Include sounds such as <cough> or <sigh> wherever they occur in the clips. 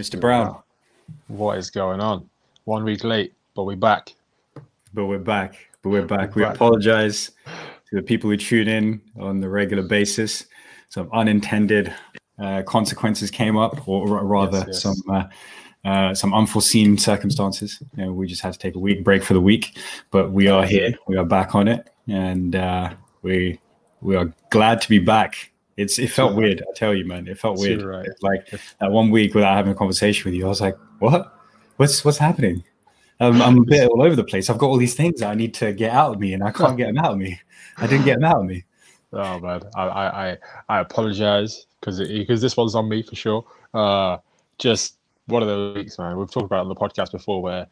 Mr. Brown. What is going on? One week late, but we're back. But we're back. But we're back. We're we back. apologize to the people who tune in on the regular basis. Some unintended uh, consequences came up, or rather, Yes, yes. some uh, uh, some unforeseen circumstances. You know, we just had to take a week break for the week, but we are here. We are back on it, and uh, we we are glad to be back. It's it felt weird. I tell you, man, it felt weird. right. Like that one week without having a conversation with you, I was like, what? What's what's happening? Um, I'm a bit all over the place. I've got all these things that I need to get out of me, and I can't get them out of me. I didn't get them out of me. <laughs> Oh man, I I I, apologize because because this one's on me for sure. Uh, just one of those weeks, man. We've talked about it on the podcast before where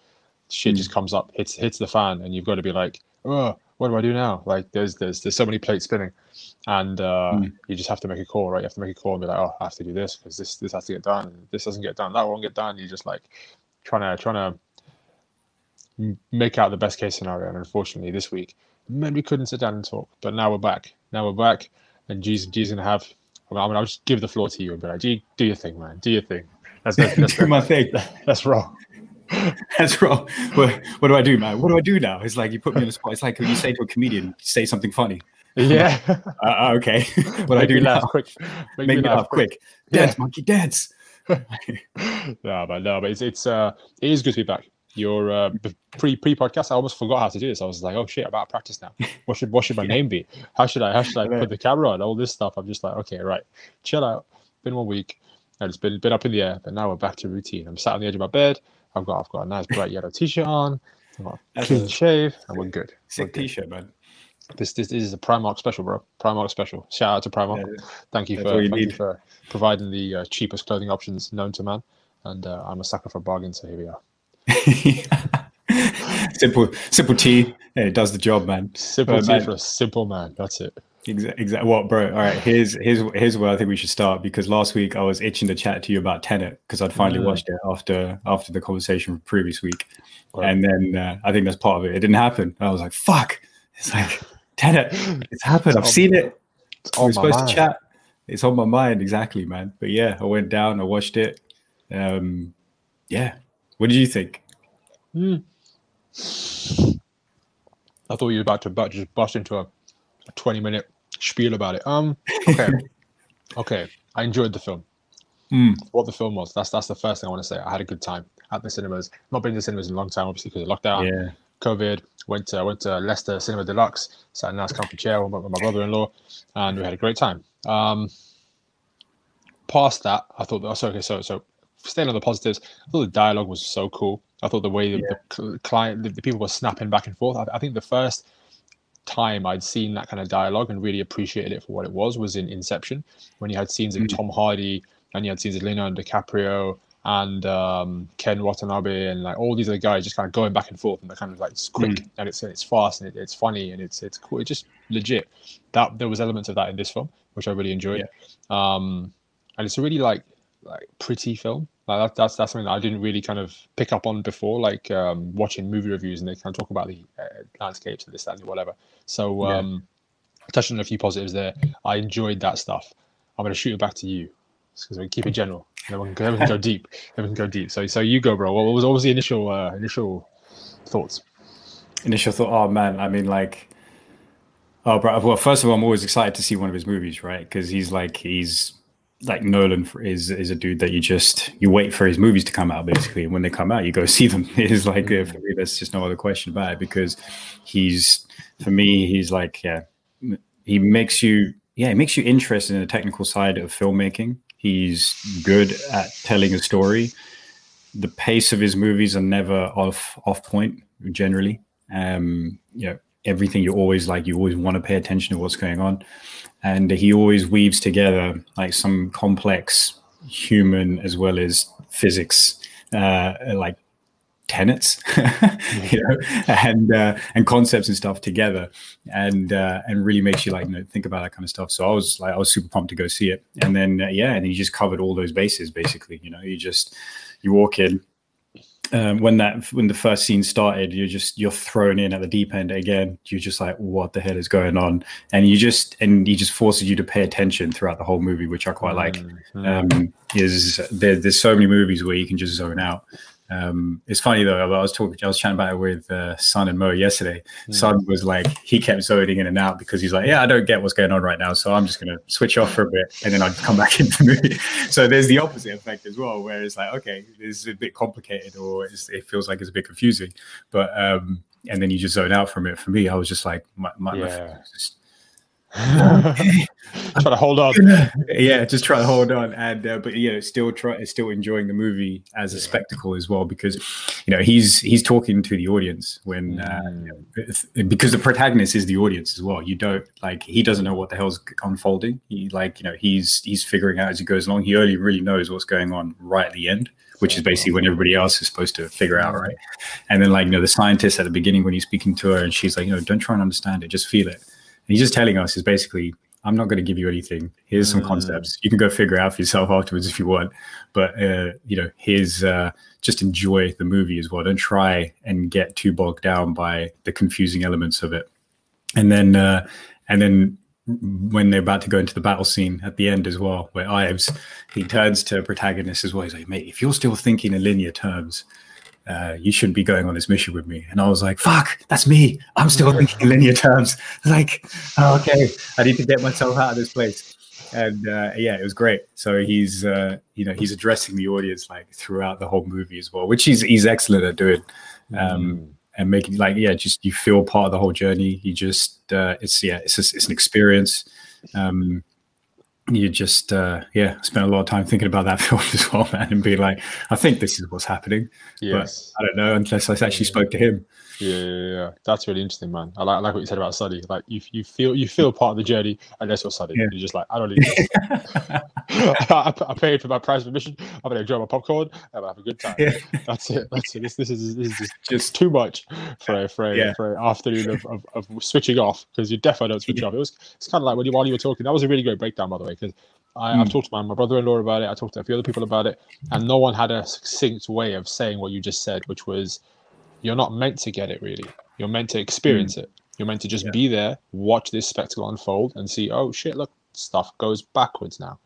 shit just comes up, hits hits the fan, and you've got to be like, oh, what do I do now? Like there's there's there's so many plates spinning, and uh, Mm. you just have to make a call, right? You have to make a call and be like, oh, I have to do this because this this has to get done. This doesn't get done. That won't get done. You're just like trying to trying to make out the best case scenario. And unfortunately, this week, man, we couldn't sit down and talk. But now we're back. Now we're back, and G's G's gonna have. I mean, I'll just give the floor to you and be like, G, do your thing, man. Do your thing. Let's let's, let's, <laughs> do my thing. let's roll. <laughs> That's wrong. What, what do I do, man? What do I do now? It's like you put me on the spot. It's like when you say to a comedian, say something funny. Yeah. <laughs> Uh, uh, okay. what <laughs> I do me now? laugh quick. Make, Make me laugh quick. Yeah. Dance, monkey, dance. <laughs> no, but no, but it's it's uh it is good to be back. Your uh, pre pre podcast, I almost forgot how to do this. I was like, oh shit, I'm out of practice now. What should what should my name be? How should I how should I put the camera on? All this stuff. I'm just like, okay, right, chill out. Been one week, and it's been been up in the air, but now we're back to routine. I'm sat on the edge of my bed. I've got I've got a nice bright yellow t-shirt on. I've got a clean shave, and we're good. We're good. t-shirt, man. This, this this is a Primark special, bro. Primark special. Shout out to Primark. Yeah, Thank you for thank you for providing the uh, cheapest clothing options known to man. And uh, I'm a sucker for bargains, so here we are. <laughs> simple, simple T. Yeah, it does the job, man. Simple Well, tea man. for a simple man. That's it. Exactly. Exact. What, bro? All right. Here's here's here's where I think we should start because last week I was itching to chat to you about Tenet because I'd finally Mm. watched it after after the conversation from previous week, Right. and then uh, I think that's part of it. It didn't happen. I was like, fuck. It's like Tenet. It's happened. I've on- seen it. It's We're my supposed mind. to chat. It's on my mind, exactly, man. But yeah, I went down, I watched it. Um, yeah. What did you think? Mm. I thought you were about to bu- just bust into a, a 20 minute spiel about it. Um. Okay. <laughs> okay. I enjoyed the film. Mm. What the film was. That's that's the first thing I want to say. I had a good time at the cinemas. Not been to the cinemas in a long time, obviously because of lockdown. Yeah. COVID. Went to went to Leicester Cinema Deluxe. Sat in a nice comfy chair with my, brother-in-law, and we had a great time. Um, past that, I thought. Oh, so okay, so so staying on the positives, I thought the dialogue was so cool. I thought the way the, the client, the, the people were snapping back and forth. I, I think the first time I'd seen that kind of dialogue and really appreciated it for what it was was in Inception, when you had scenes of Mm. Tom Hardy and you had scenes of Leonardo DiCaprio and um, Ken Watanabe and like all these other guys just kind of going back and forth and they're kind of like it's quick and it's it's fast and it, it's funny and it's it's cool. It's just legit. That there was elements of that in this film which I really enjoyed. Um, and it's a really like like pretty film. Like that, that's that's something that I didn't really kind of pick up on before. Like um, watching movie reviews and they kind of talk about the uh, landscapes and this that and whatever. So Yeah. um, touching on a few positives there. I enjoyed that stuff. I'm going to shoot it back to you because we keep it general. And then we can, we can go <laughs> deep. We can go deep. So so you go, bro. What was what was the initial uh, initial thoughts? initial thought oh man i mean like oh bro well first of all i'm always excited to see one of his movies right because he's like he's like nolan is is a dude that you just you wait for his movies to come out basically and when they come out you go <laughs> see them it is like uh, for me there's just no other question about it because he's for me he's like yeah he makes you yeah he makes you interested in the technical side of filmmaking he's good at telling a story. The pace of his movies are never off off point generally. Um you know everything you always like you always want to pay attention to what's going on. And he always weaves together like some complex human as well as physics uh like tenets <laughs> you know and uh, and concepts and stuff together and uh, and really makes you like you know think about that kind of stuff so i was like i was super pumped to go see it and then uh, yeah and he just covered all those bases basically you know you just you walk in um, when that when the first scene started, you're just you're thrown in at the deep end again. You're just like, what the hell is going on? And you just and he just forces you to pay attention throughout the whole movie, which I quite like. Mm-hmm. Um, is there, there's so many movies where you can just zone out. Um, it's funny though. I was talking, I was chatting about it with uh, Son and Mo yesterday. Mm. Son was like, he kept zoning in and out because he's like, yeah, I don't get what's going on right now, so I'm just gonna switch off for a bit and then I'll come back into the movie. <laughs> So there's the opposite effect as well, where it's like, okay, this is a bit complicated or it feels like it's a bit confusing, but um, and then you just zone out from it. For me, I was just like, my, my, Yeah. my just Try to hold on. <laughs> yeah, just try to hold on, and uh, but you know, still try, still enjoying the movie as a spectacle as well, because you know he's he's talking to the audience when uh, Mm. you know, because the protagonist is the audience as well. You don't like he doesn't know what the hell's unfolding. He like you know he's he's figuring out as he goes along. He only really knows what's going on right at the end, which is basically when everybody else is supposed to figure out, right? And then like you know the scientist at the beginning when he's speaking to her, and she's like, you know, don't try and understand it, just feel it. He's just telling us is basically, I'm not going to give you anything. Here's some Mm. concepts. You can go figure out for yourself afterwards if you want. But uh, you know, here's uh, just enjoy the movie as well. Don't try and get too bogged down by the confusing elements of it. And then, uh, and then when they're about to go into the battle scene at the end as well, where Ives he turns to protagonist as well. He's like, "Mate, if you're still thinking in linear terms." Uh, you shouldn't be going on this mission with me. And I was like, fuck, that's me. I'm still thinking in <laughs> <laughs> linear terms. <laughs> Like, oh, okay, I need to get myself out of this place. And uh, yeah, it was great. So he's, uh, you know, he's addressing the audience like throughout the whole movie as well, which he's he's excellent at doing. Um, and making like yeah, just you feel part of the whole journey. You just uh, it's yeah, it's just, it's an experience. Um, you just uh, yeah, spent a lot of time thinking about that <laughs> film as well, man, and be like, I think this is what's happening. Yes. I don't know unless I actually spoke to him. Yeah, yeah, yeah. That's really interesting, man. I like, I like what you said about Sully. Like you, you feel you feel part of the journey, unless you're Sully. Yeah. You're just like, I don't need. <laughs> <laughs> I, I paid for my prize admission. I'm gonna enjoy my popcorn. I'm gonna have a good time. Yeah. That's it. That's it. This, this is this is <laughs> just, Just too much for a for a, Yeah. for an afternoon of, of, of switching off because you definitely don't switch off. It was it's kind of like when you while you were talking. That was a really great breakdown, by the way, because. I, I've Mm. talked to my, my brother-in-law about it. I talked to a few other people about it, and no one had a succinct way of saying what you just said, which was, "You're not meant to get it, really. You're meant to experience hmm. it. You're meant to just Yeah. be there, watch this spectacle unfold, and see, oh shit, look, stuff goes backwards now.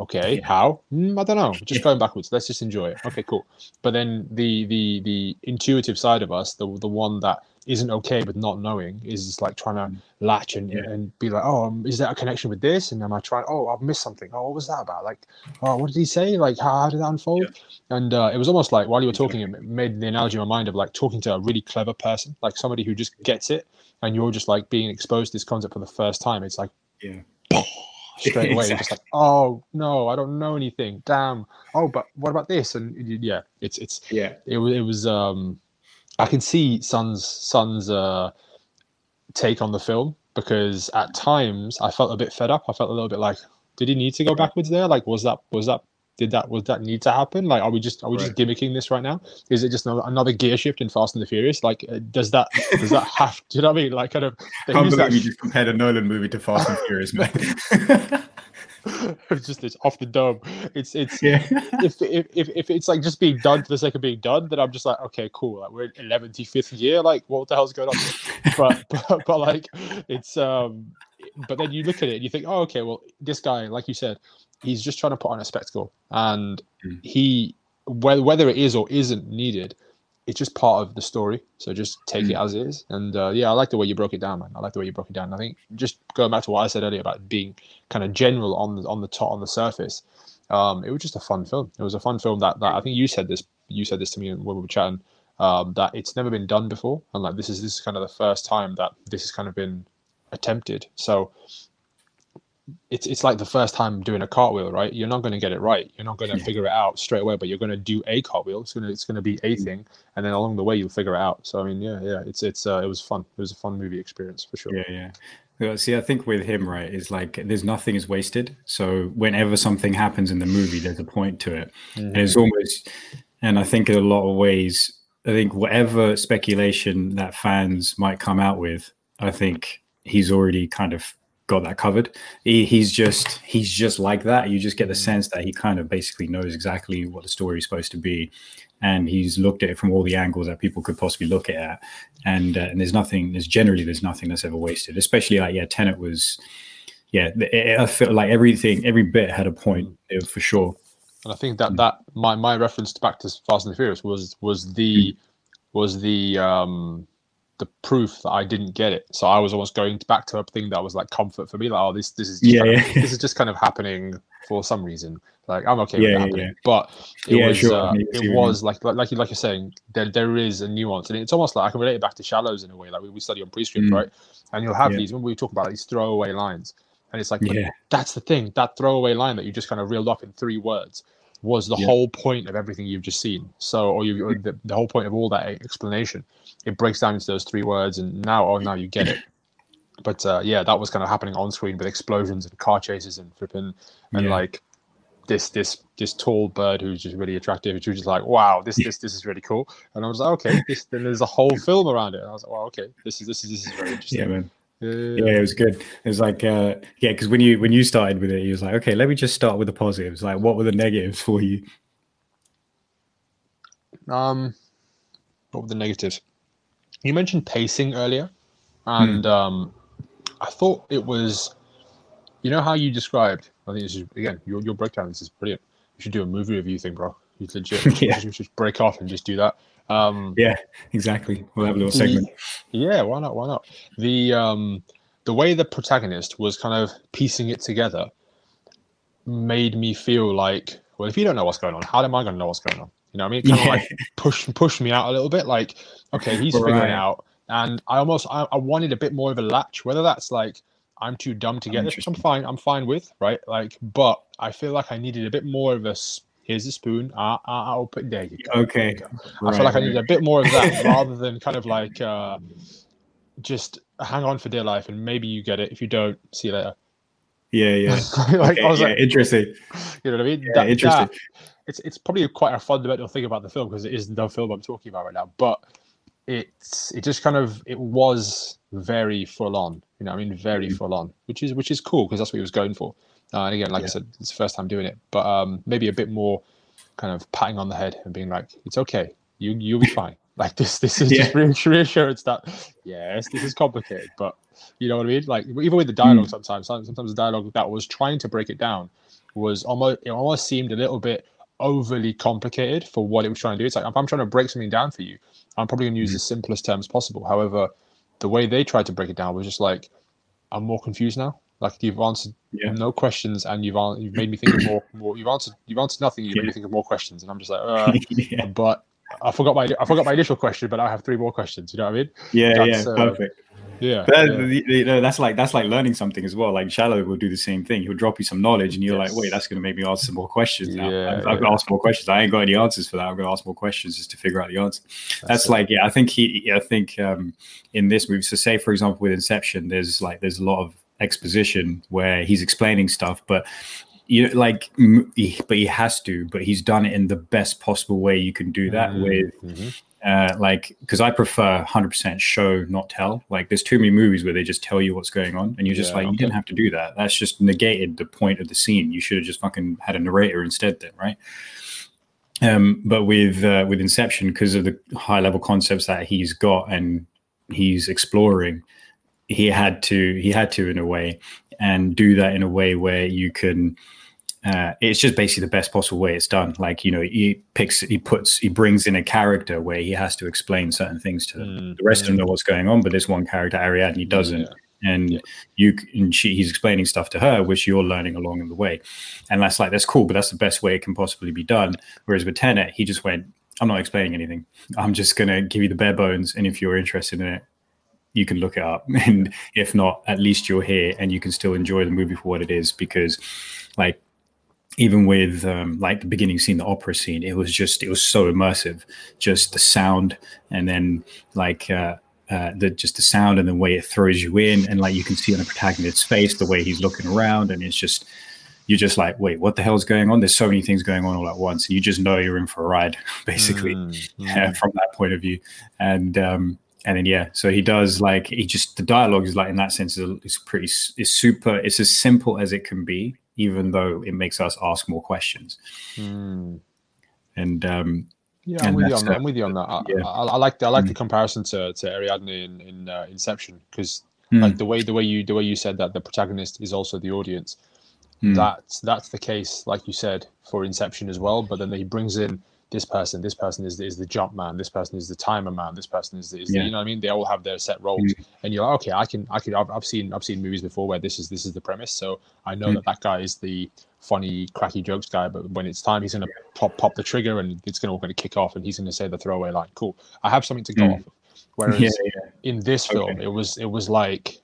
Okay, Yeah. how? Mm, I don't know. Just <laughs> going backwards. Let's just enjoy it. Okay, cool. But then the the the intuitive side of us, the the one that isn't okay with not knowing, is just like trying to latch and, Yeah. and be like, oh, um, is there a connection with this? And am I trying? Oh, I've missed something. Oh, what was that about? Like, oh, what did he say? Like, how, how did that unfold? And uh, it was almost like while you were talking, it made the analogy in my mind of like talking to a really clever person, like somebody who just gets it, and you're just like being exposed to this concept for the first time. It's like Yeah. Straight <laughs> away, you're just like, oh no, I don't know anything. Damn. Oh, but what about this? And yeah, it's it's yeah, it was it was um, I can see Son's Son's uh take on the film because at times I felt a bit fed up. I felt a little bit like, did he need to go backwards there? Like, was that was that did that was that need to happen? Like, are we just are we just gimmicking this right now? Is it just another, another gear shift in Fast and the Furious? Like, uh, does that does that <laughs> have? Do you know what I mean? Like, kind of. Use believe that you just compared a Nolan movie to Fast and the Furious, <laughs> man. it's just it's off the dome. It's it's yeah, if, if if if it's like just being done for the sake of being done, then I'm just like, okay, cool. Like we're in eleventh, fifth year. Like what the hell's going on? But, <laughs> but but like it's um. But then you look at it and you think, oh, okay, well, this guy, like you said, he's just trying to put on a spectacle, and Mm. he whether whether it is or isn't needed, it's just part of the story. So just take it Mm. as is. And uh, yeah, I like the way you broke it down, man. I like the way you broke it down. I think just going back to what I said earlier about being kind of general on the on the top on the surface, um, it was just a fun film. It was a fun film that, that I think you said this you said this to me when we were chatting um, that it's never been done before, and like this is this is kind of the first time that this has kind of been attempted. So it's it's like the first time doing a cartwheel, right? You're not going to get it right. You're not going to Yeah. figure it out straight away, but you're going to do a cartwheel. It's gonna it's going to be a thing, and then along the way you'll figure it out. So I mean, yeah, yeah, it's it's uh, it was fun. It was a fun movie experience for sure. yeah, yeah. Well, see, I think with him, right, is like there's nothing is wasted. So whenever something happens in the movie, there's a point to it, and it's almost. And I think in a lot of ways, I think whatever speculation that fans might come out with, I think he's already kind of got that covered. He, he's just he's just like that. You just get the sense that he kind of basically knows exactly what the story is supposed to be, and he's looked at it from all the angles that people could possibly look at it. And uh, and there's nothing. There's generally there's nothing that's ever wasted. Especially like yeah, Tenet was. Yeah, it, I feel like everything, every bit had a point for sure. And I think that that my my reference back to Fast and the Furious was was the was the um the proof that I didn't get it. So I was almost going back to a thing that was like comfort for me. Like, oh, this this is yeah, yeah. Of, this is just kind of happening for some reason. Like I'm okay yeah, with it happening, yeah. but it was sure. uh, it was like like like, you, like you're saying there there is a nuance, and it's almost like I can relate it back to Shallows in a way. Like we, we study on prescript, mm. right? And you'll have these when we talk about these throwaway lines, and it's like yeah. that's the thing that throwaway line that you just kind of reeled off in three words was the whole point of everything you've just seen. So, or you, or the, the whole point of all that explanation it breaks down into those three words, and now, oh, now you get it. But uh, yeah, that was kind of happening on screen with explosions and car chases and flipping and yeah. like this this this tall bird who's just really attractive. Which was just like, wow, this this this is really cool. And I was like, okay, this then there's a whole film around it. And I was like, wow, okay, this is this is this is very <laughs> interesting. Yeah, man. Yeah, it was good. It was like, uh, yeah, because when you when you started with it, you was like, okay, let me just start with the positives. Like, what were the negatives for you? Um, what were the negatives? you mentioned pacing earlier, and mm. um, I thought it was, you know how you described. I think this is again your your breakdown. This is brilliant. You should do a movie review thing, bro. You legit. <laughs> yeah. You should break off and just do that. Um, yeah, exactly. We'll have a little segment. Yeah, why not? Why not? The um, the way the protagonist was kind of piecing it together made me feel like, well, if you don't know what's going on, how am I going to know what's going on? You know what I mean? Kind yeah. of like push push me out a little bit. Like, okay, he's right. figuring out, and I almost I, I, wanted a bit more of a latch. Whether that's like I'm too dumb to get this, which I'm fine. I'm fine with, right? Like, but I feel like I needed a bit more of a. Here's a spoon. Uh, I'll put there. You go. Okay. Go. Right, I feel like I need a bit more of that <laughs> rather than kind of like uh, just hang on for dear life and maybe you get it. If you don't, see you later. Yeah, <laughs> yeah. like, okay, I was yeah, like, interesting. You know what I mean? Yeah, that, interesting. That, it's it's probably quite a fundamental thing about the film because it is the film I'm talking about right now. But it's it just kind of it was very full on. You know, I mean, very mm-hmm. full on, which is which is cool because that's what he was going for. Uh, and again, like yeah. I said, it's the first time doing it, but um, maybe a bit more kind of patting on the head and being like, "It's okay, you you'll be fine." <laughs> Like this, this is yeah. just reassurance that yes, this is complicated, but you know what I mean. Like even with the dialogue, mm. sometimes sometimes the dialogue that was trying to break it down was almost it almost seemed a little bit overly complicated for what it was trying to do. It's like if I'm trying to break something down for you, I'm probably going to use mm-hmm. the simplest terms possible. However, the way they tried to break it down was just like, I'm more confused now. Like you've answered yeah. no questions, and you've you've made me think of more. more you've answered you've answered nothing. You yeah. made me think of more questions, and I'm just like, <laughs> uh, yeah. but I forgot my I forgot my initial question, but I have three more questions. You know what I mean? Yeah, That's, yeah, uh, perfect. Yeah, yeah. You know, that's like that's like learning something as well. Like Shallow will do the same thing. He'll drop you some knowledge, and you're yes. like, "Wait, that's going to make me ask some more questions now. Yeah, I've, I've got to ask more questions. I ain't got any answers for that. I'm going to ask more questions just to figure out the answer." That's, that's like, yeah, I think he, I think um, in this movie. So, say for example, with Inception, there's like there's a lot of exposition where he's explaining stuff, but you know, like, but he has to. But he's done it in the best possible way you can do that mm-hmm. with. Mm-hmm uh, like because I prefer 100% show not tell. Like there's too many movies where they just tell you what's going on, and you're just yeah, like, okay. you didn't have to do that. That's just negated the point of the scene. You should have just fucking had a narrator instead, then, right? Um, but with uh, with Inception, because of the high level concepts that he's got and he's exploring, he had to he had to in a way and do that in a way where you can uh, it's just basically the best possible way it's done. Like you know, he picks, he puts, he brings in a character where he has to explain certain things to them. Mm, the rest of them know what's going on, but there's one character, Ariadne, doesn't. Yeah. And yeah. you and she, he's explaining stuff to her, which you're learning along in the way, and that's like that's cool, but that's the best way it can possibly be done. Whereas with Tenet, he just went, "I'm not explaining anything. I'm just gonna give you the bare bones, and if you're interested in it, you can look it up, <laughs> and if not, at least you're here, and you can still enjoy the movie for what it is because." like even with um, like the beginning scene, the opera scene, it was just it was so immersive. Just the sound, and then like uh, uh, the just the sound and the way it throws you in, and like you can see on the protagonist's face the way he's looking around, and it's just you're just like, wait, what the hell's going on? There's so many things going on all at once, and you just know you're in for a ride, <laughs> basically, mm, <laughs> mm. from that point of view. And um, and then yeah, so he does like he just the dialogue is like in that sense is, is pretty is super. It's as simple as it can be, even though it makes us ask more questions. Mm. And um, yeah, I'm with you on that. I'm with you on that. I, yeah. I, I like the, I like the Mm. comparison to to Ariadne in in uh, Inception because Mm. like the way the way you the way you said that the protagonist is also the audience. Mm. That's that's the case, like you said, for Inception as well. But then he brings in this person. This person is is the jump man. This person is the timer man. This person is, is the, Yeah. you know what I mean. They all have their set roles, and you're like, okay, I can I can I've, I've seen I've seen movies before where this is this is the premise. So I know Mm. that that guy is the funny, cracky jokes guy. But when it's time, he's gonna pop pop the trigger, and it's gonna all gonna kick off, and he's gonna say the throwaway line. Cool. I have something to go Mm. off. Of. <laughs> Whereas yeah, yeah. in this film, Okay. it was it was like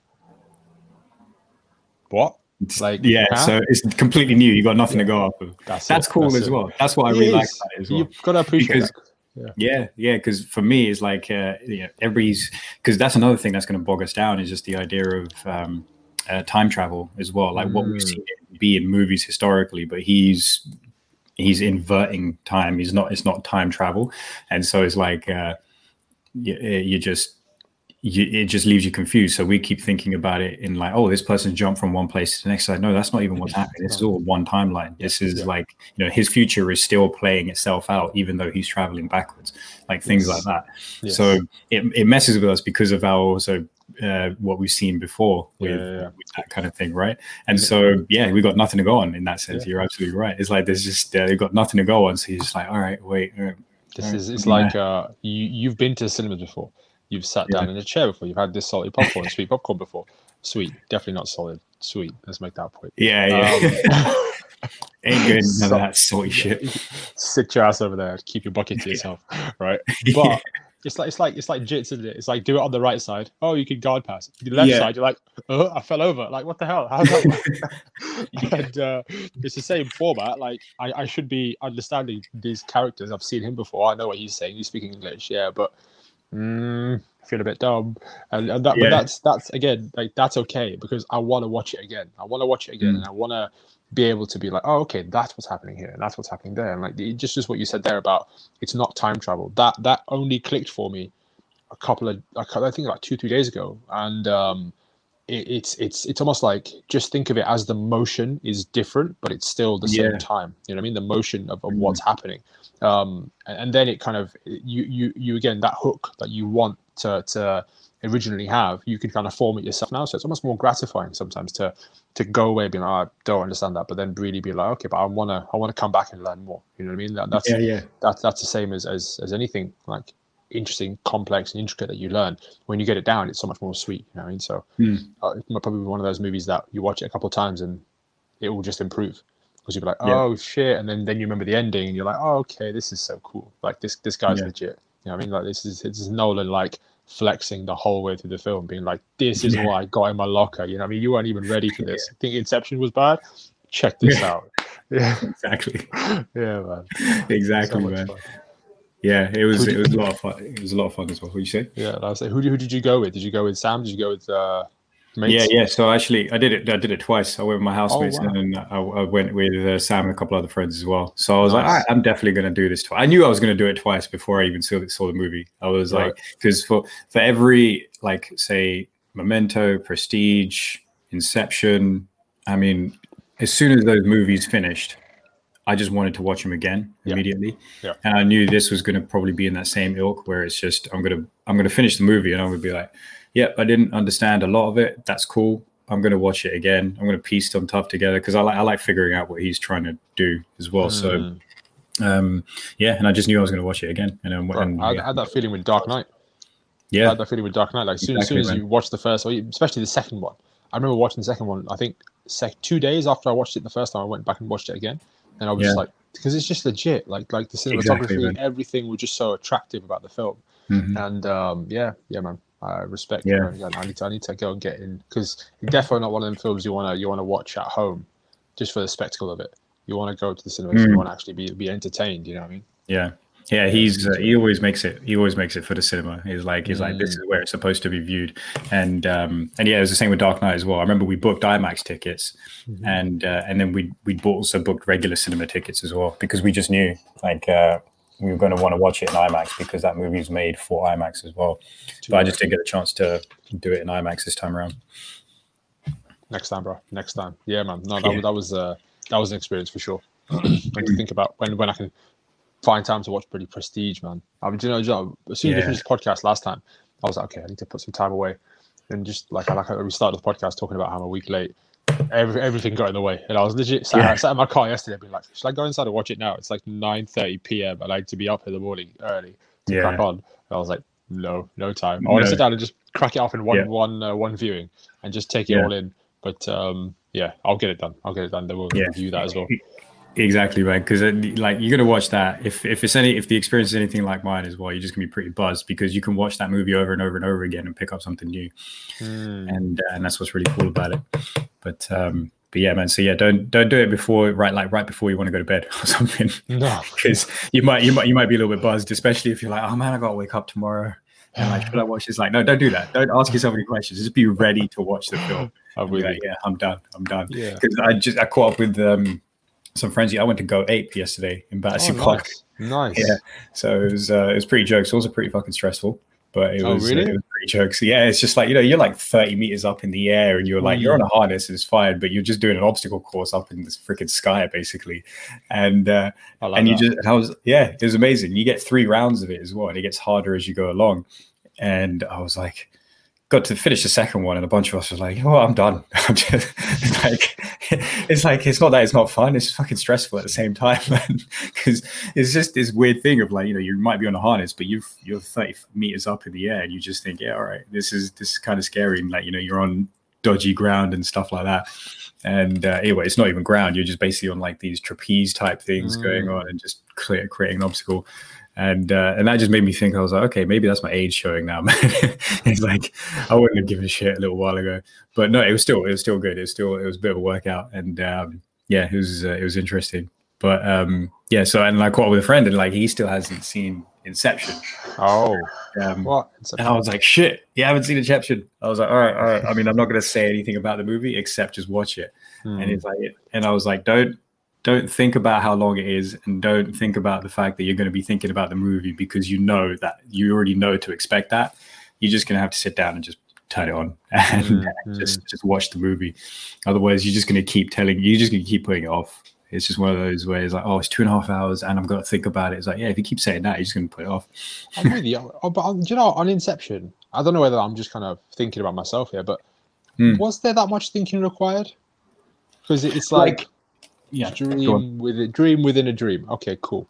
what? It's- Like, yeah, huh? so it's completely new. You got nothing to go off of. That's That's it, cool that's as it. well. That's what I It really like is. about it as well. You've got to appreciate Because- that. Yeah, yeah, because for me, it's like uh, yeah, everybody's because that's another thing that's going to bog us down is just the idea of um, uh, time travel as well, like what we've Mm. seen be in movies historically. But he's he's inverting time. He's not. It's not time travel, and so it's like uh, you, you just. You, it just leaves you confused. So we keep thinking about it in like, oh, this person jumped from one place to the next. Like, no, that's not even what's happening. This is all one timeline. This is yeah. like, you know, his future is still playing itself out, even though he's traveling backwards, like things Yes. like that. Yes. So it, it messes with us because of our also uh, what we've seen before with, Yeah, yeah, with that kind of thing, right? And so yeah, we got nothing to go on in that sense. You're absolutely right. It's like there's just uh, they've got nothing to go on. So you're just like, all right, wait. all right. This is it's like uh, you you've been to cinemas before. You've sat down in a chair before. You've had this salty popcorn, sweet popcorn before. Sweet, definitely not solid. Sweet. Let's make that point. Yeah, yeah. Um, <laughs> Ain't good. So- of that salty shit. Sit your ass over there. Keep your bucket to yourself, right? <laughs> But it's like it's like it's like jits, isn't it? It's like do it on the right side. Oh, you can guard pass. The left Yeah. side, you're like, oh, I fell over. Like, what the hell? How's that <laughs> and uh, it's the same format. Like, I, I should be understanding these characters. I've seen him before. I know what he's saying. He's speaking English, yeah, but mm, I feel a bit dumb. And, and that, Yeah. but that's that's again like that's okay because I want to watch it again. I want to watch it again, Mm. and I want to be able to be like, oh, okay, that's what's happening here, and that's what's happening there, and like it- just just what you said there about it's not time travel. That that only clicked for me a couple of I think like two three days ago, and um, it, it's it's it's almost like just think of it as the motion is different, but it's still the Yeah. same time. You know what I mean? The motion of, of Mhm. what's happening, um, and, then it kind of you you you again that hook that you want to to originally have, you can kind of form it yourself now. So it's almost more gratifying sometimes to to go away being like, oh, I don't understand that, but then really be like, okay, but I wanna I wanna come back and learn more. You know what I mean? That, that's Yeah, yeah. that's that's the same as, as as anything like interesting, complex, and intricate that you learn. When you get it down, it's so much more sweet. You know what I mean? So Hmm. uh, it's probably one of those movies that you watch it a couple of times and it will just improve because you'd be like, Yeah. oh shit, and then then you remember the ending and you're like, oh okay, this is so cool. Like this this guy's Yeah. legit. You know what I mean? Like this is this is Nolan like flexing the whole way through the film, being like, this is Yeah. what I got in my locker. You know what I mean? You weren't even ready for this. <laughs> Think Inception was bad? Check this Yeah. out. <laughs> Yeah, <laughs> Exactly. yeah, man. Exactly, much man. fun. Yeah, it was it was a lot of fun. It was a lot of fun as well. What you say? Yeah, I was like, who, who did you go with? Did you go with Sam? Did you go with uh, mates? Yeah, yeah. So actually, I did it. I did it twice. I went with my housemates, Oh, wow. and then I, I went with uh, Sam and a couple other friends as well. So I was like, Nice. All right, I'm definitely going to do this twice. I knew I was going to do it twice before I even saw, saw the movie. I was Right. like, because for for every like say Memento, Prestige, Inception. I mean, as soon as those movies finished, I just wanted to watch them again Yeah. immediately. Yeah. And I knew this was going to probably be in that same ilk where it's just I'm gonna I'm gonna finish the movie and I'm gonna be like, yep, I didn't understand a lot of it. That's cool. I'm gonna watch it again. I'm gonna piece some stuff together because I like I like figuring out what he's trying to do as well. So Mm. um, yeah, and I just knew I was gonna watch it again. And then Bro, and, I, I yeah, had that feeling with Dark Knight. I yeah, had that feeling with Dark Knight. Like, soon, as soon as you watch the first, or especially the second one, I remember watching the second one. I think sec- two days after I watched it the first time, I went back and watched it again, and I was just like, because it's just legit. Like, like the cinematography, Exactly, and everything was just so attractive about the film. Mhm. And um, yeah, yeah, man, I respect. Yeah. Yeah, I need to, I need to go and get in because definitely not one of them films you wanna you wanna watch at home, just for the spectacle of it. You want to go to the cinema. Mm. You want to actually be be entertained. You know what I mean? yeah. Yeah, he's uh, he always makes it. He always makes it for the cinema. He's like he's like this Mm. is where it's supposed to be viewed, and um and yeah, it was the same with Dark Knight as well. I remember we booked IMAX tickets, Mm-hmm. and uh, and then we we bought, also booked regular cinema tickets as well because we just knew like uh we were going to want to watch it in IMAX because that movie was made for IMAX as well. But I just didn't get a chance to do it in IMAX this time around. Next time, bro. Next time. Yeah, man. No, that, yeah. that was uh, that was an experience for sure. <clears throat> when you think about when when I can find time to watch pretty prestige, man. I mean, do you know, Joe, as soon as yeah. we finished the podcast last time, I was like, okay, I need to put some time away. And just like I like we started the podcast talking about how I'm a week late. Every, everything got in the way, and I was legit sat, yeah. sat in my car yesterday, being like, "Should I go inside and watch it now?" It's like 9:30 p.m. I like to be up in the morning early to yeah. crack on. And I was like, "No, no time. I want to sit down and just crack it off in one yeah. one uh, one viewing and just take it all in." But um, yeah, I'll get it done. I'll get it done. Then we'll review that as well. Exactly, man. Because uh, like you're gonna watch that. If if it's any if the experience is anything like mine as well, you're just gonna be pretty buzzed because you can watch that movie over and over and over again and pick up something new. Mm. And uh, and that's what's really cool about it. But um, but yeah, man. So yeah, don't don't do it before right like right before you want to go to bed <laughs> or something. <laughs> No, because you might you might you might be a little bit buzzed, especially if you're like, oh man, I gotta wake up tomorrow. And like, <sighs> should I watch this? Like, no, don't do that. Don't ask yourself any questions. Just be ready to watch the film. I'm really, like, yeah, I'm done. I'm done. Yeah. Because I just I caught up with um some friends. I went to go ape yesterday in Battersea oh, Park. Nice. Yeah. So it was uh, it was pretty jokes. It was pretty fucking stressful, but it oh, was, really? it was pretty jokes. Yeah, it's just like you know you're like 30 meters up in the air and you're like mm. you're on a harness and it's fine, but you're just doing an obstacle course up in this freaking sky basically, and uh, like and you that. just I was yeah it was amazing. You get three rounds of it as well, and it gets harder as you go along. And I was like, got to finish the second one, and a bunch of us was like, "Oh, I'm done." <laughs> I'm just like, it's like it's not that it's not fun; it's fucking stressful at the same time, <laughs> because it's just this weird thing of like, you know, you might be on a harness, but you you're 30 meters up in the air, and you just think, "Yeah, all right, this is this is kind of scary," and like, you know, you're on dodgy ground and stuff like that. And uh, anyway, it's not even ground; you're just basically on like these trapeze type things mm. going on, and just clear, creating an obstacle and uh, and that just made me think. I was like, okay, maybe that's my age showing now, <laughs> man. it's like I wouldn't have given a shit a little while ago, but no, it was still it was still good. It was still it was a bit of a workout, and um, yeah, it was uh, it was interesting. But um, yeah, so and I caught up with a friend, and like he still hasn't seen Inception. Oh, um, what? And I was like, shit, you haven't seen Inception? I was like, all right, all right. I mean, I'm not going to say anything about the movie except just watch it. Hmm. And he's like, and I was like, don't don't think about how long it is and don't think about the fact that you're going to be thinking about the movie because you know that you already know to expect that. You're just going to have to sit down and just turn it on <laughs> and mm-hmm. just just watch the movie. Otherwise you're just going to keep telling you're just going to keep putting it off. It's just one of those where it's like oh it's two and a half hours and i'm going to think about it. It's like yeah if you keep saying that you're just going to put it off. I'm with you. Oh, but um, do you know on inception i don't know whether i'm just kind of thinking about myself here but mm. was there that much thinking required? Because it's like, like yeah, dream with a dream within a dream. Okay, cool.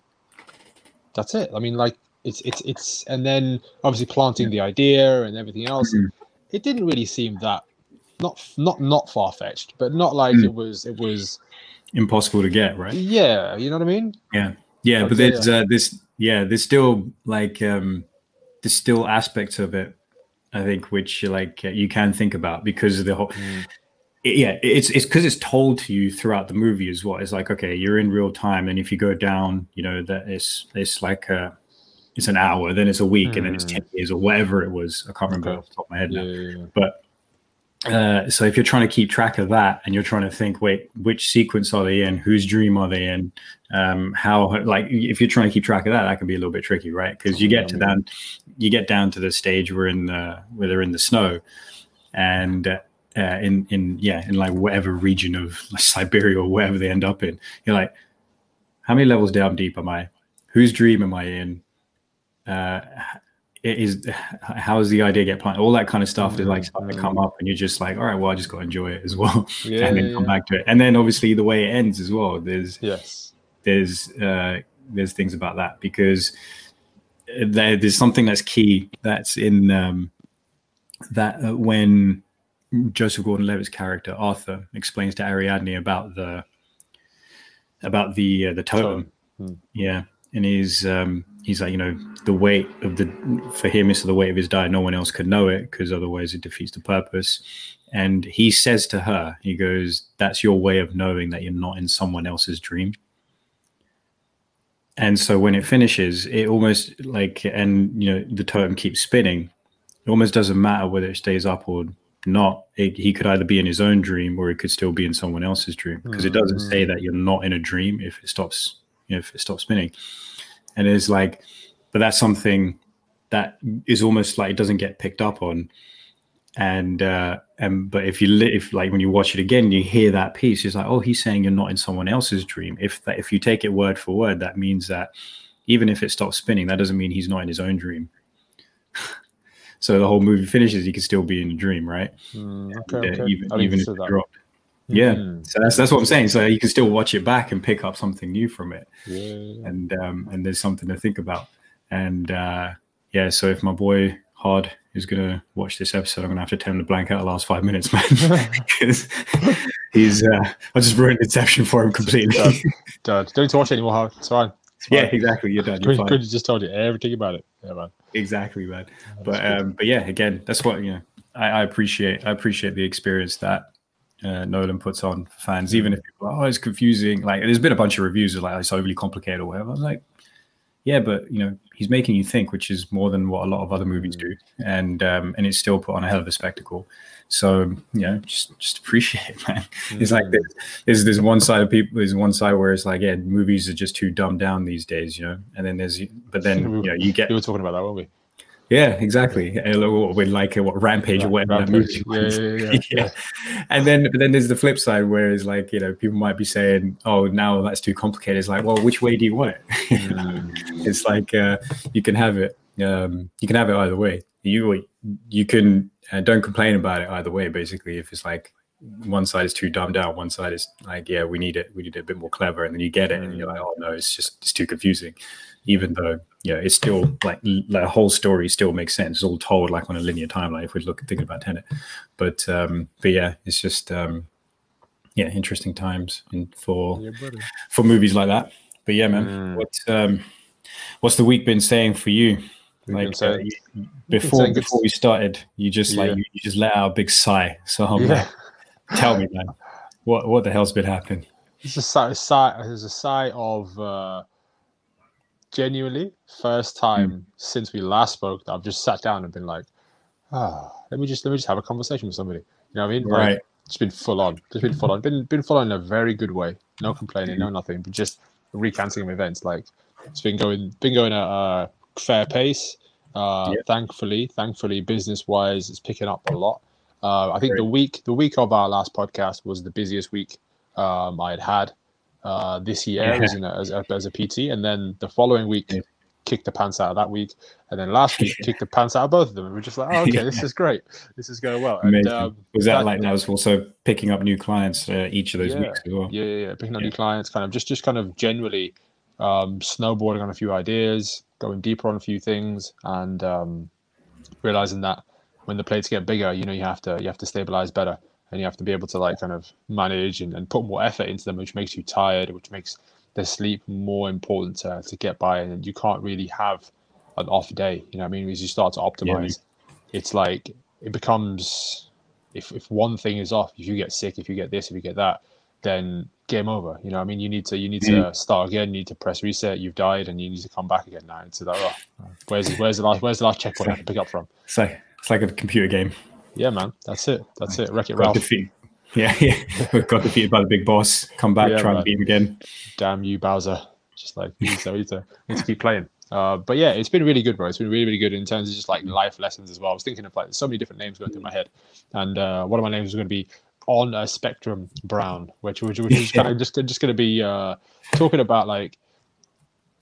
That's it. I mean, like it's it's it's, and then obviously planting yeah. the idea and everything else. Mm-hmm. It didn't really seem that not not not far fetched, but not like mm. it was it was impossible to get right. Yeah, you know what I mean. Yeah, yeah, but, but there's yeah. Uh, this yeah, there's still like um there's still aspects of it I think which like uh, you can think about because of the whole. Mm yeah, it's it's because it's told to you throughout the movie as well. It's like okay, you're in real time, and if you go down, you know that it's it's like a it's an hour, then it's a week, mm. and then it's ten hmm. years or whatever it was. I can't remember okay. off the top of my head now. Yeah, yeah. But uh, so if you're trying to keep track of that, and you're trying to think, wait, which sequence are they in? Whose dream are they in? Um, how like if you're trying to keep track of that, that can be a little bit tricky, right? Because you get to that you get down to the stage where in the where they're in the snow, and uh, uh, in in yeah in like whatever region of like Siberia or wherever they end up in. You're like, how many levels down deep am I? Whose dream am I in? Uh, is how does the idea get planted? All that kind of stuff mm-hmm. is like starting to come up, and you're just like, all right, well, I just got to enjoy it as well, <laughs> yeah, and then yeah, come yeah. back to it. And then obviously the way it ends as well. There's yes, there's uh, there's things about that because there, there's something that's key that's in um, that uh, when Joseph Gordon-Levitt's character Arthur explains to Ariadne about the about the uh, the totem. Hmm. Yeah, and he's um, he's like, you know, the weight of the for him is the weight of his diet. No one else could know it because otherwise it defeats the purpose. And he says to her, he goes, "That's your way of knowing that you're not in someone else's dream." And so when it finishes, it almost like, and you know, the totem keeps spinning. It almost doesn't matter whether it stays up or not it, he could either be in his own dream or it could still be in someone else's dream because mm-hmm. it doesn't say that you're not in a dream if it stops if it stops spinning. And it's like, but that's something that is almost like it doesn't get picked up on. And uh and but if you li- if like when you watch it again you hear that piece it's like oh he's saying you're not in someone else's dream. If that if you take it word for word that means that even if it stops spinning that doesn't mean he's not in his own dream so the whole movie finishes he could still be in a dream right Mm, okay, uh, okay. even, even if it dropped yeah Mm, so that's that's what i'm saying so you can still watch it back and pick up something new from it yeah, yeah, yeah. and um, and there's something to think about. And uh, yeah, so if my boy Hard is gonna watch this episode, I'm gonna have to tell him to blank out the last five minutes, man, <laughs> <laughs> because he's uh, I just ruined Inception for him completely. Dad, don't need to watch it anymore. Howard. It's fine. Yeah, exactly. You're done. You're Good, fine. just told you everything about it. Yeah, man. Exactly, man. That's But good. um, but yeah, again, that's what you know. I, I appreciate. I appreciate the experience that uh, Nolan puts on for fans, even if people are, oh, it's confusing. Like, there's been a bunch of reviews of like it's overly complicated or whatever. I was like, yeah, but you know, he's making you think, which is more than what a lot of other movies do, and um, and it's still put on a hell of a spectacle. So you know, just just appreciate it, <laughs> man. It's like Mm. there's, there's one side of people, there's one side where it's like, yeah, movies are just too dumbed down these days, you know, and then there's, but then <laughs> you know, you get We were talking about that, weren't we? yeah, exactly. With like a, what Rampage or whatever Rampage. Yeah, yeah, <laughs> yeah, yeah. And then but then there's the flip side where it's like, you know, people might be saying, Oh, now that's too complicated. It's like, well, which way do you want it? Mm. it's like uh, you can have it um, you can have it either way. You you can uh, don't complain about it either way, basically, if it's like one side is too dumbed down, one side is like, yeah, we need it, we need it a bit more clever, and then you get it, and you're like, oh no, it's just it's too confusing. Even though, yeah, it's still like the whole story still makes sense. It's all told like on a linear timeline if we're looking thinking about Tenet. But um, but yeah, it's just um, yeah, interesting times and for Yeah, for movies like that. But yeah, man, Mm. what um, what's the week been saying for you? Like uh, you- before good before we started, you just like Yeah. you, you just let out a big sigh. So I'm yeah. like, tell me, man, what what the hell's been happening? It's a sigh, a sigh. There's a sigh of uh, genuinely first time since we last spoke that I've just sat down and been like, ah, let me just let me just have a conversation with somebody. You know what I mean? Like, Right. It's been full on. It's been full on. Been been full on in a very good way. No complaining, no nothing, but just recanting of events. Like it's been going been going at a fair pace. Uh, Yeah. Thankfully, thankfully, business wise, it's picking up a lot. Uh, I think the week the week of our last podcast was the busiest week um, I had had uh, this year Yeah. as, in a, as, as a PT, and then the following week Yeah. kicked the pants out of that week, and then last week <laughs> kicked the pants out of both of them. And we're just like, oh, okay, this is great, this is going well. And, um, was that that- like that was also picking up new clients uh, each of those Yeah. weeks as well? yeah, yeah, yeah, picking up Yeah. new clients, kind of just just kind of generally um, snowboarding on a few ideas, going deeper on a few things, and um, realizing that when the plates get bigger, you know, you have to you have to stabilize better, and you have to be able to like kind of manage and, and put more effort into them, which makes you tired, which makes the sleep more important to, to get by, and you can't really have an off day. You know, what I mean, as you start to optimize, it's like it becomes if if one thing is off, if you get sick, if you get this, if you get that, then game over. You know, what I mean, you need to you need to start again. You need to press reset. You've died, and you need to come back again now. It's like, oh, where's where's the last where's the last checkpoint I can pick up from? It's like it's like a computer game. Yeah, man, that's it. That's it. Wreck it, Ralph. defeated. Yeah, yeah. <laughs> got defeated by the big boss. Come back, Yeah, try man. and beat him again. Damn you, Bowser. Just like we need to, we need to, we need to keep playing. Uh, but yeah, it's been really good, bro. It's been really, really good in terms of just like life lessons as well. I was thinking of like so many different names going through my head, and uh, one of my names was going to be on a spectrum Brown, which which, which is kind of <laughs> just just going to be uh, talking about like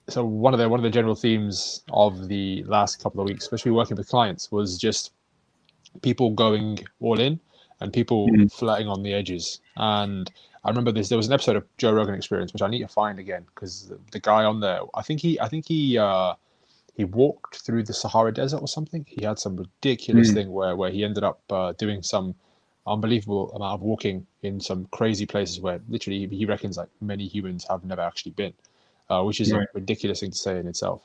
so one of the one of the general themes of the last couple of weeks, especially working with clients, was just people going all in and people Mhm. flirting on the edges. And I remember this. There was an episode of Joe Rogan Experience, which I need to find again because the, the guy on there, I think he, I think he, uh, he walked through the Sahara Desert or something. He had some ridiculous Mm. thing where where he ended up uh, doing some unbelievable amount of walking in some crazy places where literally he reckons like many humans have never actually been, uh, which is Right. a ridiculous thing to say in itself.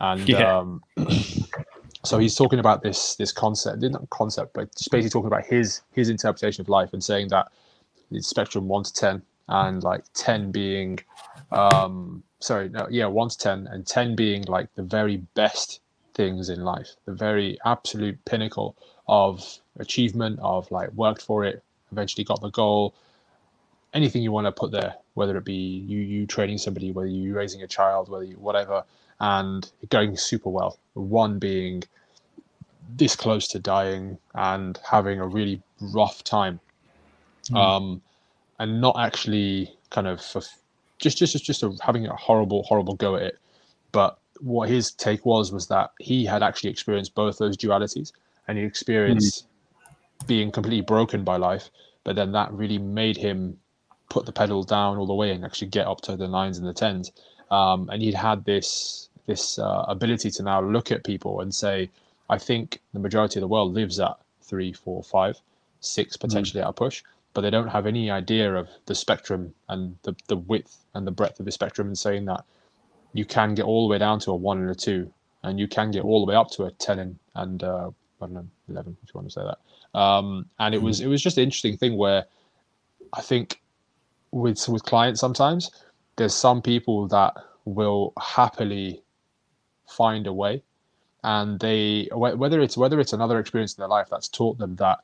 And Yeah. um, <clears throat> so he's talking about this this concept, not concept, but just basically talking about his his interpretation of life and saying that it's spectrum one to ten, and like ten being, um, sorry, no, yeah, one to ten, and ten being like the very best things in life, the very absolute pinnacle of achievement, of like worked for it, eventually got the goal. Anything you want to put there, whether it be you you training somebody, whether you raising a child, whether you whatever, and going super well. One being this close to dying and having a really rough time, mm. um, and not actually kind of just just just just a, having a horrible horrible go at it. But what his take was was that he had actually experienced both those dualities, and he experienced mm. Being completely broken by life. But then that really made him put the pedal down all the way and actually get up to the nines and the tens. Um, and he'd had this this uh, ability to now look at people and say, I think the majority of the world lives at three, four, five, six, potentially mm. at a push, but they don't have any idea of the spectrum and the, the width and the breadth of the spectrum and saying that you can get all the way down to a one and a two, and you can get all the way up to a 10 and, and uh, I don't know, 11, if you want to say that. Um, and it was, mm. it was just an interesting thing where I think with, with clients sometimes, there's some people that will happily find a way and they whether it's whether it's another experience in their life that's taught them that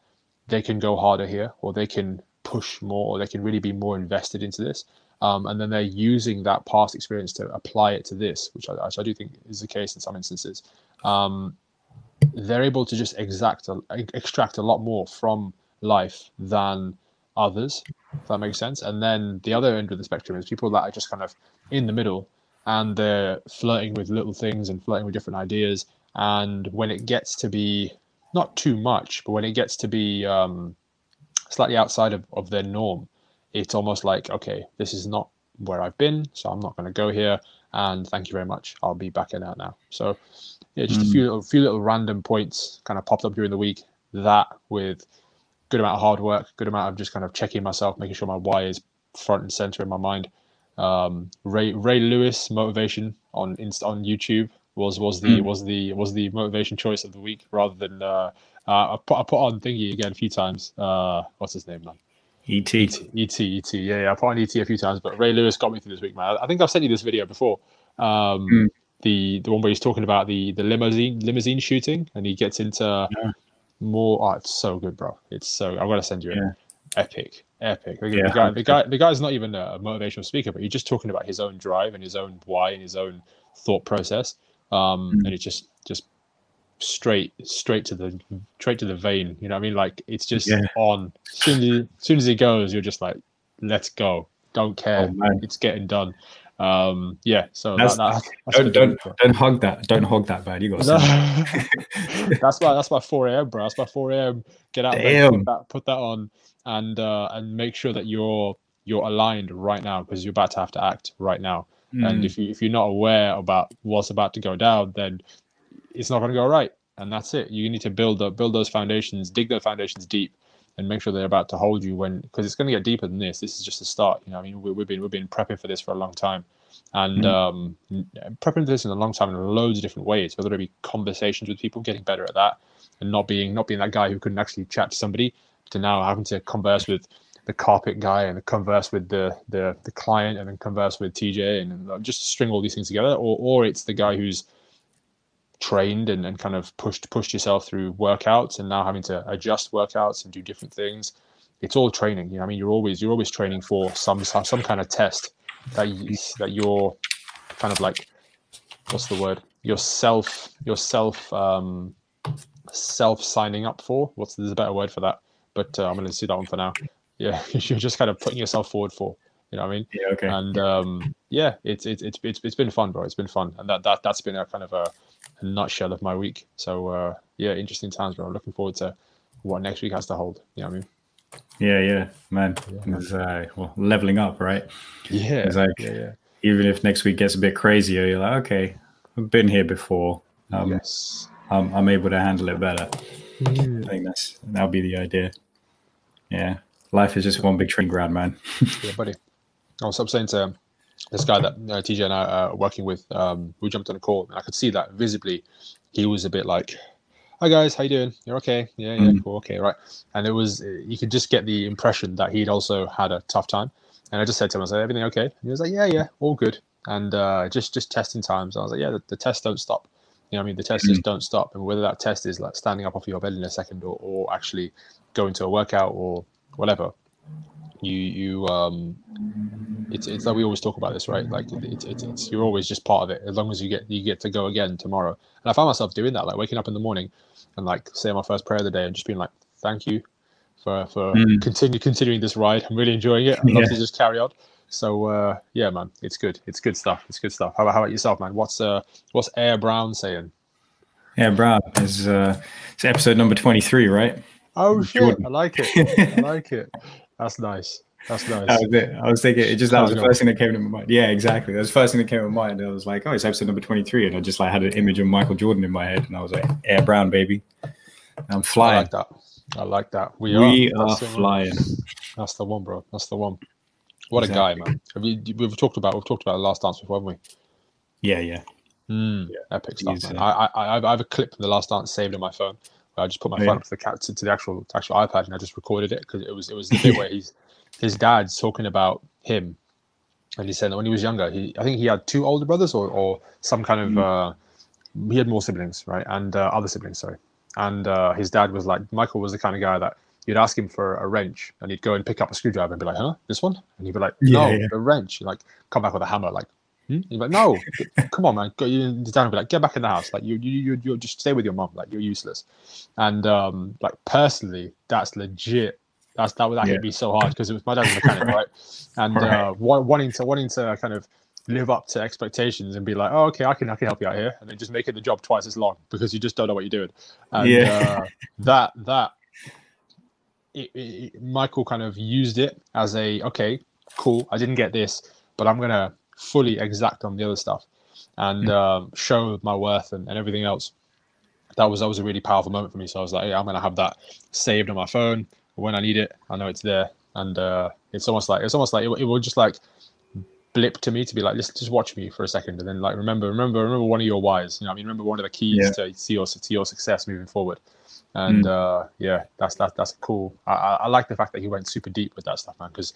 they can go harder here or they can push more or they can really be more invested into this um, and then they're using that past experience to apply it to this which I, which I do think is the case in some instances um, they're able to just exact a, extract a lot more from life than others if that makes sense and then the other end of the spectrum is people that are just kind of in the middle and they're flirting with little things and flirting with different ideas. And when it gets to be not too much, but when it gets to be um, slightly outside of, of their norm, it's almost like, okay, this is not where I've been, so I'm not going to go here. And thank you very much. I'll be back in out now. So, yeah, just mm. a few little, few little random points kind of popped up during the week. That with good amount of hard work, good amount of just kind of checking myself, making sure my why is front and center in my mind, um, Ray Ray Lewis motivation on Insta on YouTube was was the mm. was the was the motivation choice of the week rather than uh, uh, I put I put on thingy again a few times. Uh, what's his name, man? ET. ET, ET, ET. Yeah, yeah, I put on ET a few times, but Ray Lewis got me through this week, man. I think I've sent you this video before. Um, mm. The the one where he's talking about the the limousine limousine shooting, and he gets into yeah. more. Oh, it's so good, bro. It's so. I'm gonna send you yeah. it. Epic, epic. The, yeah, the guy, the guy, the guy's not even a motivational speaker, but he's just talking about his own drive and his own why and his own thought process. Um, mm. and it's just, just straight, straight to the, straight to the vein. You know, what I mean, like it's just yeah. on. As soon as, as soon as he goes, you're just like, let's go. Don't care. Oh, it's getting done. Um, yeah, so that's, that, that's don't don't, don't hug that. Don't hug that, man. You got. <laughs> that's why that's why 4 a.m. bro. That's why 4 a.m. Get out, there, put that, put that on, and uh, and make sure that you're you're aligned right now because you're about to have to act right now. Mm. And if you if you're not aware about what's about to go down, then it's not going to go right. And that's it. You need to build up, build those foundations, dig those foundations deep, and make sure they're about to hold you when because it's going to get deeper than this. This is just a start. You know, I mean, we, have been we've been prepping for this for a long time, and mm. um, prepping for this in a long time in loads of different ways. Whether it be conversations with people, getting better at that, and not being not being that guy who couldn't actually chat to somebody, to now having to converse with the carpet guy and converse with the the, the client and then converse with TJ and, and just string all these things together, or or it's the guy who's trained and, and kind of pushed pushed yourself through workouts and now having to adjust workouts and do different things. It's all training. You know, I mean, you're always you're always training for some some kind of test that you, that you're kind of like what's the word yourself yourself um self signing up for. What's there's a better word for that? but uh, I'm going to see that one for now. <laughs> Yeah, you're just kind of putting yourself forward for. You know what I mean? Yeah. Okay. And um, yeah, it's it's it's it's it's been fun, bro. It's been fun, and that that that's been a kind of a, a nutshell of my week. So uh, yeah, interesting times, bro. Looking forward to what next week has to hold. You know what I mean? Yeah, yeah, man. Yeah. It's, uh, well, leveling up, right? Yeah. It's like yeah, yeah. even if next week gets a bit crazier, you're like, okay, I've been here before. Um, yes. I'm, I'm able to handle it better. I think that's that'll be the idea. Yeah, life is just one big training ground, man. <laughs> yeah, buddy. I was saying to this guy that uh, TJ and I are working with. Um, we jumped on a call, and I could see that visibly. He was a bit like, "Hi guys, how you doing? You're okay? Yeah, yeah, mm. cool, okay, right." And it was you could just get the impression that he'd also had a tough time. And I just said to him, "I said everything okay?" And he was like, "Yeah, yeah, all good." And uh, just just testing times. I was like, "Yeah, the, the tests don't stop." You know, I mean, the tests just mm. don't stop. And whether that test is like standing up off your bed in a second or, or actually going to a workout or whatever, you you um it's it's like we always talk about this right? Like it's it's it's you're always just part of it. As long as you get you get to go again tomorrow. And i found myself doing that like waking up in the morning and like saying my first prayer of the day and just being like thank you for for Mm. continue continuing this ride. I'm really enjoying it. <laughs> I'd love Yeah. to just carry on. So uh yeah man it's good. It's good stuff. It's good stuff. How about, how about yourself man? What's uh what's air brown saying? Yeah, Brown is uh, it's episode number twenty three, right? oh shit. i like it. I like it <laughs> that's nice that's nice That was it. I was thinking it just that was the first thing that came to my mind. Yeah, exactly. That was the first thing that came to my mind. I was like, oh, it's episode number twenty three, and I just like had an image of Michael Jordan in my head, and I was like, Air Brown, baby. I'm flying. I like that. I like that. We, We are. are That's the one. flying. That's the one, bro. That's the one. What a guy, man. Have you, we've talked about we've talked about the last dance before, haven't we? Yeah, yeah. Mm, Epic stuff, man. uh, I, I, I have- I have a clip from the last dance saved on my phone. I just put my Oh, phone yeah. up to the cat to, to the actual actual iPad and I just recorded it because it was it was the <laughs> bit where he's his dad's talking about him, and he said that when he was younger, he I think he had two older brothers or or some kind of uh, he had more siblings, right, and uh, other siblings, sorry. And uh, his dad was like Michael was the kind of guy that you'd ask him for a wrench and he'd go and pick up a screwdriver and be like, "Huh, this one?" And he'd be like, "No, yeah. a wrench." Like come back with a hammer, like. Hmm? He'd like, no, come on, man. Go, you, his dad would be like, get back in the house. Like, you, you, you, you just stay with your mom. Like, you're useless. And um, like personally, that's legit. That's that would that Yeah. be so hard because it was my dad's mechanic, right? And Right. uh, wanting to wanting to kind of live up to expectations and be like, oh, okay, I can I can help you out here, and then just making the job twice as long because you just don't know what you're doing. And Yeah. uh, that that it, it- Michael kind of used it as a okay, cool. I didn't get this, but I'm gonna fully exact on the other stuff and um, show my worth and, and everything else. That was that was a really powerful moment for me. So I was like, yeah, I'm gonna have that saved on my phone when I need it. I know it's there, and uh, it's almost like it's almost like it, it will just like blip to me to be like, just just watch me for a second, and then like remember remember remember one of your whys. You know, I mean, remember one of the keys Yeah. to, to your to your success moving forward. And uh, yeah, that's that, that's cool. I, I, I like the fact that he went super deep with that stuff, man, because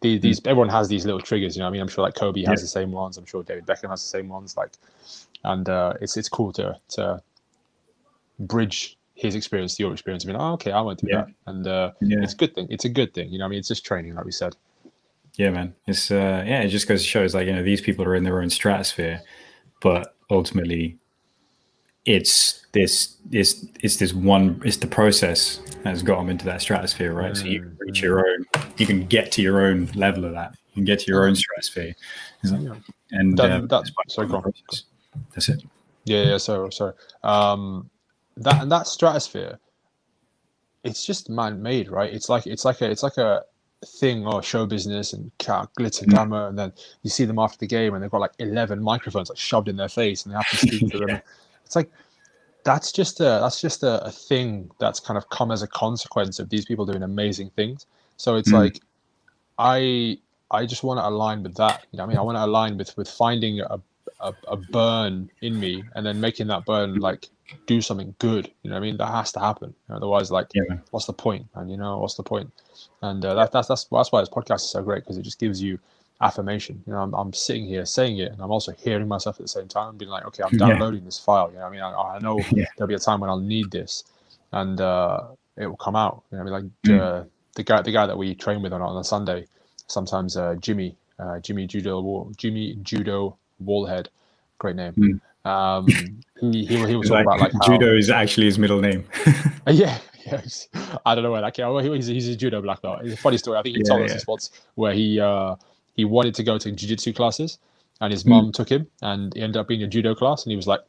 the, these everyone has these little triggers. You know, I mean, I'm sure like Kobe has Yeah. the same ones. I'm sure David Beckham has the same ones. Like, and uh, it's it's cool to to bridge his experience to your experience. I mean, oh, okay, I went through Yeah. that, and uh, Yeah. it's a good thing. It's a good thing. You know, I mean, it's just training, like we said. Yeah, man. It's uh yeah, it just goes to show it's like, you know, these people are in their own stratosphere, but ultimately it's this it's it's this one it's the process that's got them into that stratosphere, right? So you can reach your own you can get to your own level of that. You can get to your own stratosphere. Yeah. And That- uh, that's- by sorry, the go on. process. That's it. Yeah, yeah. So sorry. Um, that and that stratosphere, it's just man-made, right? It's like it's like a it's like a thing or show business and glitter Mm. glamour, and then you see them after the game and they've got like eleven microphones like shoved in their face, and they have to speak to <laughs> them. It's like that's just a that's just a, a thing that's kind of come as a consequence of these people doing amazing things. So it's Mm. like I I just want to align with that. You know, I mean, I want to align with with finding a, a a burn in me and then making that burn like do something good. You know, what I mean, that has to happen. Otherwise, like, Yeah, what's the point? And you know, what's the point? And uh, that, that's that's that's why this podcast is so great because it just gives you affirmation. You know, I'm, I'm sitting here saying it, and I'm also hearing myself at the same time, being like, okay, I'm <laughs> Yeah. downloading this file. You know, I mean, I, I know <laughs> Yeah. there'll be a time when I'll need this, and uh, it will come out. You know, I mean, Mm. like uh, the guy the guy that we train with on on a Sunday, sometimes uh, Jimmy, uh, Jimmy Judo Wall, Jimmy Judo Wallhead, great name. Mm. Um, he he he was <laughs> talking like, about like how, judo is actually his middle name. Yeah, yes. I don't know where that came. He's, he's a judo black belt. It's a funny story. I think he Yeah, told us yeah. this once where he uh, he wanted to go to jiu-jitsu classes, and his Mm. mum took him, and he ended up being a judo class, and he was like,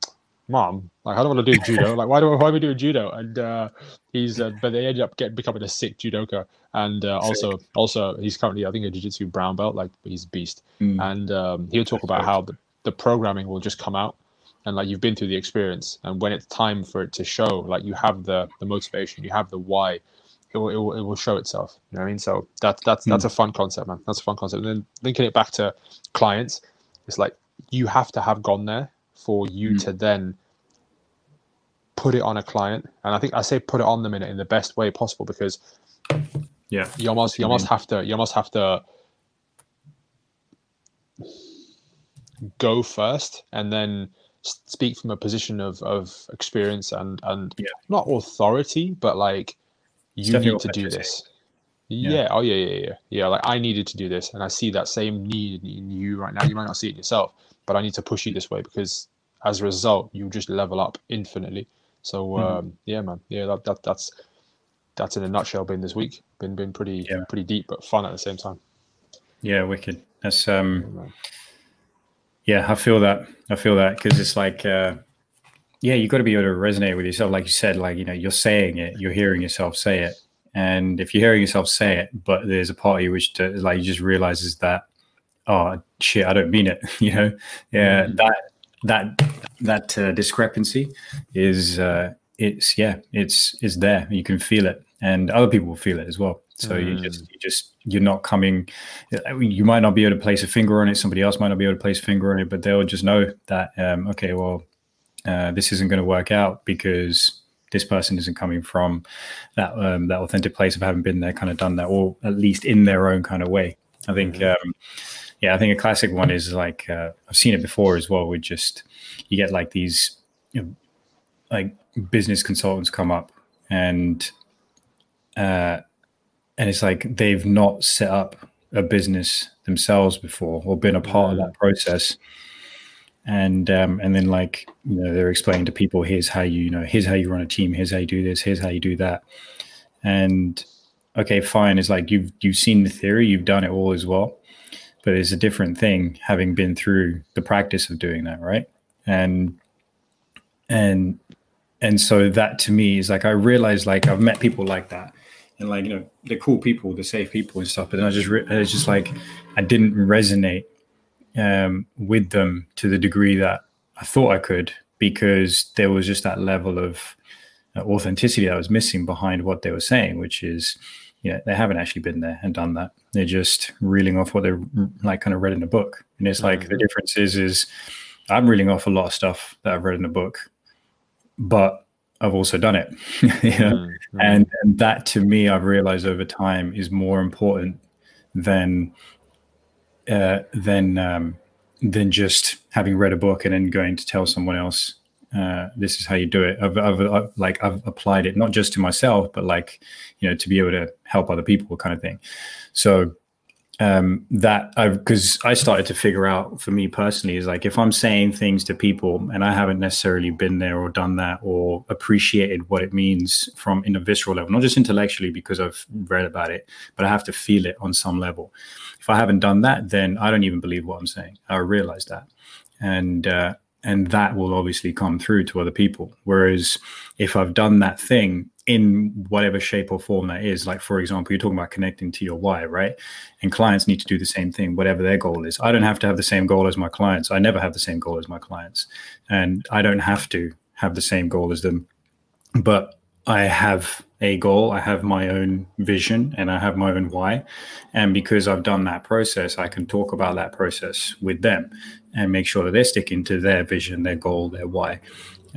"Mom, like I don't want to do judo. <laughs> Like why do I, why are we doing judo?" And uh, he's uh, but they ended up getting becoming a sick judoka, and uh, also also he's currently I think a jiu-jitsu brown belt. Like he's a beast Mm. and um, he'll talk about how the, the programming will just come out and like you've been through the experience and when it's time for it to show like you have the the motivation you have the why it will, it will, it will show itself you know what i mean so that's that's that's a fun concept man that's a fun concept and then linking it back to clients it's like you have to have gone there for you Mm. to then put it on a client and i think i say put it on them in, in the best way possible because Yeah. you almost you almost have to you almost have to go first and then speak from a position of of experience and and Yeah. not authority but like you need to do this Yeah. Oh yeah, yeah, yeah, yeah. Like I needed to do this, and I see that same need in you right now. You might not see it yourself, but I need to push you this way because as a result, you just level up infinitely. So mm-hmm. um, yeah, man. Yeah, that, that that's that's in a nutshell been this week. Been been pretty yeah. pretty deep, but fun at the same time. Yeah, wicked. That's um. Yeah, I feel that. I feel that because it's like. Uh, yeah, you've got to be able to resonate with yourself, like you said. Like you know, you're saying it, you're hearing yourself say it, and if you're hearing yourself say it, but there's a part of you which to, like you just realizes that, oh shit, I don't mean it. <laughs> you know, yeah, mm-hmm. that that that uh, discrepancy is uh, it's yeah, it's it's there. You can feel it, and other people will feel it as well. So mm. you just you just you're not coming. You might not be able to place a finger on it. Somebody else might not be able to place a finger on it, but they'll just know that um, okay, well, uh, this isn't going to work out because this person isn't coming from that um, that authentic place of having been there, kind of done that, or at least in their own kind of way. I think, mm-hmm. um, yeah, I think a classic one is like uh, I've seen it before as well. With just you get like these, you know, like business consultants come up and uh, and it's like they've not set up a business themselves before or been a part mm-hmm. of that process and um, and then like you know they're explaining to people here's how you, you know here's how you run a team. Here's how you do this. Here's how you do that. And okay fine it's like you've you've seen the theory you've done it all as well. But it's a different thing having been through the practice of doing that right? And and and so that to me is like i realized like i've met people like that. And like you know they're cool people they're safe people and stuff but then i just re- it's just like i didn't resonate um, with them to the degree that I thought I could because there was just that level of uh, authenticity that was missing behind what they were saying, which is, you know, they haven't actually been there and done that. They're just reeling off what they're like kind of read in a book. And it's like mm-hmm. the difference is, is I'm reeling off a lot of stuff that I've read in a book, but I've also done it. <laughs> you know? mm-hmm. and, and that to me, I've realized over time is more important than uh, than um, than just having read a book and then going to tell someone else uh, this is how you do it. I've, I've, I've, like I've applied it not just to myself, but like you know to be able to help other people, kind of thing. So um, that I because I started to figure out for me personally is like if I'm saying things to people and I haven't necessarily been there or done that or appreciated what it means from in a visceral level, not just intellectually because I've read about it, but I have to feel it on some level. If I haven't done that, then I don't even believe what I'm saying. I realize that, and uh, and that will obviously come through to other people. Whereas if I've done that thing in whatever shape or form that is, like for example, you're talking about connecting to your why, right? And clients need to do the same thing, whatever their goal is. I don't have to have the same goal as my clients. I never have the same goal as my clients, and I don't have to have the same goal as them. But I have a goal, I have my own vision, and I have my own why. And because I've done that process, I can talk about that process with them and make sure that they're sticking to their vision, their goal, their why.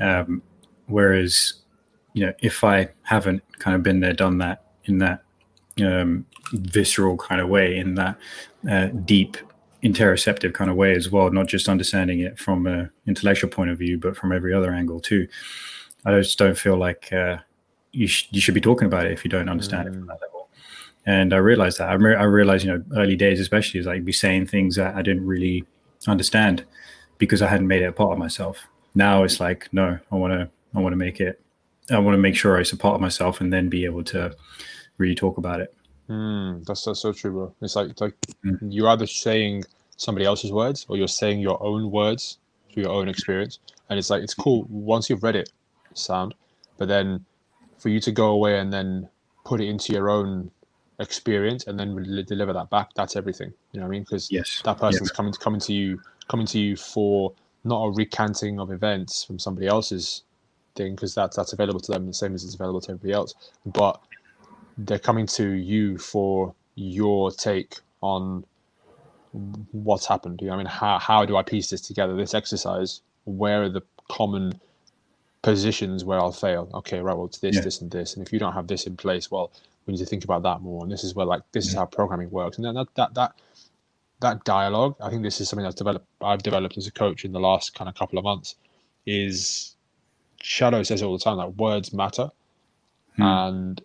Um, whereas, you know, if I haven't kind of been there, done that in that um, visceral kind of way, in that uh, deep interoceptive kind of way as well, not just understanding it from an intellectual point of view, but from every other angle too. I just don't feel like uh, you, sh- you should be talking about it if you don't understand mm. it from that level. And I realized that. I, re- I realized, you know, early days, especially, is like be saying things that I didn't really understand because I hadn't made it a part of myself. Now it's like, no, I want to, I want to make it, I want to make sure I support myself and then be able to really talk about it. Mm, that's, that's so true, bro. It's like, like mm. you're either saying somebody else's words or you're saying your own words through your own experience. And it's like, it's cool once you've read it, sound, but then for you to go away and then put it into your own experience and then deliver that back that's everything you know what i mean because yes that person's yeah. coming to coming to you coming to you for not a recanting of events from somebody else's thing because that's that's available to them the same as it's available to everybody else but they're coming to you for your take on what's happened you know i mean how, how do i piece this together this exercise where are the common positions where I'll fail. Okay, right. Well, it's this, yeah. this, and this. And if you don't have this in place, well, we need to think about that more. And this is where like this yeah. is how programming works. And then that that that that dialogue, I think this is something that's developed. I've developed as a coach in the last kind of couple of months. Is Shadow says it all the time that words matter, hmm. and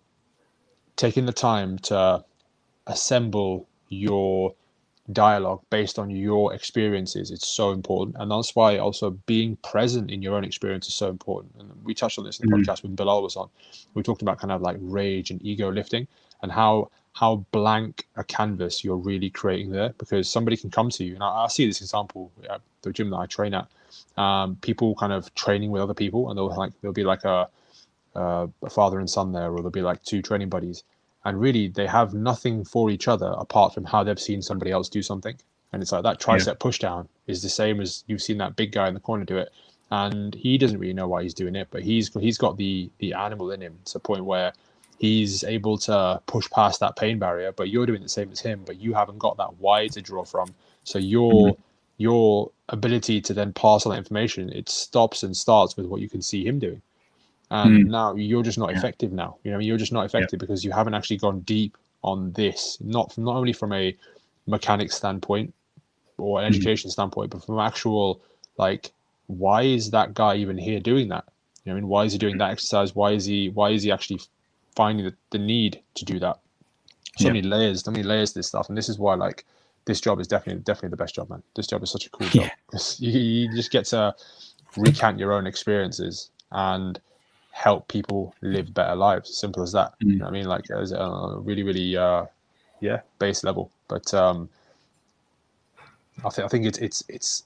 taking the time to assemble your dialogue based on your experiences it's so important. And that's why also being present in your own experience is so important. And we touched on this in the mm-hmm. podcast when Bilal was on. We talked about kind of like rage and ego lifting and how how blank a canvas you're really creating there because somebody can come to you. And I, I see this example at the gym that I train at um, people kind of training with other people and they'll like there'll be like a, a father and son there or there'll be like two training buddies and really they have nothing for each other apart from how they've seen somebody else do something and it's like that tricep yeah. push down is the same as you've seen that big guy in the corner do it and he doesn't really know why he's doing it but he's he's got the the animal in him to a point where he's able to push past that pain barrier but you're doing the same as him but you haven't got that why to draw from so your mm-hmm. Your ability to then pass on that information it stops and starts with what you can see him doing and mm. now you're just not yeah. effective now you know you're just not effective yeah. because you haven't actually gone deep on this not from not only from a mechanic standpoint or an mm. education standpoint but from actual like why is that guy even here doing that you know I mean why is he doing that exercise why is he why is he actually finding the, the need to do that so yeah. many layers so many layers to this stuff and this is why like this job is definitely definitely the best job man this job is such a cool job you, you just get to recount your own experiences and help people live better lives. Simple as that. Mm. You know I mean, like as a really, really, uh, yeah, base level. But um, I think I think it's it's it's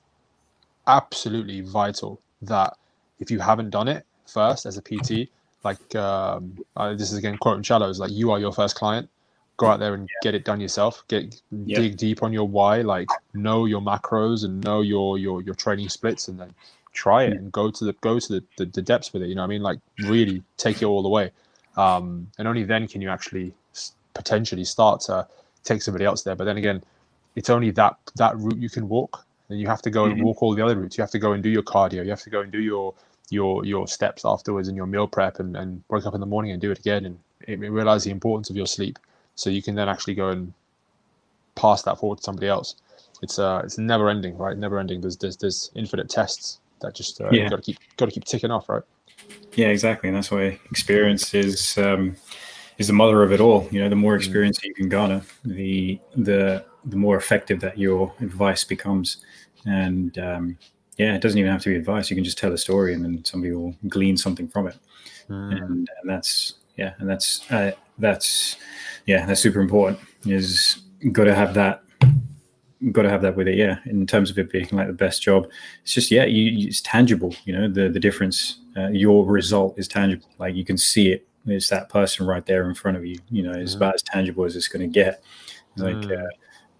absolutely vital that if you haven't done it first as a PT, like um, uh, this is again quoting Shallows, like you are your first client. Go out there and yeah. get it done yourself. Get yeah. dig deep on your why, like know your macros and know your your your training splits, and then try it and go to the go to the, the, the, depths with it. You know, I mean, like really take it all the way. Um, and only then can you actually potentially start to take somebody else there. But then again, it's only that that route you can walk, and you have to go mm-hmm. and walk all the other routes. You have to go and do your cardio. You have to go and do your your your steps afterwards and your meal prep, and and wake up in the morning and do it again, and realize the importance of your sleep, so you can then actually go and pass that forward to somebody else. It's uh it's never ending, right? Never ending. There's there's there's infinite tests that just uh, yeah. got to keep got to keep ticking off, right? Yeah, exactly, and that's why experience is um, is the mother of it all. You know, the more mm. experience mm. you can garner, the the the more effective that your advice becomes. And um, yeah, it doesn't even have to be advice. You can just tell a story, and then somebody will glean something from it. Mm. And, and that's yeah, and that's uh, that's yeah, that's super important. Is got to have that got to have that with it. Yeah, in terms of it being like the best job, it's just yeah, you, it's tangible. You know, the the difference. Uh, your result is tangible. Like you can see it. It's that person right there in front of you. You know, it's mm. about as tangible as it's going to get. Like mm. uh,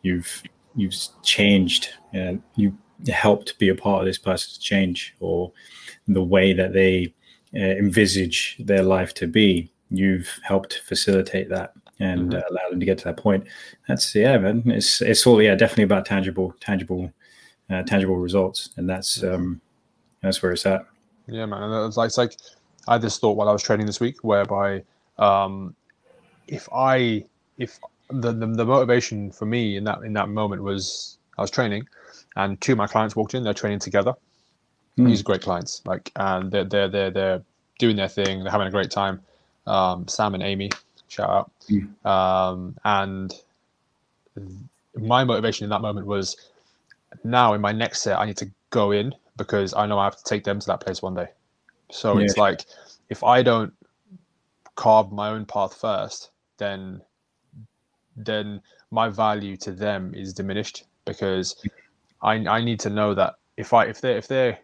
you've you've changed. Uh, you helped be a part of this person's change or the way that they uh, envisage their life to be. You've helped facilitate that and mm-hmm. uh, allow them to get to that point. That's yeah, man. It's it's all yeah, definitely about tangible, tangible, uh, tangible results, and that's um, that's where it's at. Yeah, man. It's like, it's like I had this thought while I was training this week, whereby um, if I if the, the, the motivation for me in that in that moment was I was training, and two of my clients walked in. They're training together. Mm. These are great clients, like, and they're they're they're they're doing their thing. They're having a great time. Um, Sam and Amy, shout out. Mm. Um, and my motivation in that moment was now in my next set, I need to go in because I know I have to take them to that place one day. So yeah. it's like if I don't carve my own path first, then then my value to them is diminished because I I need to know that if I if they if they're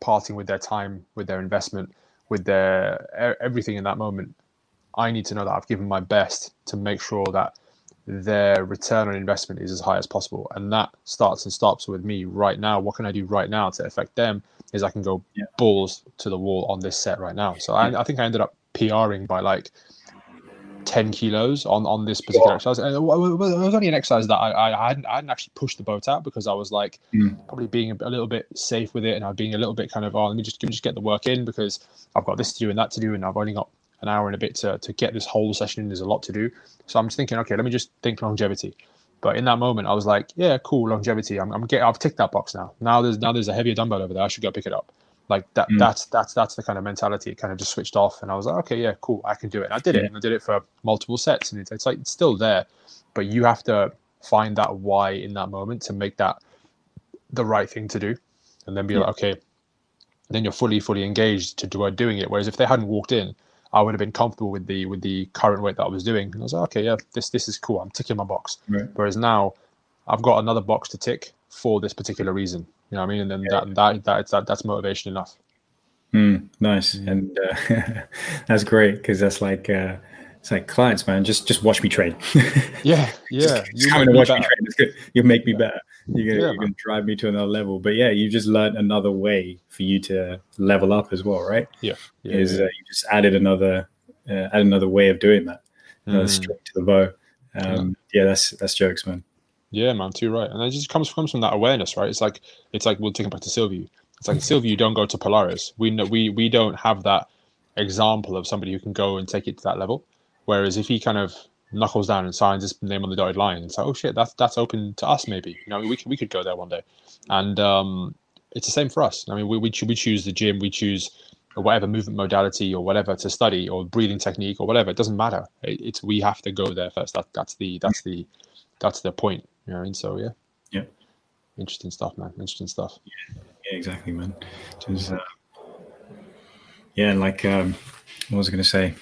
parting with their time, with their investment, with their everything in that moment, I need to know that I've given my best to make sure that their return on investment is as high as possible. And that starts and stops with me right now. What can I do right now to affect them? Is I can go yeah. balls to the wall on this set right now. So I, I think I ended up PRing by like 10 kilos on on this particular exercise. And it was only an exercise that I, I hadn't I hadn't actually pushed the boat out because I was like mm. probably being a, a, little bit safe with it and I was being a little bit kind of oh let me just let me just get the work in because I've got this to do and that to do and I've only got an hour and a bit to, to get this whole session in. There's a lot to do. So I'm just thinking, okay, let me just think longevity. But in that moment, I was like, yeah, cool, longevity. I'm, I'm getting, I've ticked that box now. Now there's now there's a heavier dumbbell over there. I should go pick it up. Like that. Mm. That's that's that's the kind of mentality. It kind of just switched off, and I was like, okay, yeah, cool, I can do it. And I did it, and I did it for multiple sets, and it's, it's like it's still there. but you have to find that why in that moment to make that the right thing to do, and then be yeah. like, okay, then you're fully fully engaged to do doing it. Whereas if they hadn't walked in, I would have been comfortable with the with the current weight that I was doing. And I was like, okay, yeah, this this is cool. I'm ticking my box. Right. Whereas now, I've got another box to tick for this particular reason. You know what I mean? And then yeah. that that that that that's motivation enough. Mm, nice, mm. and uh, <laughs> that's great because that's like uh, it's like clients, man. Just just watch me train. yeah, <laughs> yeah. just, just coming to watch better. me train. It's good. You'll make me better. You're gonna, yeah, you're gonna drive me to another level. But yeah, you just learned another way for you to level up as well, right? Yeah. yeah Is. Uh, you just added another uh, add another way of doing that. Mm. straight to the bow. Um, yeah. that's that's jokes, man. Yeah, man, too right. And it just comes comes from that awareness, right? It's like it's like we'll take it back to Silvio. It's like Silvio, you don't go to Polaris. We know we we don't have that example of somebody who can go and take it to that level. Whereas if he kind of knuckles down and signs his name on the dotted line, it's like, oh shit, that's that's open to us maybe. You know, we could we could go there one day. And um, it's the same for us. I mean, we we, we choose the gym, we choose whatever movement modality or whatever to study or breathing technique or whatever. It doesn't matter. It, it's we have to go there first. That that's the that's the that's the point. You know what I mean? So yeah. Yeah. Interesting stuff, man. Interesting stuff. Yeah, yeah exactly, man. Just, uh, yeah, and like um, what was I going to say?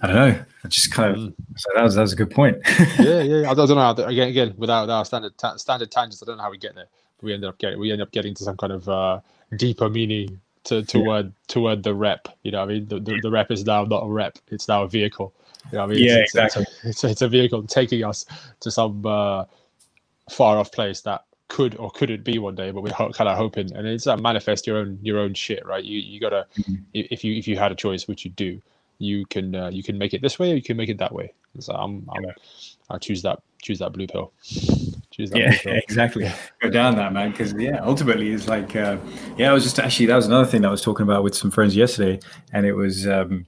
I don't know. I just kind of mm. so that was that was a good point. <laughs> yeah, yeah. I don't know. How, again, again, without our standard ta- standard tangents, I don't know how we get there. we ended up getting we ended up getting to some kind of uh, deeper meaning to toward yeah. toward the rep. You know, I mean, the, the, the, rep is now not a rep; it's now a vehicle. You know, I mean, yeah, it's, exactly. It's a, it's, a, it's a, vehicle taking us to some uh, far off place that could or couldn't be one day, but we're ho- kind of hoping. And it's that manifest your own your own shit, right? You you gotta mm-hmm. if you if you had a choice, which you do, you can uh, you can make it this way or you can make it that way. So I'm, I'm I choose that choose that blue pill. Choose that yeah, pill. <laughs> exactly. Go down that man, because yeah, ultimately it's like uh, yeah. I was just actually that was another thing that I was talking about with some friends yesterday, and it was um,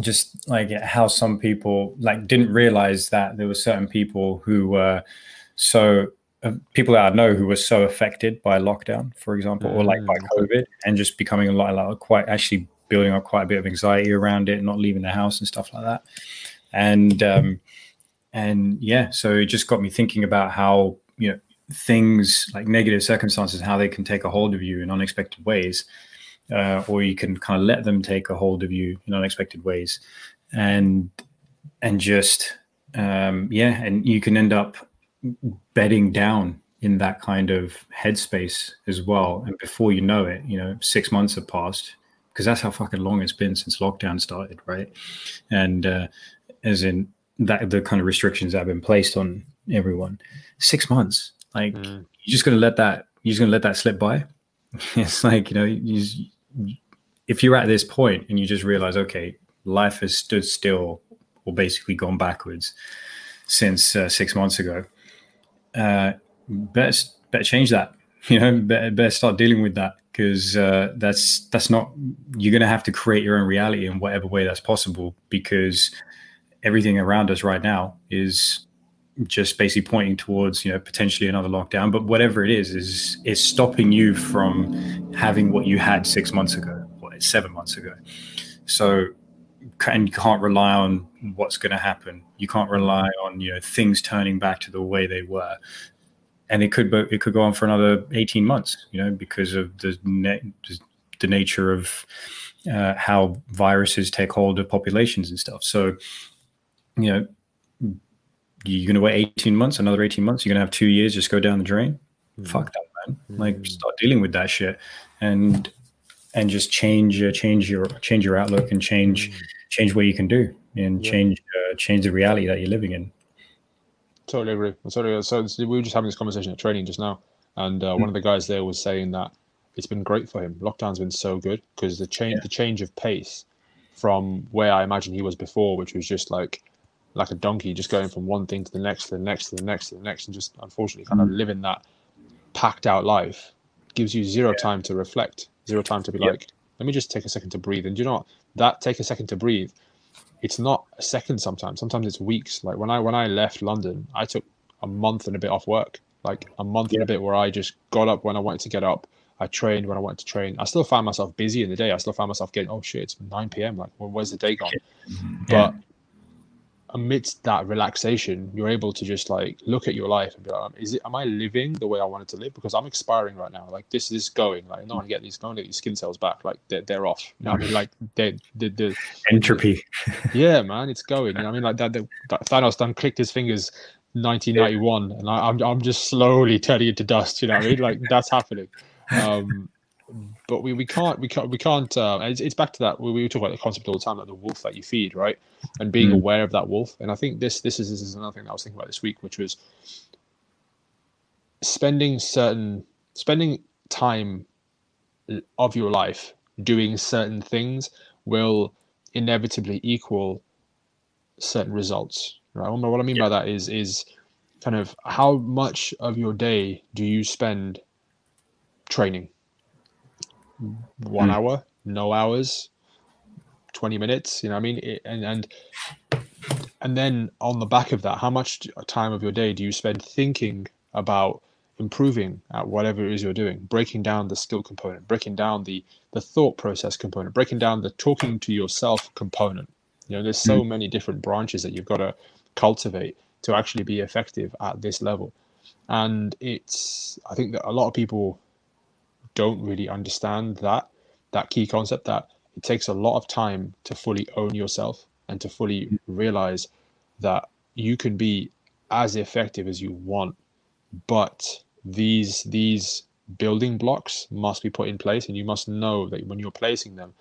just like how some people like didn't realize that there were certain people who were so uh, people that I know who were so affected by lockdown, for example, or like by mm. COVID, and just becoming a lot, a lot quite actually building up quite a bit of anxiety around it, not leaving the house and stuff like that. And um, and yeah, so it just got me thinking about how you know things like negative circumstances, how they can take a hold of you in unexpected ways, uh, or you can kind of let them take a hold of you in unexpected ways, and and just um, yeah, and you can end up bedding down in that kind of headspace as well. And before you know it, you know, six months have passed, because that's how fucking long it's been since lockdown started, right? And uh, as in that the kind of restrictions that have been placed on everyone, six months. Like mm. you're just gonna let that you're just gonna let that slip by. <laughs> it's like you know, you, if you're at this point and you just realize, okay, life has stood still or basically gone backwards since uh, six months ago. Uh, better better change that. <laughs> You know, better, start dealing with that because uh, that's that's not you're going to have to create your own reality in whatever way that's possible because everything around us right now is just basically pointing towards you know potentially another lockdown. But whatever it is is is stopping you from having what you had six months ago or seven months ago. So and you can't rely on what's going to happen. You can't rely on you know things turning back to the way they were and it could but it could go on for another 18 months you know because of the the nature of uh, how viruses take hold of populations and stuff so you know you're going to wait 18 months another 18 months you're going to have two years just go down the drain mm. fuck that man mm. like start dealing with that shit and and just change uh, change your change your outlook and change mm. change what you can do and yeah. change uh, change the reality that you're living in Totally agree. I Totally. So we were just having this conversation at training just now, and uh, one of the guys there was saying that it's been great for him. Lockdown's been so good because the change, yeah. the change of pace from where I imagine he was before, which was just like like a donkey, just going from one thing to the next, to the next, to the next, to the next, and just unfortunately kind mm. of living that packed out life gives you zero yeah. time to reflect, zero time to be like, let me just take a second to breathe. And you know what? That take a second to breathe it's not a second sometimes. Sometimes it's weeks. Like when i when i left london i took a month and a bit off work. Like a month yeah. and a bit where i just got up when i wanted to get up. I trained when i wanted to train. I still found myself busy in the day. I still found myself getting oh shit it's 9 p.m like well, where's the day gone? Yeah. but amidst that relaxation, you're able to just like look at your life and be like, is it am I living the way I wanted to live? Because I'm expiring right now. Like this is going. Like no one get these no one get these skin cells back. Like they're, they're off. You know I mean? <laughs> Like they the, the entropy. <laughs> yeah, man, it's going. You know I mean? Like that, that, that Thanos done clicked his fingers 1991 and I, am I'm, I'm just slowly turning into dust you know what i mean like that's happening um but we, we can't we can't we can't uh, it's, it's back to that we, we talk about the concept all the time like the wolf that you feed right and being mm. aware of that wolf and i think this this is this is another thing that i was thinking about this week which was spending certain spending time of your life doing certain things will inevitably equal certain results Right. What I mean yeah. by that is is kind of how much of your day do you spend training? One mm. hour, no hours, twenty minutes. You know, I mean, it, and and and then on the back of that, how much time of your day do you spend thinking about improving at whatever it is you're doing, breaking down the skill component, breaking down the the thought process component, breaking down the talking to yourself component. You know, there's so mm. many different branches that you've got to cultivate to actually be effective at this level. And it's, I think that a lot of people don't really understand that, that key concept that it takes a lot of time to fully own yourself and to fully realize that you can be as effective as you want, but these, these building blocks must be put in place and you must know that when you're placing them,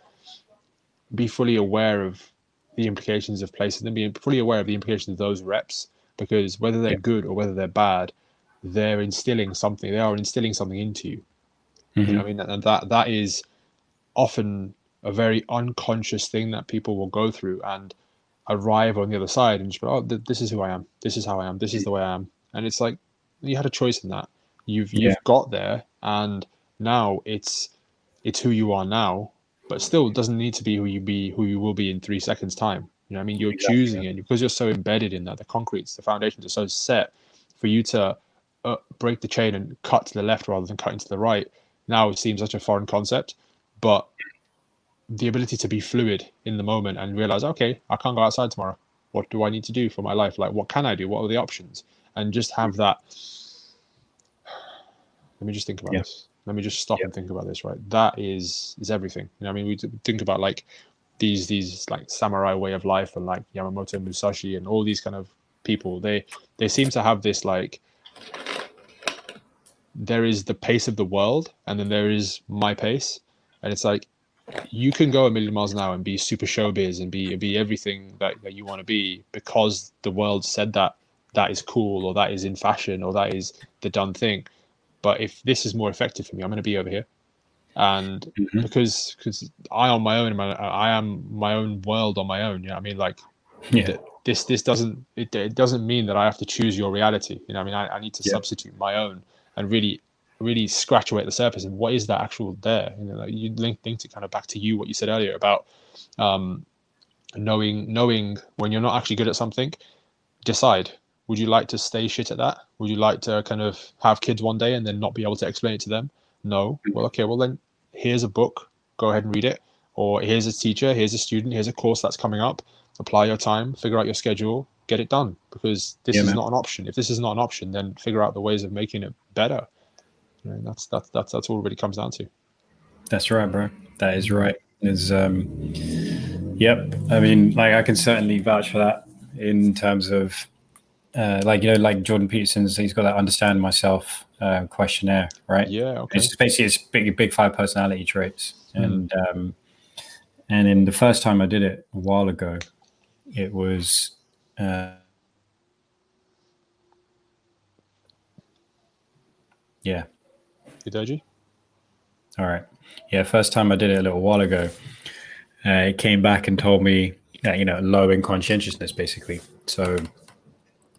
be fully aware of the implications of placing them, be fully aware of the implications of those reps, because whether they're yeah. good or whether they're bad, they're instilling something. They are instilling something into you. Mm-hmm. You know, I mean, and that that is often a very unconscious thing that people will go through and arrive on the other side and just go, "Oh, th- this is who I am. This is how I am. This is the way I am." And it's like you had a choice in that. You've you've got there, and now it's it's who you are now but still it doesn't need to be who you be who you will be in three seconds time you know i mean you're exactly. choosing it because you're so embedded in that the concretes the foundations are so set for you to uh, break the chain and cut to the left rather than cutting to the right now it seems such a foreign concept but the ability to be fluid in the moment and realize okay i can't go outside tomorrow. What do i need to do for my life? Like what can i do? What are the options? And just have that. Let me just think about yeah. this. Let me just stop yep. and think about this right? That is is everything. You know i mean? We think about like these these like samurai way of life and like yamamoto musashi and all these kind of people. They they seem to have this like there is the pace of the world and then there is my pace and it's like you can go a million miles an hour and be super showbiz and be be everything that, that you want to be because the world said that that is cool or that is in fashion or that is the done thing but if this is more effective for me, I'm going to be over here. And mm-hmm. because because I on my own, I am my own world on my own. You know, I mean, like, yeah. this this doesn't it, it doesn't mean that I have to choose your reality. You know, I mean, I, I need to yeah. substitute my own and really really scratch away at the surface and what is that actual there. You know, like you link it kind of back to you what you said earlier about um, knowing knowing when you're not actually good at something. Decide would you like to stay shit at that? Would you like to kind of have kids one day and then not be able to explain it to them? No. Well, okay. Well, then here's a book. Go ahead and read it. Or here's a teacher. Here's a student. Here's a course that's coming up. Apply your time. Figure out your schedule. Get it done because this yeah, is man. not an option. If this is not an option, then figure out the ways of making it better. That's that's that's that's all it really comes down to. That's right, bro. That is right. Is um, yep. I mean, like I can certainly vouch for that in terms of uh, like you know, like Jordan Peterson's, he's got that understand myself uh, questionnaire, right? Yeah, okay. It's basically it's big, big five personality traits, mm. and um, and in the first time I did it a while ago, it was. Uh, yeah. Hidoji? All right. Yeah, first time I did it a little while ago, uh, it came back and told me that, you know, low in conscientiousness, basically. So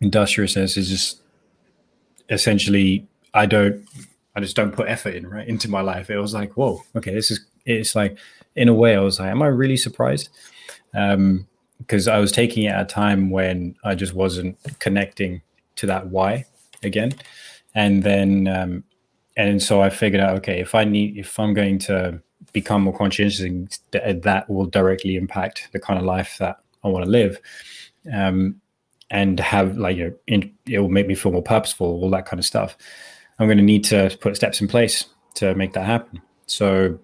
industriousness is just essentially I don't I just don't put effort in right into my life. It was like, whoa, okay, this is it's like in a way I was like, am I really surprised? Um, because I was taking it at a time when I just wasn't connecting to that why again. And then um and so I figured out, okay, if I need if I'm going to become more conscientious, that will directly impact the kind of life that I want to live. Um, and have like you know it will make me feel more purposeful all that kind of stuff i'm going to need to put steps in place to make that happen so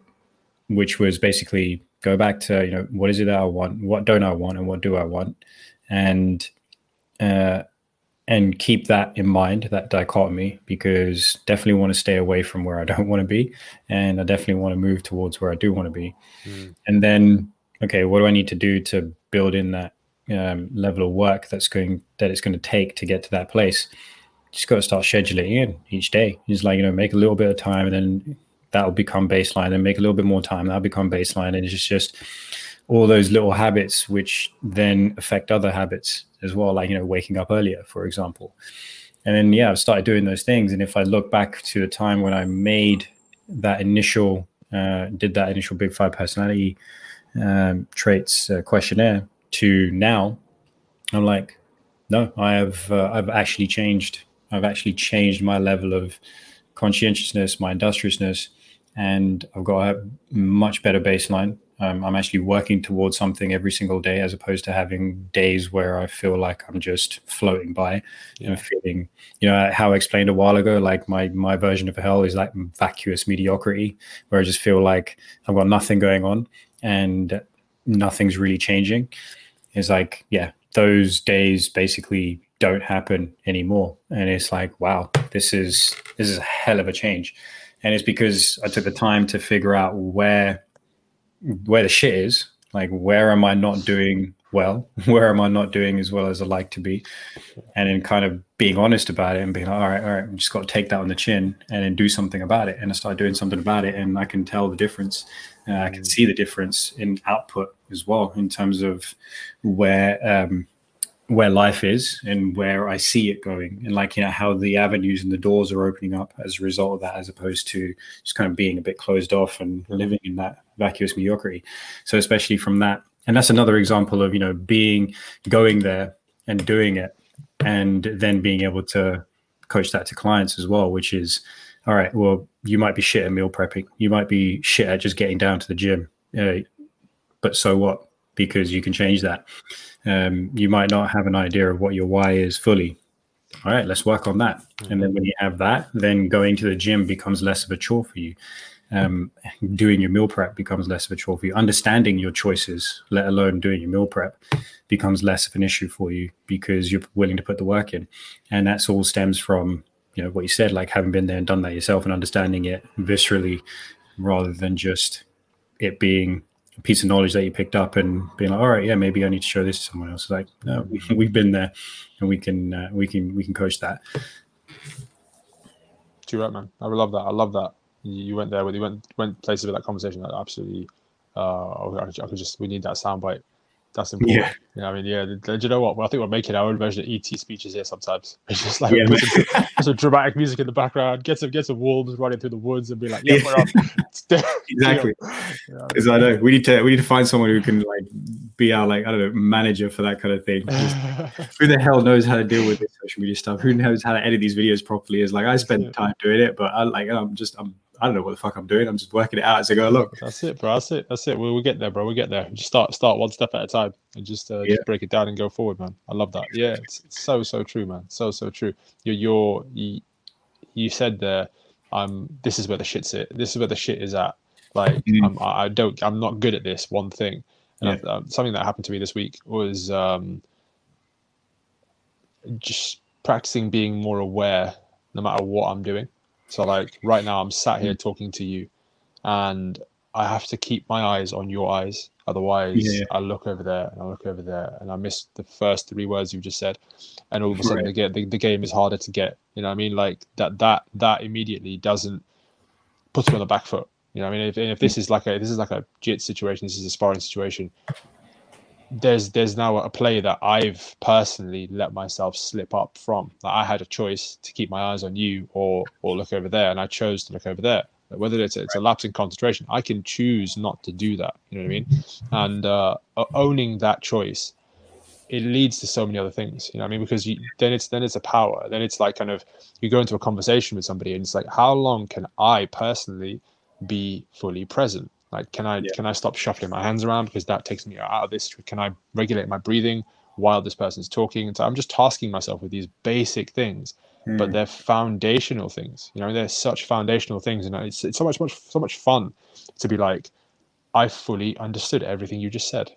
which was basically go back to you know what is it that i want? What don't i want and what do i want? And uh and keep that in mind that dichotomy because definitely want to stay away from where i <laughs> don't want to be and i definitely want to move towards where i do want to be. Mm. and then okay what do i need to do to build in that um, level of work that's going that it's going to take to get to that place? Just got to start scheduling in each day. Just like you know make a little bit of time and then that'll become baseline and make a little bit more time that'll become baseline. And it's just, all those little habits which then affect other habits as well like you know waking up earlier for example. And then yeah i've started doing those things. And if i look back to the time when i made that initial uh, did that initial big five personality um, traits uh, questionnaire to now i'm like no i have uh, i've actually changed. I've actually changed my level of conscientiousness my industriousness and I've got a much better baseline. Um, I'm actually working towards something every single day, as opposed to having days where I feel like I'm just floating by yeah. and feeling, you know, how I explained a while ago. Like my my version of hell is like vacuous mediocrity, where I just feel like I've got nothing going on and nothing's really changing. It's like, yeah, those days basically don't happen anymore, and it's like, wow, this is this is a hell of a change and it's because I took the time to figure out where where the shit is. Like, where am I not doing well? <laughs> Where am I not doing as well as I like to be? And then kind of being honest about it and being like, all right, all right, I'm just got to take that on the chin and then do something about it. And I started doing something about it, and I can tell the difference. Uh, I can mm. see the difference in output as well in terms of where um, where life is and where I see it going, and like you know how the avenues and the doors are opening up as a result of that, as opposed to just kind of being a bit closed off and living in that vacuous mediocrity. So especially from that, and that's another example of you know being going there and doing it, and then being able to coach that to clients as well, which is all right. Well, you might be shit at meal prepping, you might be shit at just getting down to the gym, uh, but so what? Because you can change that um, you might not have an idea of what your why is fully. All right, let's work on that. Mm-hmm. And then when you have that, then going to the gym becomes less of a chore for you. Um, doing your meal prep becomes less of a chore for you. Understanding your choices, let alone doing your meal prep, becomes less of an issue for you because you're willing to put the work in. And that's all stems from you know what you said, like having been there and done that yourself and understanding it viscerally, rather than just it being piece of knowledge that you picked up and being like, all right, yeah, maybe I need to show this to someone else. Like, no, <laughs> we, have been there, and we can uh, we can we can coach that. Too right, man. I love that. I love that. You went there with you went went places with that conversation. That absolutely. Uh, I could just we need that soundbite that's important. Yeah. Know, I mean, yeah. Do you know what? Well, I think we're making our own version of ET speeches here sometimes. <laughs> It's just like yeah, some, some, dramatic music in the background, get some get some wolves running through the woods, and be like, "Yeah, we're <laughs> up." <laughs> exactly. Because yeah. I know we need to we need to find someone who can like be our like I don't know manager for that kind of thing. Who the hell knows how to deal with this social media stuff? Who knows how to edit these videos properly? Is like I spend time doing it, but I like I'm just I'm I don't know what the fuck I'm doing. I'm just working it out as I go along. That's it, bro. That's it. That's it. We'll, we'll get there, bro. We'll get there. Just start start one step at a time and just uh, yeah. just break it down and go forward, man. I love that. Yeah, it's, it's so so true, man. So so true. You're you're you, you said there. Um, this is where the shit's it. This is where the shit is at. Like mm. I'm, I don't. I'm not good at this one thing. And yeah. um, something that happened to me this week was um, just practicing being more aware, no matter what I'm doing. So like right now, I'm sat here mm. talking to you, and I have to keep my eyes on your eyes. Otherwise, yeah. I look over there and I look over there, and I miss the first three words you've just said, and all of a sudden right. the, the, game is harder to get. You know, what I mean, like that that that immediately doesn't put me on the back foot. You know, I mean, if, if this is like a this is like a jit situation, this is a sparring situation there's there's now a play that I've personally let myself slip up from. Like I had a choice to keep my eyes on you or or look over there, and I chose to look over there. Whether it's it's a lapse in concentration, I can choose not to do that. You know what I mean? And uh, owning that choice, it leads to so many other things. You know what I mean? Because you, then it's then it's a power. Then it's like kind of you go into a conversation with somebody, and it's like, how long can I personally be fully present? Like, can I yeah. can I stop shuffling my hands around because that takes me out of this? Can I regulate my breathing while this person's talking. And so I'm just tasking myself with these basic things, but Mm. they're foundational things. You know, they're such foundational things, and it's it's so much much so much fun to be like, I fully understood everything you just said.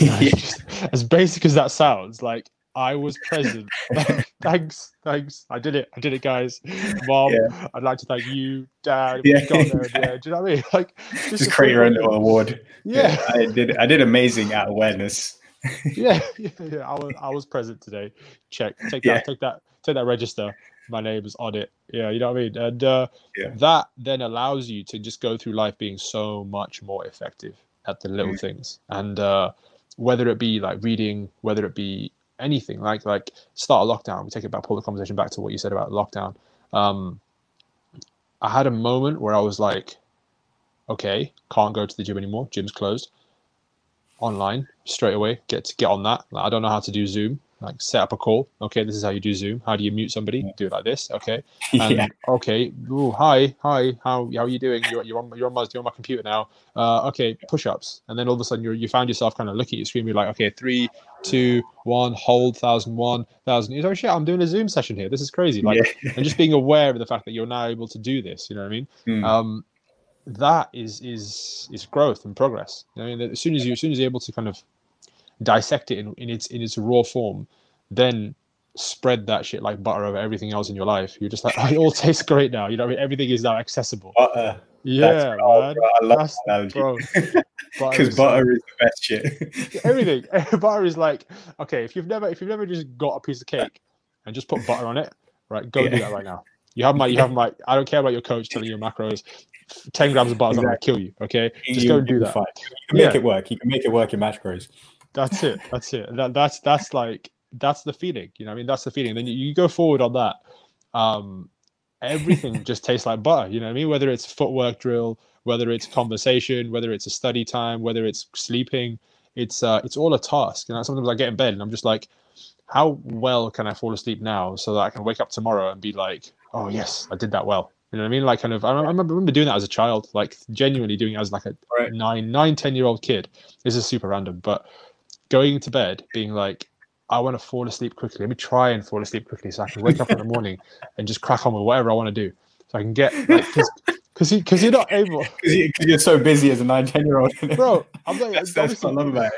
yeah. <laughs> as basic as that sounds, like I was present. <laughs> <laughs> thanks, thanks. I did it. I did it, guys. <laughs> Mom, Yeah. I'd like to thank you, Dad. Yeah. Got there. end. Do you know what I mean? Like, Just a create your own little award. Yeah, I did. I did amazing at awareness. yeah, yeah, yeah. I was, I was present today. Check. Take that. Yeah. Take that. Take that register. My name is on it. Yeah, you know what I mean. And uh, Yeah. that then allows you to just go through life being so much more effective at the little Mm. things. And uh, whether it be like reading, whether it be anything, like like start a lockdown. We take it back, pull the conversation back to what you said about lockdown. Um, I had a moment where I was like, okay, can't go to the gym anymore. Gym's closed. Online straight away. Get to get on that. Like, I don't know how to do Zoom. Like set up a call. Okay, this is how you do Zoom. How do you mute somebody? Do it like this. Okay. <laughs> And, yeah. Okay. Ooh, hi. Hi. How how are you doing? You're, you're on you're on my you're on my computer now. Uh, okay. Push ups. And then all of a sudden you're you found yourself kind of looking at your screen. You're like, okay, three, two, one. Hold thousand one thousand. You're like, shit, I'm doing a Zoom session here. This is crazy. Like, yeah. and just being aware of the fact that you're now able to do this. You know what I mean? Mm. um, that is is is growth and progress. I mean, as soon as you as soon as you're able to kind of dissect it in, in its in its raw form, then spread that shit like butter over everything else in your life. You're just like, <laughs> oh, it all tastes great now. You know, what I mean? everything is now accessible. butter. Yeah, man. I love That's that analogy. bro. <laughs> butter Because butter is the best shit. everything. <laughs> butter is like okay. If you've never if you've never just got a piece of cake and just put butter on it, right? Go do that right now. You have my you have my. I don't care about your coach telling you your macros. Ten grams of butter is not gonna kill you. Okay, just You- go do that. fine. You can make Yeah. it work. You can make it work in macros. That's it. That's it. That, that's that's like that's the feeling. You know, what I mean, that's the feeling. Then you, you go forward on that. Um, everything just tastes like butter. You know what I mean? Whether it's footwork drill, whether it's conversation, whether it's a study time, whether it's sleeping, it's uh, it's all a task. You know, sometimes I get in bed and I'm just like, how well can I fall asleep now so that I can wake up tomorrow and be like, oh yes, I did that well. You know what I mean? Like kind of, I remember, I remember doing that as a child, like genuinely doing it as like a Right. nine, nine, ten year old kid. This is super random, but going to bed being like, I want to fall asleep quickly. Let me try and fall asleep quickly so I can wake up in the morning <laughs> and just crack on with whatever I want to do. So I can get because because you're not able, <laughs> Because you, are so busy as a 9, 10 year old. bro. I'm like, that's, that's what I love about it.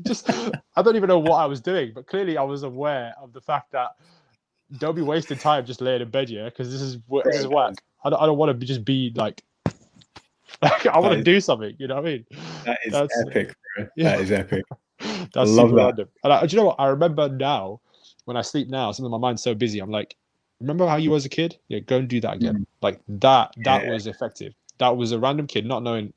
<laughs> just I don't even know what I was doing, but clearly I was aware of the fact that don't be wasting time just laying in bed, yeah, because this is this is whack. I don't, I don't want to just be like, like I want to do something. You know what I mean? That is That's- epic, bro. Yeah. That is epic. That's love super that. random. And I, do you know what? I remember now when I sleep now, something my mind's so busy. I'm like, remember how you were as a kid? Yeah, go and do that again. Like that. That Yeah. was effective. That was a random kid not knowing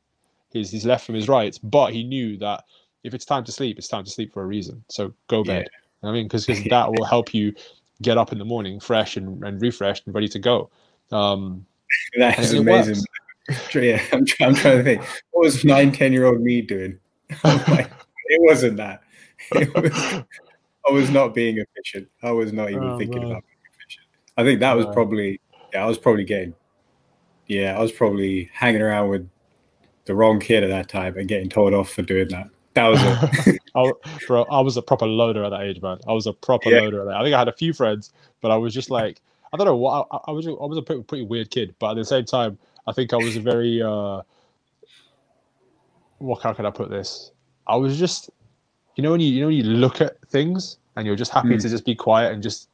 his his left from his right, but he knew that if it's time to sleep, it's time to sleep for a reason. So go Yeah. bed. I mean, because <laughs> that will help you get up in the morning fresh and, and refreshed and ready to go. Um, That and amazing. <laughs> Yeah, I'm, I'm trying to think. What was 9, 10 year old me doing? <laughs> Like, it wasn't that. <laughs> It was, <laughs> I was not being efficient. I was not even Oh, thinking man. about being efficient. I think that was Right. probably, yeah, I was probably getting, yeah, I was probably hanging around with the wrong kid at that time and getting told off for doing that. That was it. <laughs> I, bro, I was a proper loader at that age, man. I was a proper Yeah. loader at that. I think I had a few friends, but I was just like, I don't know what I, I was. I was a pretty, pretty weird kid, but at the same time, I think I was a very. uh What how can I put this? I was just, you know, when you you know when you look at things and you're just happy Mm. to just be quiet and just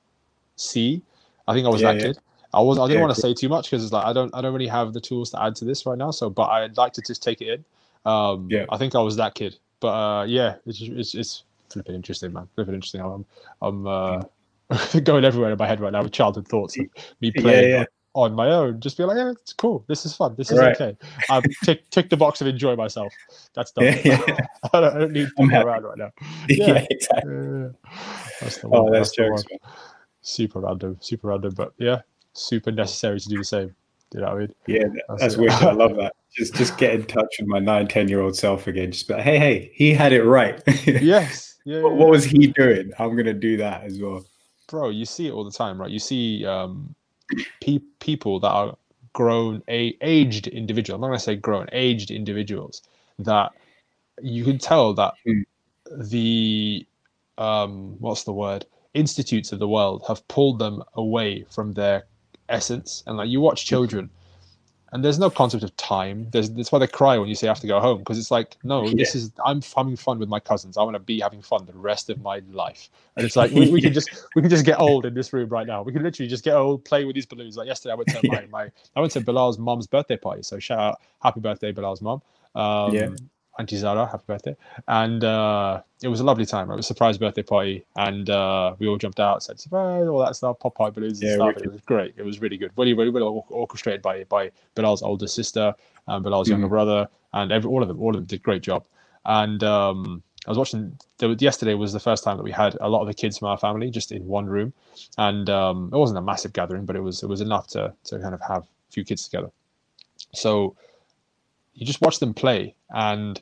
see. I think I was Yeah, that yeah. kid. I was. I didn't Yeah, want to say too much because it's like I don't. I don't really have the tools to add to this right now. So, but I'd like to just take it in. Um, Yeah. I think I was that kid. But uh, yeah, it's, it's it's flipping interesting, man. Flipping interesting. I'm I'm uh, <laughs> going everywhere in my head right now with childhood thoughts of me playing. On my own. Just be like, yeah, it's cool. This is fun. This is Right. okay. I've tick <laughs> tick the box of enjoy myself. That's done. Yeah, yeah. <laughs> I, don't, I don't need to I'm around right now. <laughs> yeah, Yeah. exactly. Yeah. That's the Oh, one. that's the jokes, one. Super random. Super random. But yeah, super necessary to do the same. You know what I mean? Yeah, That's that's wicked. I love that. Just just get in touch with my nine, 10 year old self again. Just be like, hey, hey, he had it right. Yes. Yeah. what, what was he doing? I'm gonna do that as well. bro you see it all the time right you see um pe- people that are grown a- aged individuals. I'm not going to say grown aged individuals that you can tell that Mm. the um, what's the word? Institutes of the world have pulled them away from their essence. And like you watch children and there's no concept of time there's that's why they cry when you say i have to go home because it's like no Yeah. this is i'm having fun with my cousins i want to be having fun the rest of my life and it's like we, we can just we can just get old in this room right now we can literally just get old play with these balloons like yesterday i went to <laughs> my, Yeah. my i went to bilal's mom's birthday party so shout out happy birthday bilal's mom um Yeah. Auntie Zara, happy birthday. And uh, it was a lovely time. It was a surprise birthday party. And uh, we all jumped out, said surprise, all that stuff, pop pipe balloons and Yeah. It was great. It was really good. Really, really, really orchestrated by by Bilal's older sister and Bilal's younger Mhm. brother. And every, all of them, all of them did a great job. And um, I was watching, there yesterday was the first time that we had a lot of the kids from our family just in one room. And um, it wasn't a massive gathering, but it was it was enough to, to kind of have a few kids together. So you just watch them play and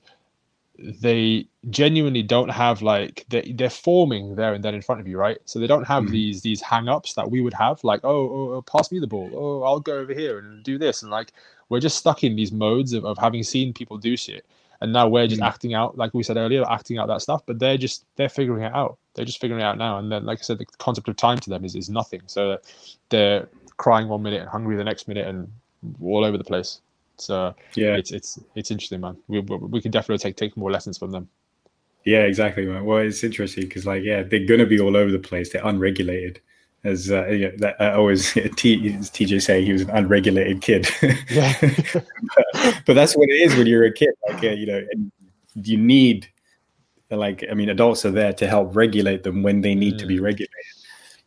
they genuinely don't have like they, they're forming there and then in front of you right? So they don't have Mhm. these these hang-ups that we would have like oh, oh, oh pass me the ball. Oh i'll go over here and do this. And like we're just stuck in these modes of, of having seen people do shit. And now we're just Mhm. acting out like we said earlier acting out that stuff but they're just they're figuring it out. They're just figuring it out now. And then like i said the concept of time to them is, is nothing. So they're crying one minute and hungry the next minute and all over the place so Yeah, it's it's it's interesting, man. We we, we can definitely take take more lessons from them. yeah, exactly, man. Well, it's interesting because, like, yeah, they're gonna be all over the place. They're unregulated. As uh, yeah, that, I always <laughs> T, TJ say, he was an unregulated kid. Yeah. but, <laughs> but that's what it is when you're a kid. Like, uh, you know, and you need, like, I mean, adults are there to help regulate them when they need to be regulated.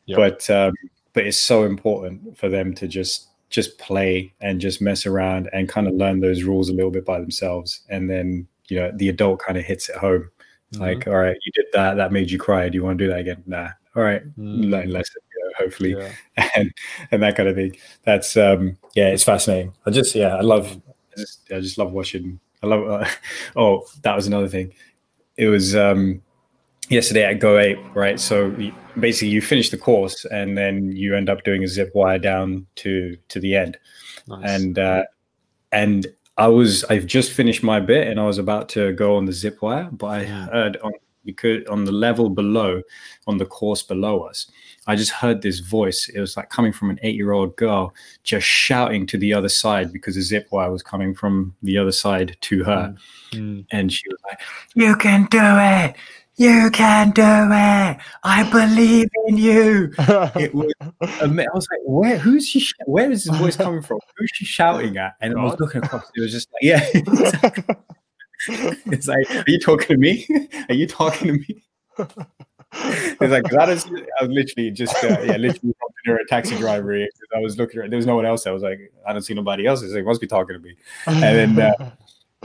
Yeah. But um, but it's so important for them to just just play and just mess around and kind of learn those rules a little bit by themselves, and then you know the adult kind of hits it home. Mhm. Like, all right, you did that. That made you cry. Do you want to do that again? Nah. All right, Mm. learn lesson. You know, hopefully, Yeah. <laughs> and and that kind of thing. That's um, yeah, it's fascinating. I just yeah, I love. I just I just love watching. I love. Uh, <laughs> oh, that was another thing. It was um, yesterday at Go Ape, right? So basically, you finish the course and then you end up doing a zip wire down to to the end Nice. and uh, and I was I've just finished my bit and I was about to go on the zip wire, but I Mm. heard on because on the level below, on the course below us, I just heard this voice. It was like coming from an eight-year-old girl, just shouting to the other side because the zip wire was coming from the other side to her, Mm. and she was like, "You can do it." You can do it. I believe in you. It was <laughs> I was like, where? Who's she? Sh- where is this voice coming from? <laughs> Who's she shouting at? And I was looking across. It was just like, yeah. <laughs> it's like, are you talking to me? Are you talking to me? It's like that is. I was literally just, uh, yeah, literally talking to a taxi driver. I was looking there was no one else. I was like, I don't see nobody else. It's like, must be talking to me. And then, uh,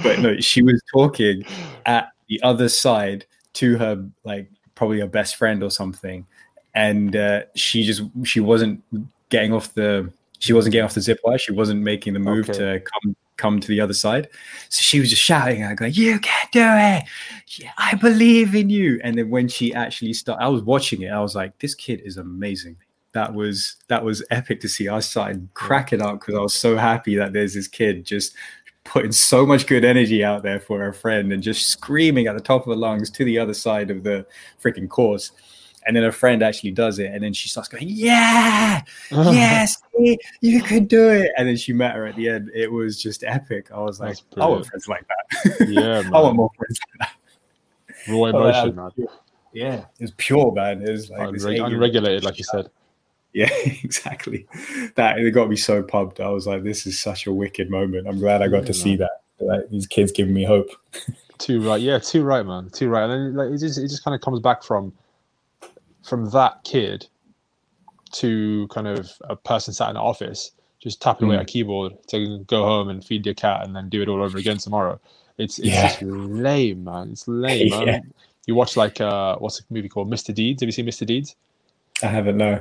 But no, she was talking at the other side to her, like, probably her best friend or something. And uh, she just, she wasn't getting off the, she wasn't getting off the zip wire. She wasn't making the move Okay. to come come to the other side. So she was just shouting at her, going, You can do it. I believe in you. And then when she actually started, I was watching it, I was like, This kid is amazing. That was that was epic to see. I started cracking up because I was so happy that there's this kid just putting so much good energy out there for her friend and just screaming at the top of her lungs to the other side of the freaking course. And then her friend actually does it, and then she starts going, "Yeah, <laughs> yes, you could do it. And then she met her at the end. It was just epic. I was like, I want friends like that. Yeah, <laughs> I want more friends like that. Raw Oh, emotion, man. Yeah, it was pure, man. It was like Unreg- unregulated, like you said. Yeah, <laughs> exactly. That it got me so pumped. I was like, this is such a wicked moment. I'm glad I got to Yeah, see that. Like these kids giving me hope. <laughs> Too right, yeah, too right, man, too right. And then like it just it just kind of comes back from from that kid to kind of a person sat in an office just tapping away Mm. at a keyboard to go home and feed your cat and then do it all over again tomorrow. It's it's Yeah. just lame, man. It's lame, <laughs> man. Yeah. You watch like uh what's a movie called Mr. Deeds? Have you seen Mr. Deeds? I haven't no.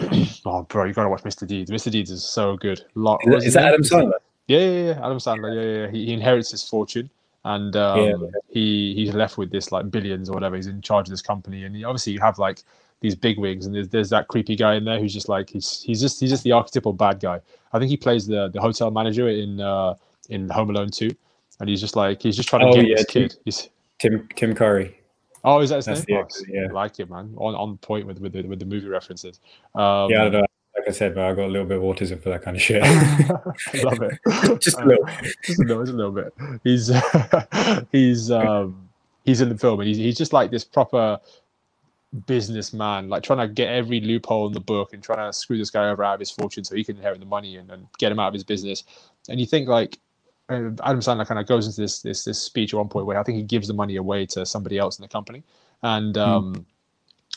Oh, bro, you gotta watch Mr. Deeds. Mr. Deeds is so good. Lo- Is, is that? Adam Sandler? Yeah, yeah, yeah. Adam Sandler. Yeah, yeah. yeah. He, he inherits his fortune, and um, Yeah. he he's left with this like billions or whatever. He's in charge of this company, and he, obviously you have like these big wigs, and there's, there's that creepy guy in there who's just like he's he's just he's just the archetypal bad guy. I think he plays the the hotel manager in uh in Home Alone 2, and he's just like he's just trying to Oh, get yeah, this Tim- kid. He's Tim Tim Curry. Oh, is that his That's name? the actor, yeah. I like it, man. On on point with with the, with the movie references. Um, Yeah, I don't know. Like I said, but I got a little bit of autism for that kind of shit. <laughs> love it. <laughs> Just a little. <laughs> just a little, just a little bit. He's he's um he's in the film and he's he's just like this proper businessman, like trying to get every loophole in the book and trying to screw this guy over out of his fortune so he can inherit the money and, and get him out of his business. And you think like Adam Sandler kind of goes into this this this speech at one point where I think he gives the money away to somebody else in the company, and um,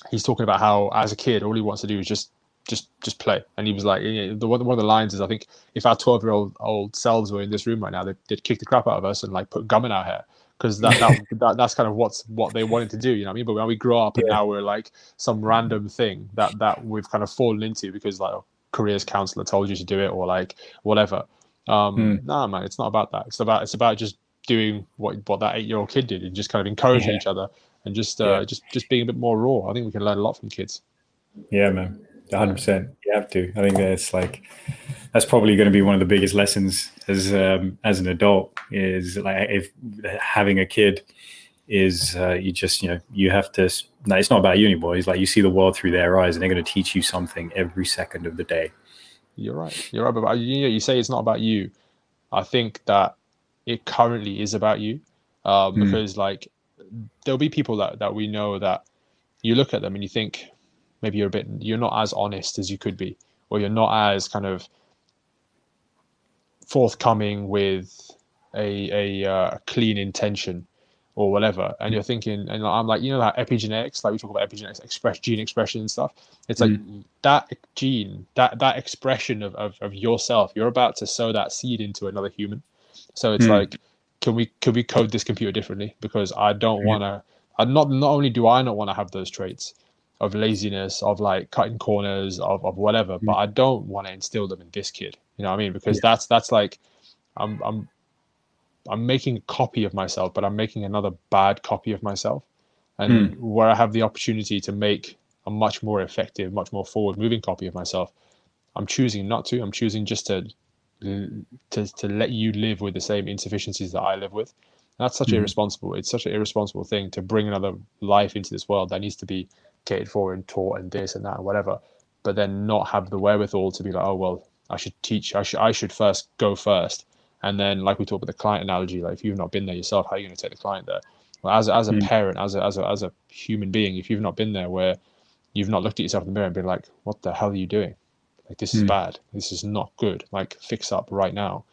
he's talking about how as a kid all he wants to do is just just just play. And he was like, the one one of the lines is, I think if our twelve year old old selves were in this room right now, they'd, they'd kick the crap out of us and like put gum in our hair because that, that, <laughs> that that's kind of what's what they wanted to do. You know what I mean? But when we grow up and now we're like some random thing that that we've kind of fallen into because like a careers counselor told you to do it or like whatever. Um, Hmm. Nah, man, it's not about that. It's about it's about just doing what what that eight year old kid did and just kind of encouraging Yeah. each other and just uh, Yeah. just just being a bit more raw. I think we can learn a lot from kids. Yeah, man. 100%. You have to. I think that's like, that's probably going to be one of the biggest lessons as um, as an adult is like if having a kid is uh, you just you know you have to no, it's not about you anymore it's like you see the world through their eyes and they're going to teach you something every second of the day You're right. You're right. But you, you say it's not about you. I think that it currently is about you, um, Hmm. because like there'll be people that that we know that you look at them and you think maybe you're a bit you're not as honest as you could be, or you're not as kind of forthcoming with a a uh, clean intention or whatever. And you're thinking and i'm like you know that epigenetics like we talk about epigenetics express gene expression and stuff? It's like that gene that that expression of, of, of yourself you're about to sow that seed into another human. So it's Hmm. like can we can we code this computer differently? Because i don't Yeah. want to i not not only do i not want to have those traits of laziness of like cutting corners of, of whatever but i don't want to instill them in this kid. You know what i mean? Because that's that's like i'm i'm i'm making a copy of myself but i'm making another bad copy of myself. And where i have the opportunity to make a much more effective much more forward moving copy of myself i'm choosing not to. I'm choosing just to to, to let you live with the same insufficiencies that i live with. That's such Mhm. irresponsible it's such an irresponsible thing to bring another life into this world that needs to be catered for and taught and this and that and whatever but then not have the wherewithal to be like oh well i should teach i should i should first go first and then like we talked about the client analogy like if you've not been there yourself how are you going to take the client there well as, a- as a Mm. parent as a, as, a, as a human being if you've not been there where you've not looked at yourself in the mirror and been like what the hell are you doing like this is Mm. bad this is not good like fix up right now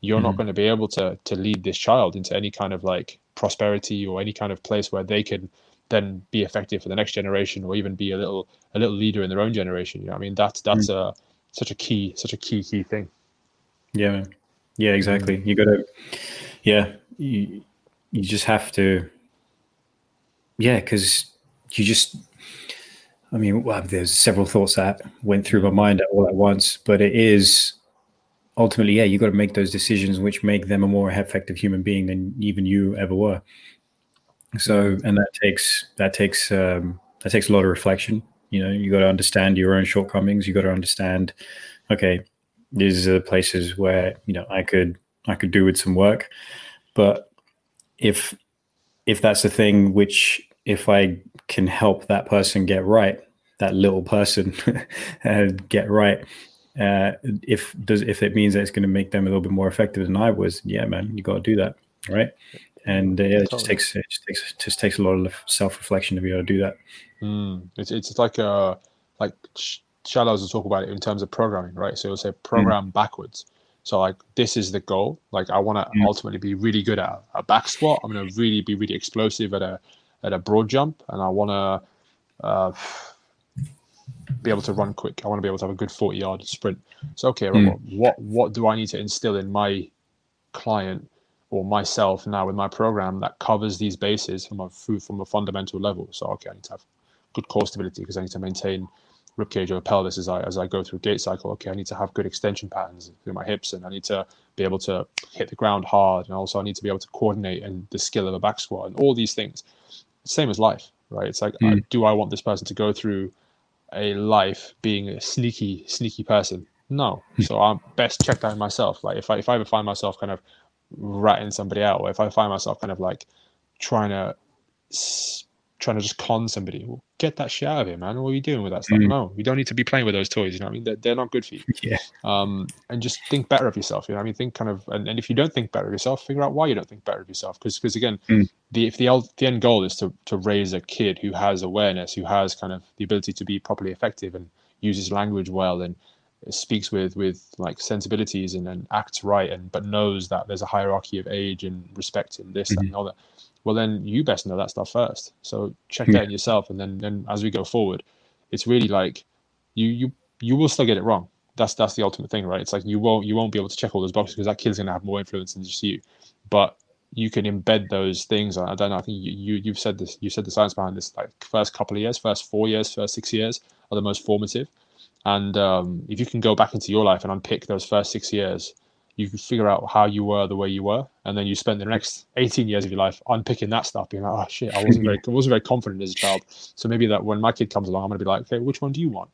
you're not Mhm. going to be able to to lead this child into any kind of like prosperity or any kind of place where they can then be effective for the next generation or even be a little a little leader in their own generation you know i mean that's that's a such a key such a key key thing yeah man. Yeah exactly. You gotta yeah you, you just have to yeah because you just i mean well, there's several thoughts that went through my mind all at once but it is ultimately yeah you got to make those decisions which make them a more effective human being than even you ever were. So and that takes that takes um that takes a lot of reflection you know you got to understand your own shortcomings you got to understand okay these are the places where you know i could i could do with some work. But if if that's the thing which if i can help that person get right that little person <laughs> uh, get right uh, if does if it means that it's going to make them a little bit more effective than i was yeah man you got to do that right? And uh, yeah, it just takes it just takes just takes a lot of self-reflection to be able to do that. Mm, it's it's like a like Shallows will talk about it in terms of programming, right? So he'll say program backwards. So like this is the goal. Like I want to Mm. ultimately be really good at a back squat. I'm going to really be really explosive at a at a broad jump, and I want to uh, be able to run quick. I want to be able to have a good 40 yard sprint. So okay, Mm. well, what what do I need to instill in my client or myself now with my program that covers these bases from a from a fundamental level? So okay, I need to have good core stability because I need to maintain rib cage over pelvis as I as I go through gait cycle. Okay, I need to have good extension patterns through my hips, and I need to be able to hit the ground hard, and also I need to be able to coordinate and the skill of a back squat and all these things. Same as life, right? It's like, uh, do I want this person to go through a life being a sneaky, sneaky person? No. So I'm best check that in myself. Like if I if I ever find myself kind of ratting somebody out, or if I find myself kind of like trying to s- trying to just con somebody. Well, get that shit out of here, man. What are you doing with that stuff? Mm. No, you don't need to be playing with those toys. You know what I mean? They're, they're not good for you. <laughs> Yeah. Um, and just think better of yourself. You know what I mean? Think kind of, and, and if you don't think better of yourself, figure out why you don't think better of yourself. Because, because again, Mm. the if the, the end goal is to to raise a kid who has awareness, who has kind of the ability to be properly effective and uses language well and speaks with with like sensibilities and, and acts right and but knows that there's a hierarchy of age and respect and this that, and all that well then you best know that stuff first. So check that in yourself and then then as we go forward it's really like you you you will still get it wrong. That's that's the ultimate thing right? It's like you won't you won't be able to check all those boxes because that kid's going to have more influence than just you. But you can embed those things i don't know i think you, you you've said this you said the science behind this like first couple of years first four years first six years are the most formative. And um, if you can go back into your life and unpick those first six years, you can figure out how you were the way you were, and then you spend the next 18 years of your life unpicking that stuff, being like, oh shit, I wasn't very, <laughs> I wasn't very confident as a child. So maybe that when my kid comes along, I'm gonna be like, okay, which one do you want?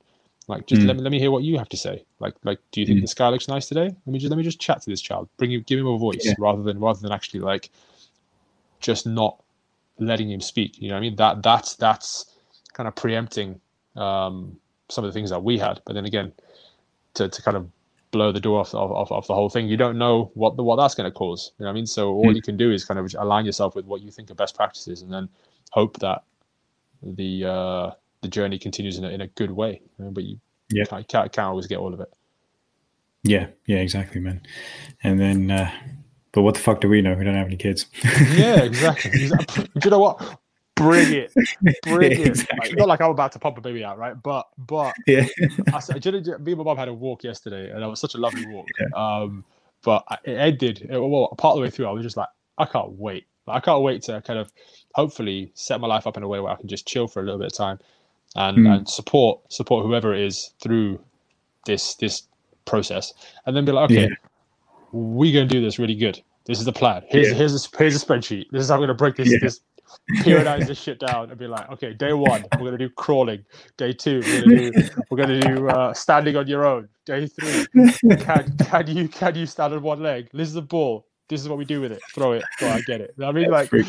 Like, just Mm. let me let me hear what you have to say. Like, like, do you think Mm. the sky looks nice today? Let me just let me just chat to this child. Bring him, give him a voice Yeah. rather than rather than actually like just not letting him speak. You know what I mean? That that's that's kind of preempting um, some of the things that we had. But then again, to, to kind of blow the door off of, of, of the whole thing, you don't know what the, what that's going to cause. You know what I mean? So all Mm. you can do is kind of align yourself with what you think are best practices, and then hope that the uh, the journey continues in a, in a good way. You know, but you Yeah. can't, can't, can't always get all of it. Yeah, yeah, exactly, man. And then, uh, but what the fuck do we know? We don't have any kids. <laughs> Yeah, exactly. Exactly. Do you know what? Bring <laughs> it, bring it. Like, not like I'm about to pump a baby out, right? But but yeah, I said, you know, me and my mum had a walk yesterday, and it was such a lovely walk. Um, but it ended it- well part of the way through. I was just like, I can't wait. Like, I can't wait to kind of hopefully set my life up in a way where I can just chill for a little bit of time and Mm. and support support whoever it is through this this process, and then be like, okay, Yeah. we're gonna do this really good. This is the plan. Here's Yeah. here's a, here's a spreadsheet. This is how we're gonna break this Yeah. this periodize this shit down and be like, okay, day one we're gonna do crawling. Day two we're gonna do we're gonna do uh, standing on your own. Day three, can can you can you stand on one leg? This is a ball. This is what we do with it. Throw it. Go, I get it. I mean, like, I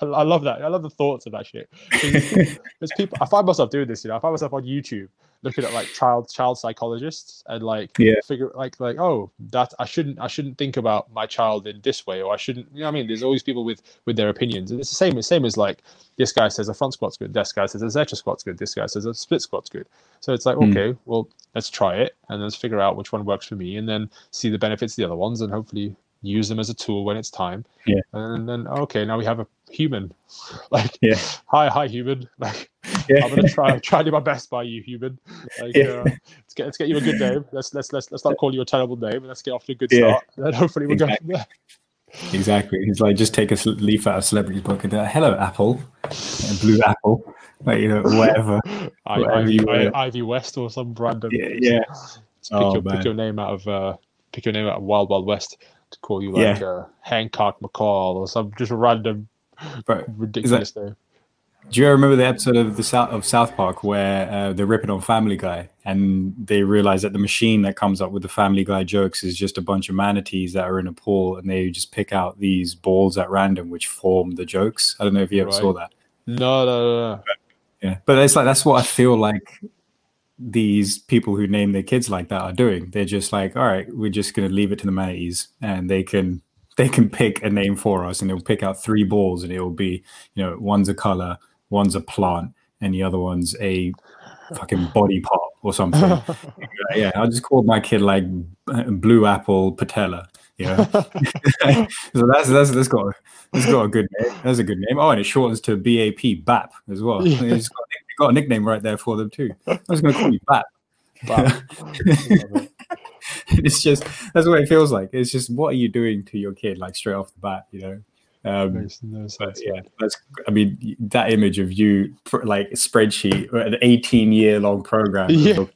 <laughs> I love that. I love the thoughts of that shit. There's people. I find myself doing this. You know, I find myself on YouTube looking at like child child psychologists and like Yeah. figure like like oh that I shouldn't I shouldn't think about my child in this way or I shouldn't you know I mean. There's always people with with their opinions and it's the same same as like this guy says a front squat's good. This guy says a Zercher squat's good. This guy says a split squat's good. So it's like Hmm. okay, well let's try it and let's figure out which one works for me and then see the benefits of the other ones and hopefully use them as a tool when it's time. Yeah. And then okay, now we have a human. <laughs> Like Yeah. hi hi human. <laughs> Like Yeah. I'm gonna try try to do my best by you, human. <laughs> Like, Yeah. uh, let's get let's get you a good name. Let's let's let's let's not call you a terrible name, let's get off to a good Yeah. start. And then hopefully we'll go from there. Exactly. He's like just take a leaf out of celebrity's book and hello, Apple, and blue apple, like, you know, whatever. <laughs> I, Whatever Ivy, you I. Ivy West or some random. Yeah, yeah. Pick, Oh, your, pick your name out of uh, pick your name out of Wild Wild West to call you like uh, Hancock McCall or some just random But ridiculous name. Do you remember the episode of the South of South Park where uh, they're ripping on Family Guy and they realize that the machine that comes up with the Family Guy jokes is just a bunch of manatees that are in a pool and they just pick out these balls at random which form the jokes. I don't know if you ever Right. saw that. No, no, no, no. Yeah, but it's like that's what I feel like these people who name their kids like that are doing. They're just like, all right, we're just gonna leave it to the manatees, and they can they can pick a name for us, and they'll pick out three balls, and it will be, you know, one's a color, one's a plant, and the other one's a fucking body part or something. <laughs> yeah, I just called my kid like Blue Apple Patella. You know, <laughs> so that's that's that's got that's got a good name. That's a good name. Oh, and it shortens to BAP BAP as well. Yeah. It's got, it's got a nickname right there for them too. I was going to call you BAP. But, <laughs> it's just that's what it feels like. It's just what are you doing to your kid like straight off the bat? You know. Um, Makes no sense. yeah, that's. I mean, that image of you like spreadsheet, uh, an 18 year long program of, <laughs> Yeah. your,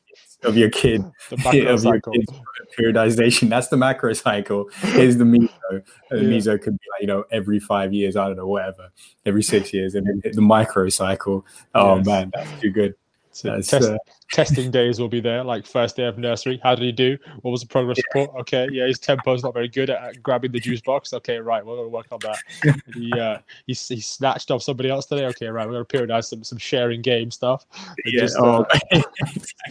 of your kid <laughs> The <laughs> of macro your cycle. kid's uh, periodization. That's the macro cycle. Here's the meso. Uh, the Yeah. meso could be like, you know, every five years, I don't know, whatever, every six years. And then the micro cycle. Oh Yes. man, that's too good. So test, uh, testing days will be there, like first day of nursery. How did he do? What was the progress report? Okay, yeah, his tempo's not very good at, at grabbing the juice box. Okay, right, we're gonna work on that. <laughs> he uh, he, he snatched off somebody else today. Okay, right, we're gonna periodize some some sharing game stuff. Yeah, just, oh, uh, <laughs>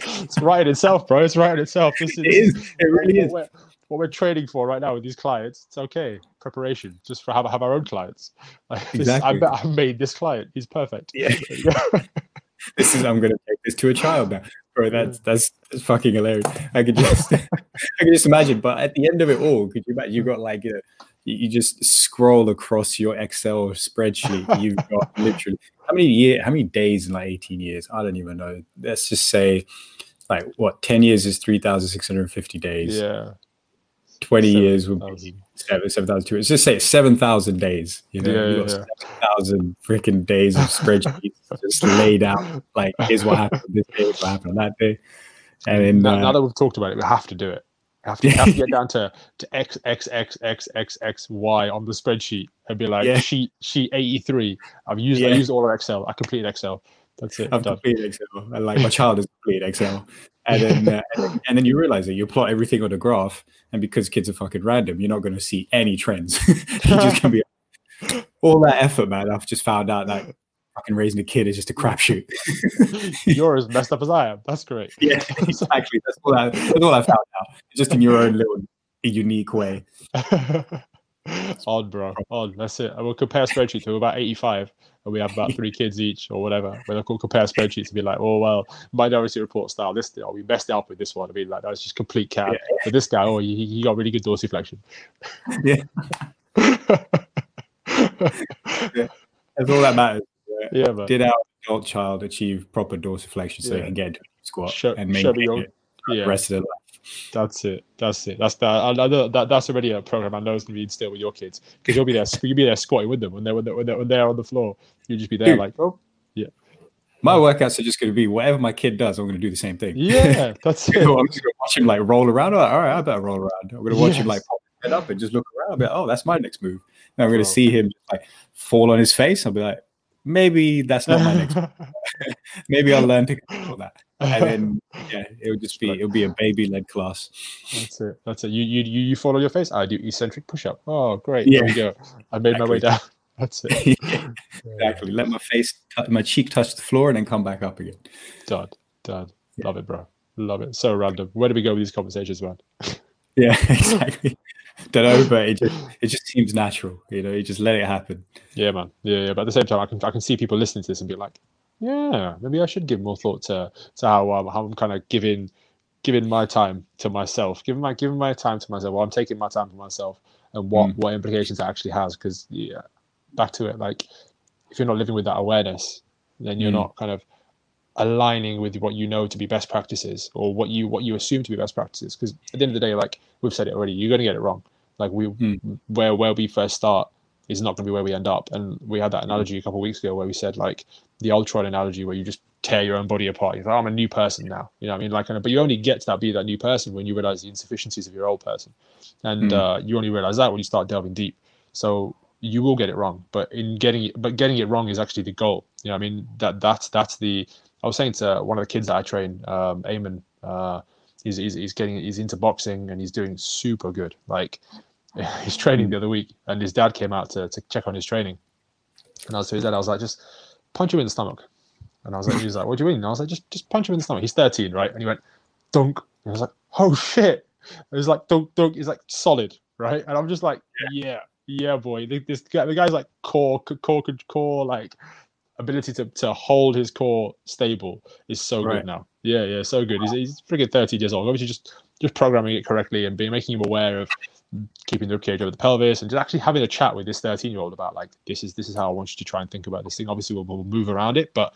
it's right in itself, bro. It's right in itself. This is, it is. It really is. We're, what we're training for right now with these clients, it's okay. Preparation, just for have have our own clients. Like <laughs> this, I Exactly. I made this client. He's perfect. Yeah. This is I'm gonna take this to a child now, bro. That's that's, that's fucking hilarious. I could just <laughs> I could just imagine. But at the end of it all, could you imagine? You got like you, you you just scroll across your Excel spreadsheet. <laughs> You've got literally how many year, how many days in like 18 years? I don't even know. Let's just say like what 10 years is 3,650 days. yeah. 20 Seven years would be thousand. seven, 7,002. Let's just say 7,000 days. You know, Yeah, you yeah, got yeah. 7,000 freaking days of spreadsheets <laughs> just laid out. Like, here's what happened this day, what happened that day. And then, now, uh, now that we've talked about it, we have to do it. We have to, we have to get down to, to X, X, X, X, X, X, Y on the spreadsheet and be like, Yeah. sheet, sheet 83. I've used, I used all of Excel. I completed Excel. That's it. I've done. completed Excel. And like, my child has completed Excel. And then, <laughs> uh, and then, and then you realize that you plot everything on a graph. And because kids are fucking random, you're not going to see any trends. <laughs> you're just going to be <laughs> all that effort, man. I've just found out that fucking raising a kid is just a crapshoot. You're as messed up as I am. That's great. Yeah, exactly. That's all I, that's all I found out. Just in your own little unique way. Odd, bro. Odd. That's it. And we'll compare spreadsheets. We're about 85 and we have about three <laughs> kids each or whatever. We'll co- compare spreadsheets to be like, oh, well, minority report style, this, oh, we messed up with this one. I mean, like, that was just complete cap. Yeah. But this guy, oh, he, he got really good dorsiflexion. Yeah. <laughs> That's all that matters. yeah, man. Did our adult child achieve proper dorsiflexion so Yeah. can get into a squat and maintain it Yeah. the rest of their life? That's it. That's it. That's that. I know that that's already a program I know is going to be instilled with your kids because you'll be there. You'll be there squatting with them when they're when they're, when they're, when they're on the floor. You'll just be there Dude. like, oh, yeah. My workouts are just going to be whatever my kid does, I'm going to do the same thing. yeah, <laughs> that's it. I'm just going to watch him like roll around. Like, all right, I better roll around. I'm going to watch him like pop his head up and just look around. I'll be like, oh, that's my next move. And I'm going to oh. Bro. see him like fall on his face. I'll be like, maybe that's not my next. <laughs> <laughs> Maybe I'll learn to control that. And then <laughs> yeah, it would just be it would be a baby led class. That's it. That's it. You you you on your face. I do eccentric push up. Oh, great. Yeah. There we go. I made my way down. <laughs> That's it. <laughs> exactly. Let my face, my cheek touch the floor, and then come back up again. Done. Done. Love it, bro. Love it. So random. Where do we go with these conversations, man? Yeah, exactly. Don't know, but it just it just seems natural. You know, you just let it happen. Yeah, man. Yeah, yeah. But at the same time, I can I can see people listening to this and be like, yeah, maybe I should give more thought to to how um, how I'm kind of giving giving my time to myself, giving my giving my time to myself. Well, I'm taking my time for myself, and what Mm. what implications it actually has. Because yeah, back to it. Like, if you're not living with that awareness, then you're Mm. not kind of aligning with what you know to be best practices or what you what you assume to be best practices. Because at the end of the day, like we've said it already, you're going to get it wrong. Like we Mm. where where we first start is not going to be where we end up. And we had that analogy a couple of weeks ago where we said like the Ultron analogy where you just tear your own body apart. You're like, oh, I'm a new person now. You know what I mean? Like, but you only get to that be that new person when you realize the insufficiencies of your old person, and Mm. uh, you only realize that when you start delving deep. So you will get it wrong, but in getting it, but getting it wrong is actually the goal. You know, what I mean that that's that's the. I was saying to one of the kids that I train, um, Eamon, uh, he's, he's he's getting he's into boxing and he's doing super good. Like <laughs> he's training hmm. the other week, and his dad came out to, to check on his training, and I was to his dad, I was like, just punch him in the stomach, and I was like, he was like, what do you mean? And I was like, just just punch him in the stomach. He's 13, right? And he went, dunk. And I was like, oh shit. It was like dunk dunk. He's like solid, right? And I'm just like, yeah, yeah, boy. This guy, the guy's like core core core like ability to, to hold his core stable is so Right. good now. Yeah, yeah, so good. He's, he's freaking 30 years old. Obviously, just just programming it correctly and being making him aware of keeping the ribcage over the pelvis and just actually having a chat with this 13 year old about like this is this is how I want you to try and think about this thing. Obviously, we'll, we'll move around it, but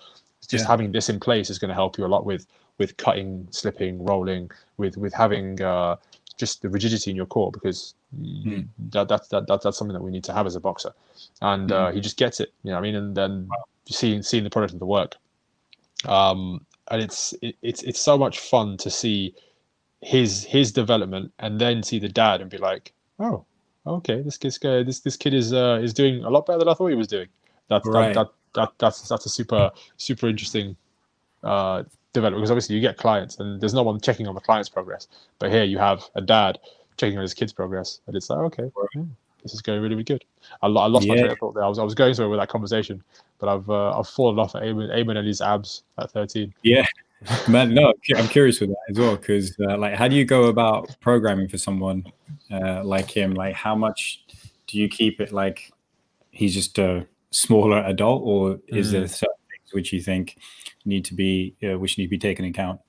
just Yeah. having this in place is going to help you a lot with with cutting, slipping, rolling, with with having uh, just the rigidity in your core because you, that, that, that, that that's something that we need to have as a boxer, and uh, he just gets it. You know, what I mean, and then seeing seeing the product of the work, um, and it's it, it's it's so much fun to see his his development and then see the dad and be like, oh, okay, this kid's uh, this this kid is uh, is doing a lot better than I thought he was doing. That's Right. that, that that that's that's a super super interesting uh, development because obviously you get clients and there's no one checking on the client's progress. But here you have a dad checking on his kid's progress, and it's like okay, this is going really, really good. I, I lost yeah. my train of thought there. I was I was going somewhere with that conversation, but I've uh, I've fallen off at Eamon, Eamon and his abs at 13. Yeah, man. No, I'm curious with that as well because uh, like, how do you go about programming for someone uh, like him? Like, how much do you keep it like he's just a smaller adult, or is mm. there certain things which you think need to be uh, which need to be taken into account?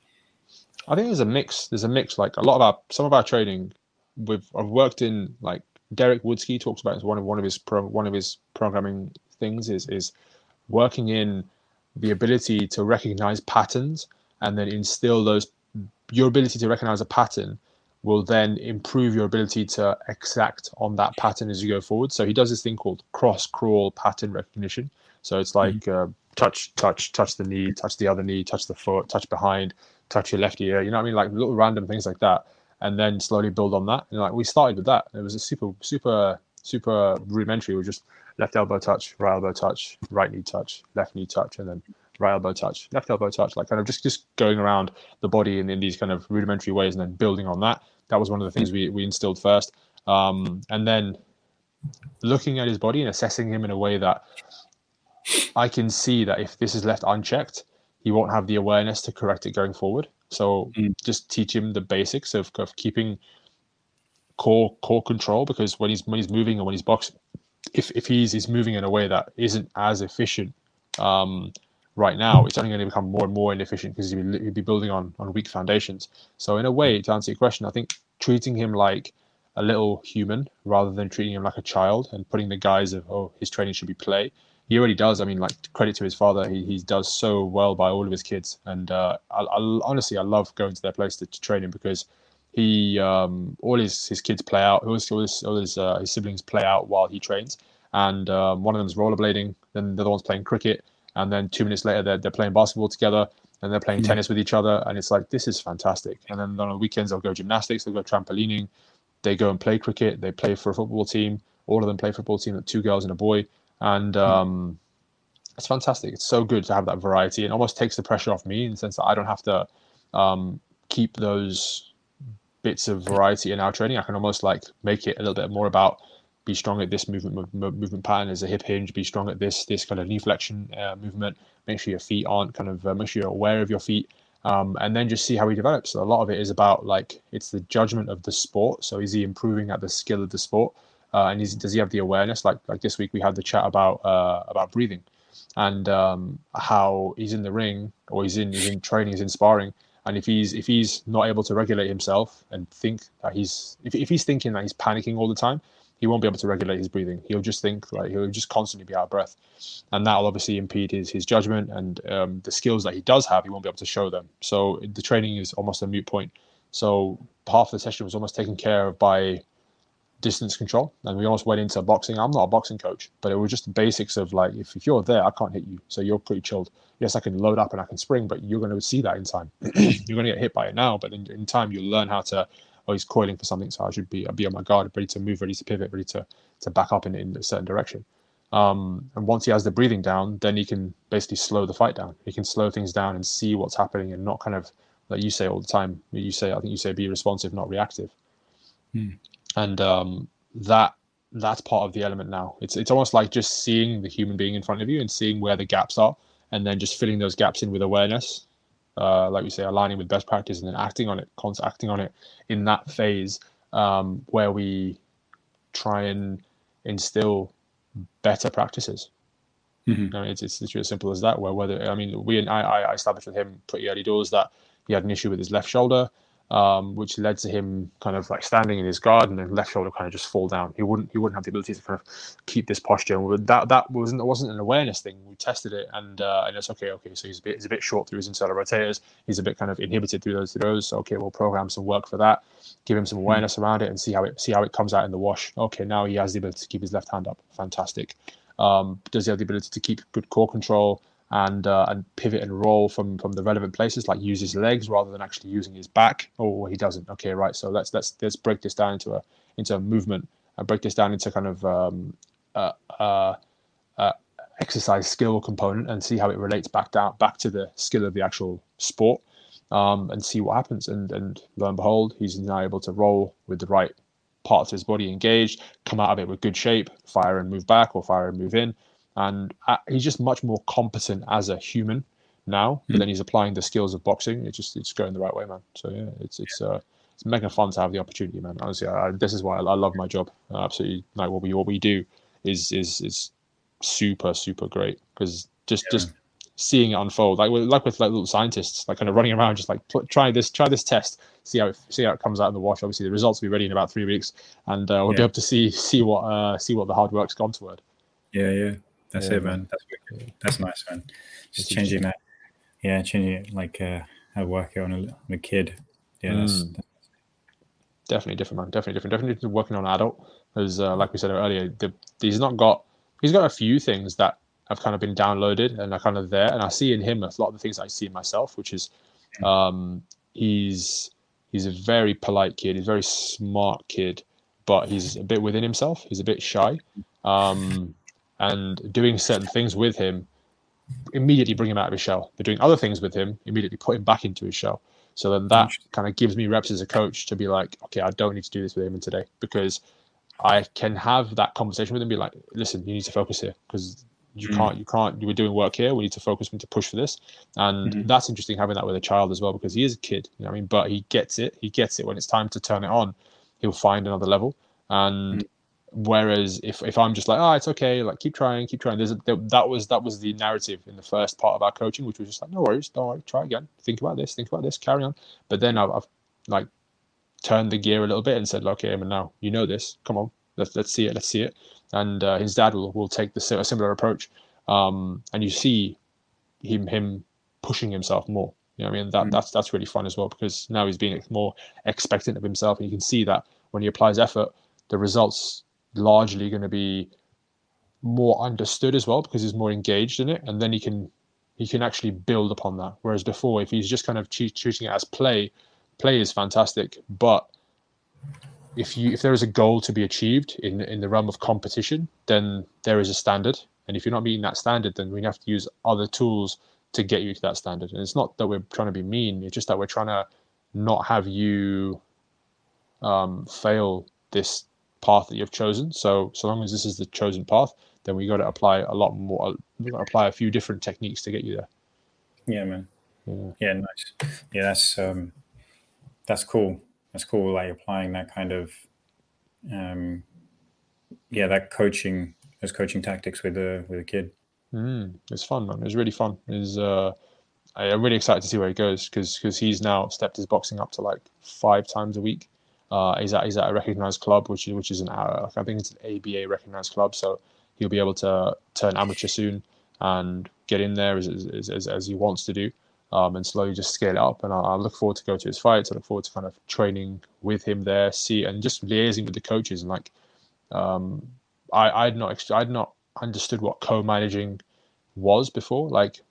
I think there's a mix. There's a mix. Like a lot of our some of our training, we've I've worked in like Derek Woodske talks about as one of one of his pro, one of his programming things is is working in the ability to recognize patterns and then instill those your ability to recognize a pattern will then improve your ability to exact on that pattern as you go forward. So he does this thing called cross crawl pattern recognition. So it's like mm-hmm. uh, touch, touch, touch the knee, touch the other knee, touch the foot, touch behind, touch your left ear. You know what I mean? Like little random things like that, and then slowly build on that. And like we started with that. It was a super, super, super rudimentary. We just left elbow touch, right elbow touch, right knee touch, left knee touch, and then right elbow touch, left elbow touch, like kind of just just going around the body in, in these kind of rudimentary ways, and then building on that. That was one of the things we we instilled first, um, and then looking at his body and assessing him in a way that I can see that if this is left unchecked, he won't have the awareness to correct it going forward. So mm. just teach him the basics of, of keeping core core control because when he's when he's moving and when he's boxing, if if he's he's moving in a way that isn't as efficient um, right now, it's only going to become more and more inefficient because he'll, he'll be building on on weak foundations. So in a way, to answer your question, I think treating him like a little human rather than treating him like a child and putting the guise of oh his training should be play. He already does. I mean, like credit to his father, he, he does so well by all of his kids. And uh, I, I, honestly, I love going to their place to, to train him because he um, all his his kids play out. All his all his, all his, uh, his siblings play out while he trains. And um, one of them's rollerblading. Then the other one's playing cricket and then two minutes later they're, they're playing basketball together and they're playing mm. tennis with each other. And it's like this is fantastic. And then on the weekends they'll go gymnastics they'll go trampolining they go and play cricket they play for a football team. All of them play football team two girls and a boy. And hmm. um, it's fantastic. It's so good to have that variety. It almost takes the pressure off me in the sense that i don't have to um, keep those bits of variety in our training. I can almost like make it a little bit more about be strong at this movement movement pattern as a hip hinge be strong at this this kind of knee flexion uh, movement. Make sure your feet aren't kind of uh, make sure you're aware of your feet. Um, and then just see how he develops. So a lot of it is about like it's the judgment of the sport. So is he improving at the skill of the sport? Uh, and is, does he have the awareness? Like like this week we had the chat about uh, about breathing and um, how he's in the ring or he's in he's in training he's in sparring. And if he's if he's not able to regulate himself and think that he's if, if he's thinking that he's panicking all the time he won't be able to regulate his breathing. He'll just think like he'll just constantly be out of breath, and that will obviously impede his his judgment and um, the skills that he does have. He won't be able to show them. So the training is almost a moot point. So half the session was almost taken care of by distance control, and we almost went into boxing. I'm not a boxing coach, but it was just the basics of like if, if you're there, I can't hit you, so you're pretty chilled. Yes, I can load up and I can spring, but you're going to see that in time. <clears throat> you're going to get hit by it now, but in, in time you'll learn how to oh, he's coiling for something, so I should be I'll be on my guard, ready to move, ready to pivot, ready to to back up in, in a certain direction. Um, and once he has the breathing down, then he can basically slow the fight down. He can slow things down and see what's happening and not kind of like you say all the time. You say I think you say be responsive, not reactive. Hmm. And um, that that's part of the element now. It's it's almost like just seeing the human being in front of you and seeing where the gaps are, and then just filling those gaps in with awareness uh, like we say, aligning with best practice and then acting on it, acting on it in that phase um, where we try and instill better practices. Mm-hmm. I mean, it's, it's literally as simple as that. Where whether I mean, we and I, I established with him pretty early doors that he had an issue with his left shoulder um, which led to him kind of like standing in his guard and then left shoulder kind of just fall down. He wouldn't he wouldn't have the ability to kind of keep this posture. And that that wasn't it wasn't an awareness thing. We tested it and uh, and it's okay. Okay, so he's a bit he's a bit short through his internal rotators. He's a bit kind of inhibited through those throws. So, okay, we'll program some work for that. Give him some hmm. awareness around it and see how it see how it comes out in the wash. Okay, now he has the ability to keep his left hand up. Fantastic. Um, does he have the ability to keep good core control? And uh, and pivot and roll from from the relevant places, like use his legs rather than actually using his back. Oh, he doesn't. Okay, right. So let's let's let's break this down into a into a movement and break this down into kind of um, uh, uh, uh, exercise skill component and see how it relates back down back to the skill of the actual sport um, and see what happens. And and lo and behold, he's now able to roll with the right parts of his body engaged, come out of it with good shape, fire and move back or fire and move in. And uh, he's just much more competent as a human now. Mm. But then he's applying the skills of boxing. It's just it's going the right way, man. So yeah, it's it's uh, it's mega fun to have the opportunity, man. Honestly, I, this is why I, I love my job. I absolutely like what we what we do is is is super super great because just yeah. just seeing it unfold like like with like little scientists like kind of running around just like try this try this test see how it see how it comes out in the wash obviously the results will be ready in about three weeks and uh, we'll yeah. be able to see see what uh see what the hard work's gone toward yeah yeah that's yeah. it man. That's that's nice man. Just it's changing that. Yeah changing it like uh how work on a, on a kid. Yeah that's, mm. that's definitely different man. Definitely different. Definitely working on adult Because uh, like we said earlier the, he's not got he's got a few things that have kind of been downloaded and are kind of there. And I see in him a lot of the things I see in myself, which is um, he's he's a very polite kid, he's a very smart kid, but he's a bit within himself. He's a bit shy, um, and doing certain things with him immediately bring him out of his shell. But doing other things with him immediately put him back into his shell. So then that kind of gives me reps as a coach to be like, okay, I don't need to do this with him today because I can have that conversation with him, be like, listen, you need to focus here because you mm. can't you can't you were doing work here we need to focus we need to push for this and mm. that's interesting having that with a child as well because he is a kid you know i mean but he gets it he gets it when it's time to turn it on he'll find another level and mm. Whereas if, if i'm just like oh it's okay like keep trying keep trying there's a, there, that was that was the narrative in the first part of our coaching which was just like no worries don't worry try again think about this think about this carry on but then i've, I've like turned the gear a little bit and said okay Eamon, now you know this come on let's, let's see it let's see it and uh, his dad will, will take the a similar approach. Um, and you see him him pushing himself more. You know, I mean that mm. that's that's really fun as well because now he's being more expectant of himself, and you can see that when he applies effort, the results largely going to be more understood as well because he's more engaged in it, and then he can he can actually build upon that. Whereas before, if he's just kind of treating it as play, play is fantastic, but if you if there is a goal to be achieved in in the realm of competition, then there is a standard. And if you're not meeting that standard, then we have to use other tools to get you to that standard. And it's not that we're trying to be mean; it's just that we're trying to not have you um, fail this path that you've chosen. So so long as this is the chosen path, then we got to apply a lot more. We got to apply a few different techniques to get you there. Yeah, man. Yeah, yeah nice. Yeah, that's um, that's cool that's cool like applying that kind of um yeah that coaching those coaching tactics with a with a kid mm, it's fun man it's really fun is uh i'm really excited to see where he goes because because he's now stepped his boxing up to like five times a week uh he's at he's at a recognized club which is which is an hour i think it's an aba recognized club so he'll be able to turn amateur soon and get in there as, as, as, as he wants to do um, and slowly just scale up. And I, I, look forward to go to his fights. I look forward to kind of training with him there, see and just liaising with the coaches. And like, um, I I'd not I'd not understood what co-managing was before. Like,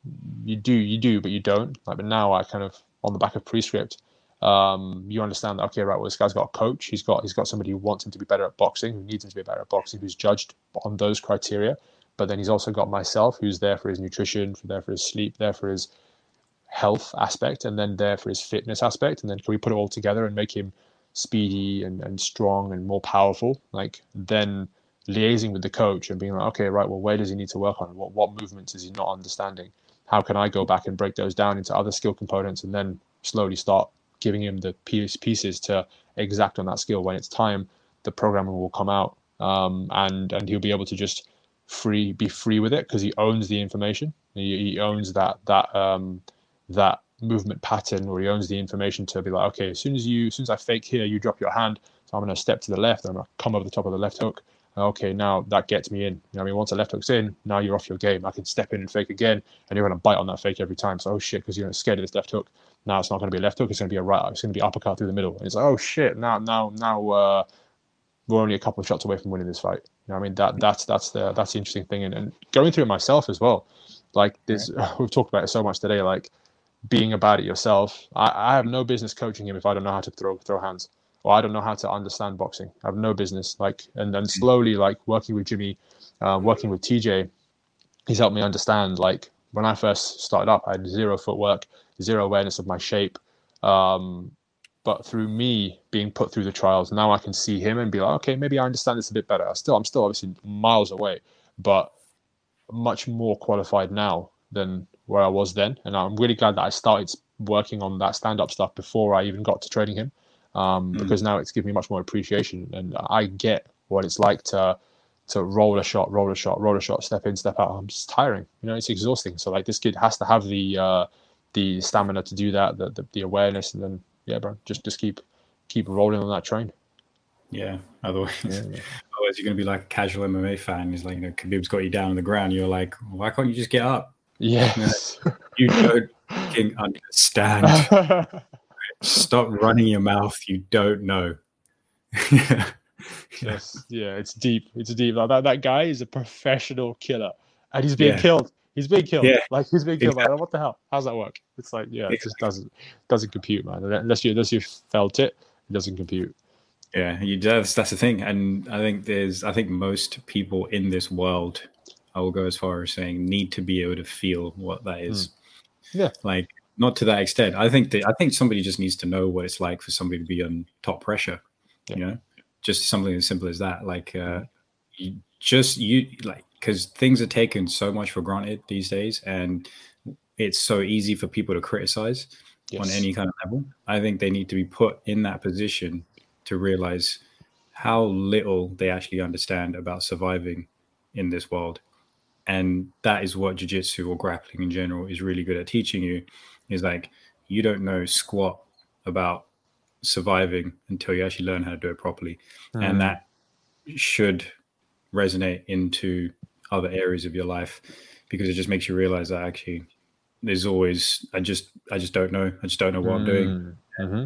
you do you do, but you don't. Like, but now I kind of on the back of prescript. Um, you understand that okay, right? Well, this guy's got a coach. He's got he's got somebody who wants him to be better at boxing, who needs him to be better at boxing, who's judged on those criteria. But then he's also got myself, who's there for his nutrition, for there for his sleep, there for his health aspect and then there for his fitness aspect and then can we put it all together and make him speedy and, and strong and more powerful like then liaising with the coach and being like okay right well where does he need to work on what what movements is he not understanding how can i go back and break those down into other skill components and then slowly start giving him the piece, pieces to exact on that skill when it's time the programmer will come out um, and and he'll be able to just free be free with it because he owns the information he, he owns that that um, that movement pattern or he owns the information to be like, okay, as soon as you, as soon as I fake here, you drop your hand. So I'm going to step to the left. I'm going to come over the top of the left hook. Okay, now that gets me in. You know I mean, once the left hook's in, now you're off your game. I can step in and fake again, and you're going to bite on that fake every time. So, oh shit, because you're scared of this left hook. Now it's not going to be a left hook. It's going to be a right. It's going to be uppercut through the middle. And it's like, oh shit. Now, now, now, uh, we're only a couple of shots away from winning this fight. You know I mean, that that's that's the that's the interesting thing, and, and going through it myself as well. Like this, <laughs> we've talked about it so much today. Like being about it yourself. I, I have no business coaching him if I don't know how to throw throw hands or I don't know how to understand boxing. I have no business. Like and then slowly like working with Jimmy, uh, working with TJ, he's helped me understand like when I first started up, I had zero footwork, zero awareness of my shape. Um, but through me being put through the trials, now I can see him and be like, okay, maybe I understand this a bit better. I still, I'm still obviously miles away, but much more qualified now than where I was then. And I'm really glad that I started working on that stand up stuff before I even got to training him, um, mm. because now it's given me much more appreciation and I get what it's like to to roll a shot, roll a shot, roll a shot, step in, step out. I'm just tiring. You know, it's exhausting. So like this kid has to have the uh, the stamina to do that, the, the, the awareness, and then yeah, bro, just just keep keep rolling on that train. Yeah. Otherwise, yeah, <laughs> yeah. otherwise you're gonna be like a casual MMA fan. He's like, you know, Khabib's got you down on the ground. You're like, why can't you just get up? Yes. you don't understand. <laughs> Stop running your mouth. You don't know. <laughs> <laughs> yes, yeah, it's deep. It's deep. Like that, that guy is a professional killer, and he's being yeah. killed. He's being killed. Yeah. Like he's being killed. Like, what the hell? How's that work? It's like, yeah, it just doesn't doesn't compute, man. Unless you unless you felt it, it doesn't compute. Yeah, you that's that's the thing, and I think there's I think most people in this world, I will go as far as saying, need to be able to feel what that is. Mm. Yeah, like not to that extent. I think that I think somebody just needs to know what it's like for somebody to be on top pressure. Yeah. You know, just something as simple as that. Like, uh, you just you like because things are taken so much for granted these days, and it's so easy for people to criticize yes. on any kind of level. I think they need to be put in that position to realize how little they actually understand about surviving in this world. And that is what jiu-jitsu or grappling in general is really good at teaching you is like you don't know squat about surviving until you actually learn how to do it properly. Mm. And that should resonate into other areas of your life because it just makes you realize that actually there's always I just I just don't know. I just don't know what mm. I'm doing. Mm, mm-hmm.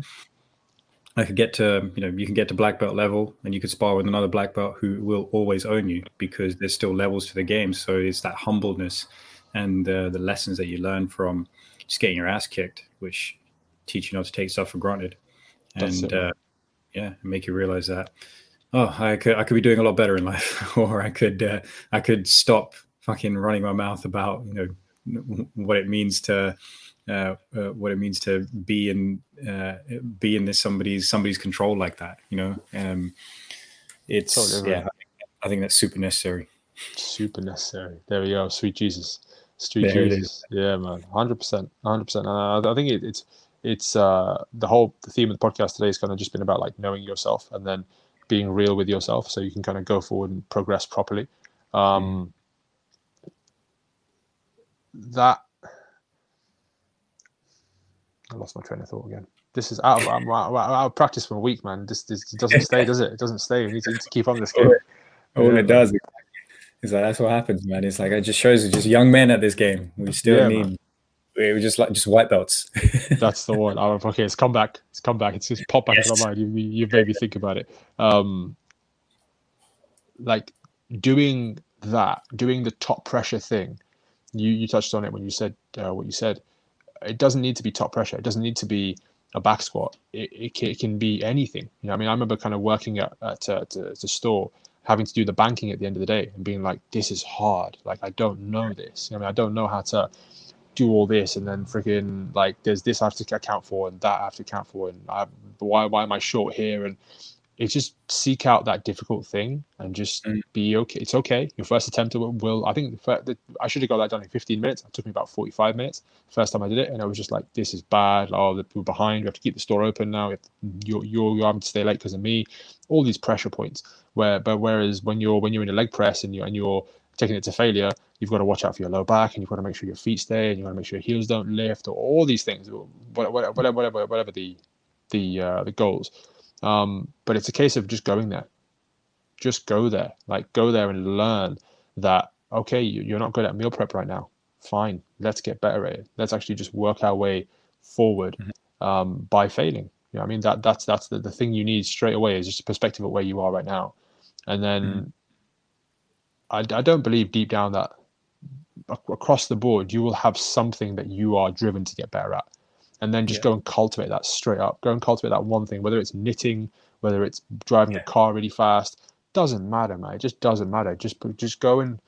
I could get to you know you can get to black belt level and you could spar with another black belt who will always own you because there's still levels to the game. So it's that humbleness and uh, the lessons that you learn from just getting your ass kicked, which teach you not to take stuff for granted, and uh, yeah, make you realize that oh, I could I could be doing a lot better in life, <laughs> or I could uh, I could stop fucking running my mouth about you know what it means to uh, uh, what it means to be in uh, be in this somebody's somebody's control like that. You know, um, it's totally yeah. I think that's super necessary. Super necessary. There we go. Sweet Jesus. Sweet there Jesus. Yeah, man. Hundred percent. Hundred percent. I think it, it's it's uh the whole the theme of the podcast today has kind of just been about like knowing yourself and then being real with yourself so you can kind of go forward and progress properly. Um, that I lost my train of thought again. This is out of, I'm, out of practice for a week, man. This, this doesn't stay, does it? It doesn't stay. We need to, need to keep on this game. All it does is like that's what happens, man. It's like it just shows just young men at this game. We still yeah, need man. We were just like just white belts. <laughs> That's the one. Oh, okay, it's come back. It's come back. It's just popped back yes. in my mind. You, you made me think about it. Um, like doing that, doing the top pressure thing. You you touched on it when you said uh, what you said. It doesn't need to be top pressure. It doesn't need to be a back squat. It, it, can, it can be anything. You know, I mean, I remember kind of working at at, at, at a store, having to do the banking at the end of the day, and being like, "This is hard. Like, I don't know this. I mean, I don't know how to." Do all this and then freaking like there's this I have to account for and that I have to account for and I, why why am I short here and it's just seek out that difficult thing and just mm. be okay. It's okay. Your first attempt will. I think I should have got that done in 15 minutes. It took me about 45 minutes. First time I did it, and I was just like, "This is bad. Oh, the people behind. We have to keep the store open now. You're you're, you're having to stay late because of me." All these pressure points. Where, but whereas when you're when you're in a leg press and you and you're taking it to failure, you've got to watch out for your low back and you've got to make sure your feet stay and you've got to make sure your heels don't lift or all these things, whatever, whatever, whatever the the uh, the goals. Um, but it's a case of just going there. Just go there, like go there and learn that. Okay, you're not good at meal prep right now. Fine, let's get better at it. Let's actually just work our way forward mm-hmm. um, by failing. You know, I mean that that's that's the, the thing you need straight away is just a perspective of where you are right now, and then mm-hmm. I, I don't believe deep down that across the board you will have something that you are driven to get better at and then just yeah. go and cultivate that straight up go and cultivate that one thing whether it's knitting whether it's driving yeah. a car really fast doesn't matter man it just doesn't matter just just go and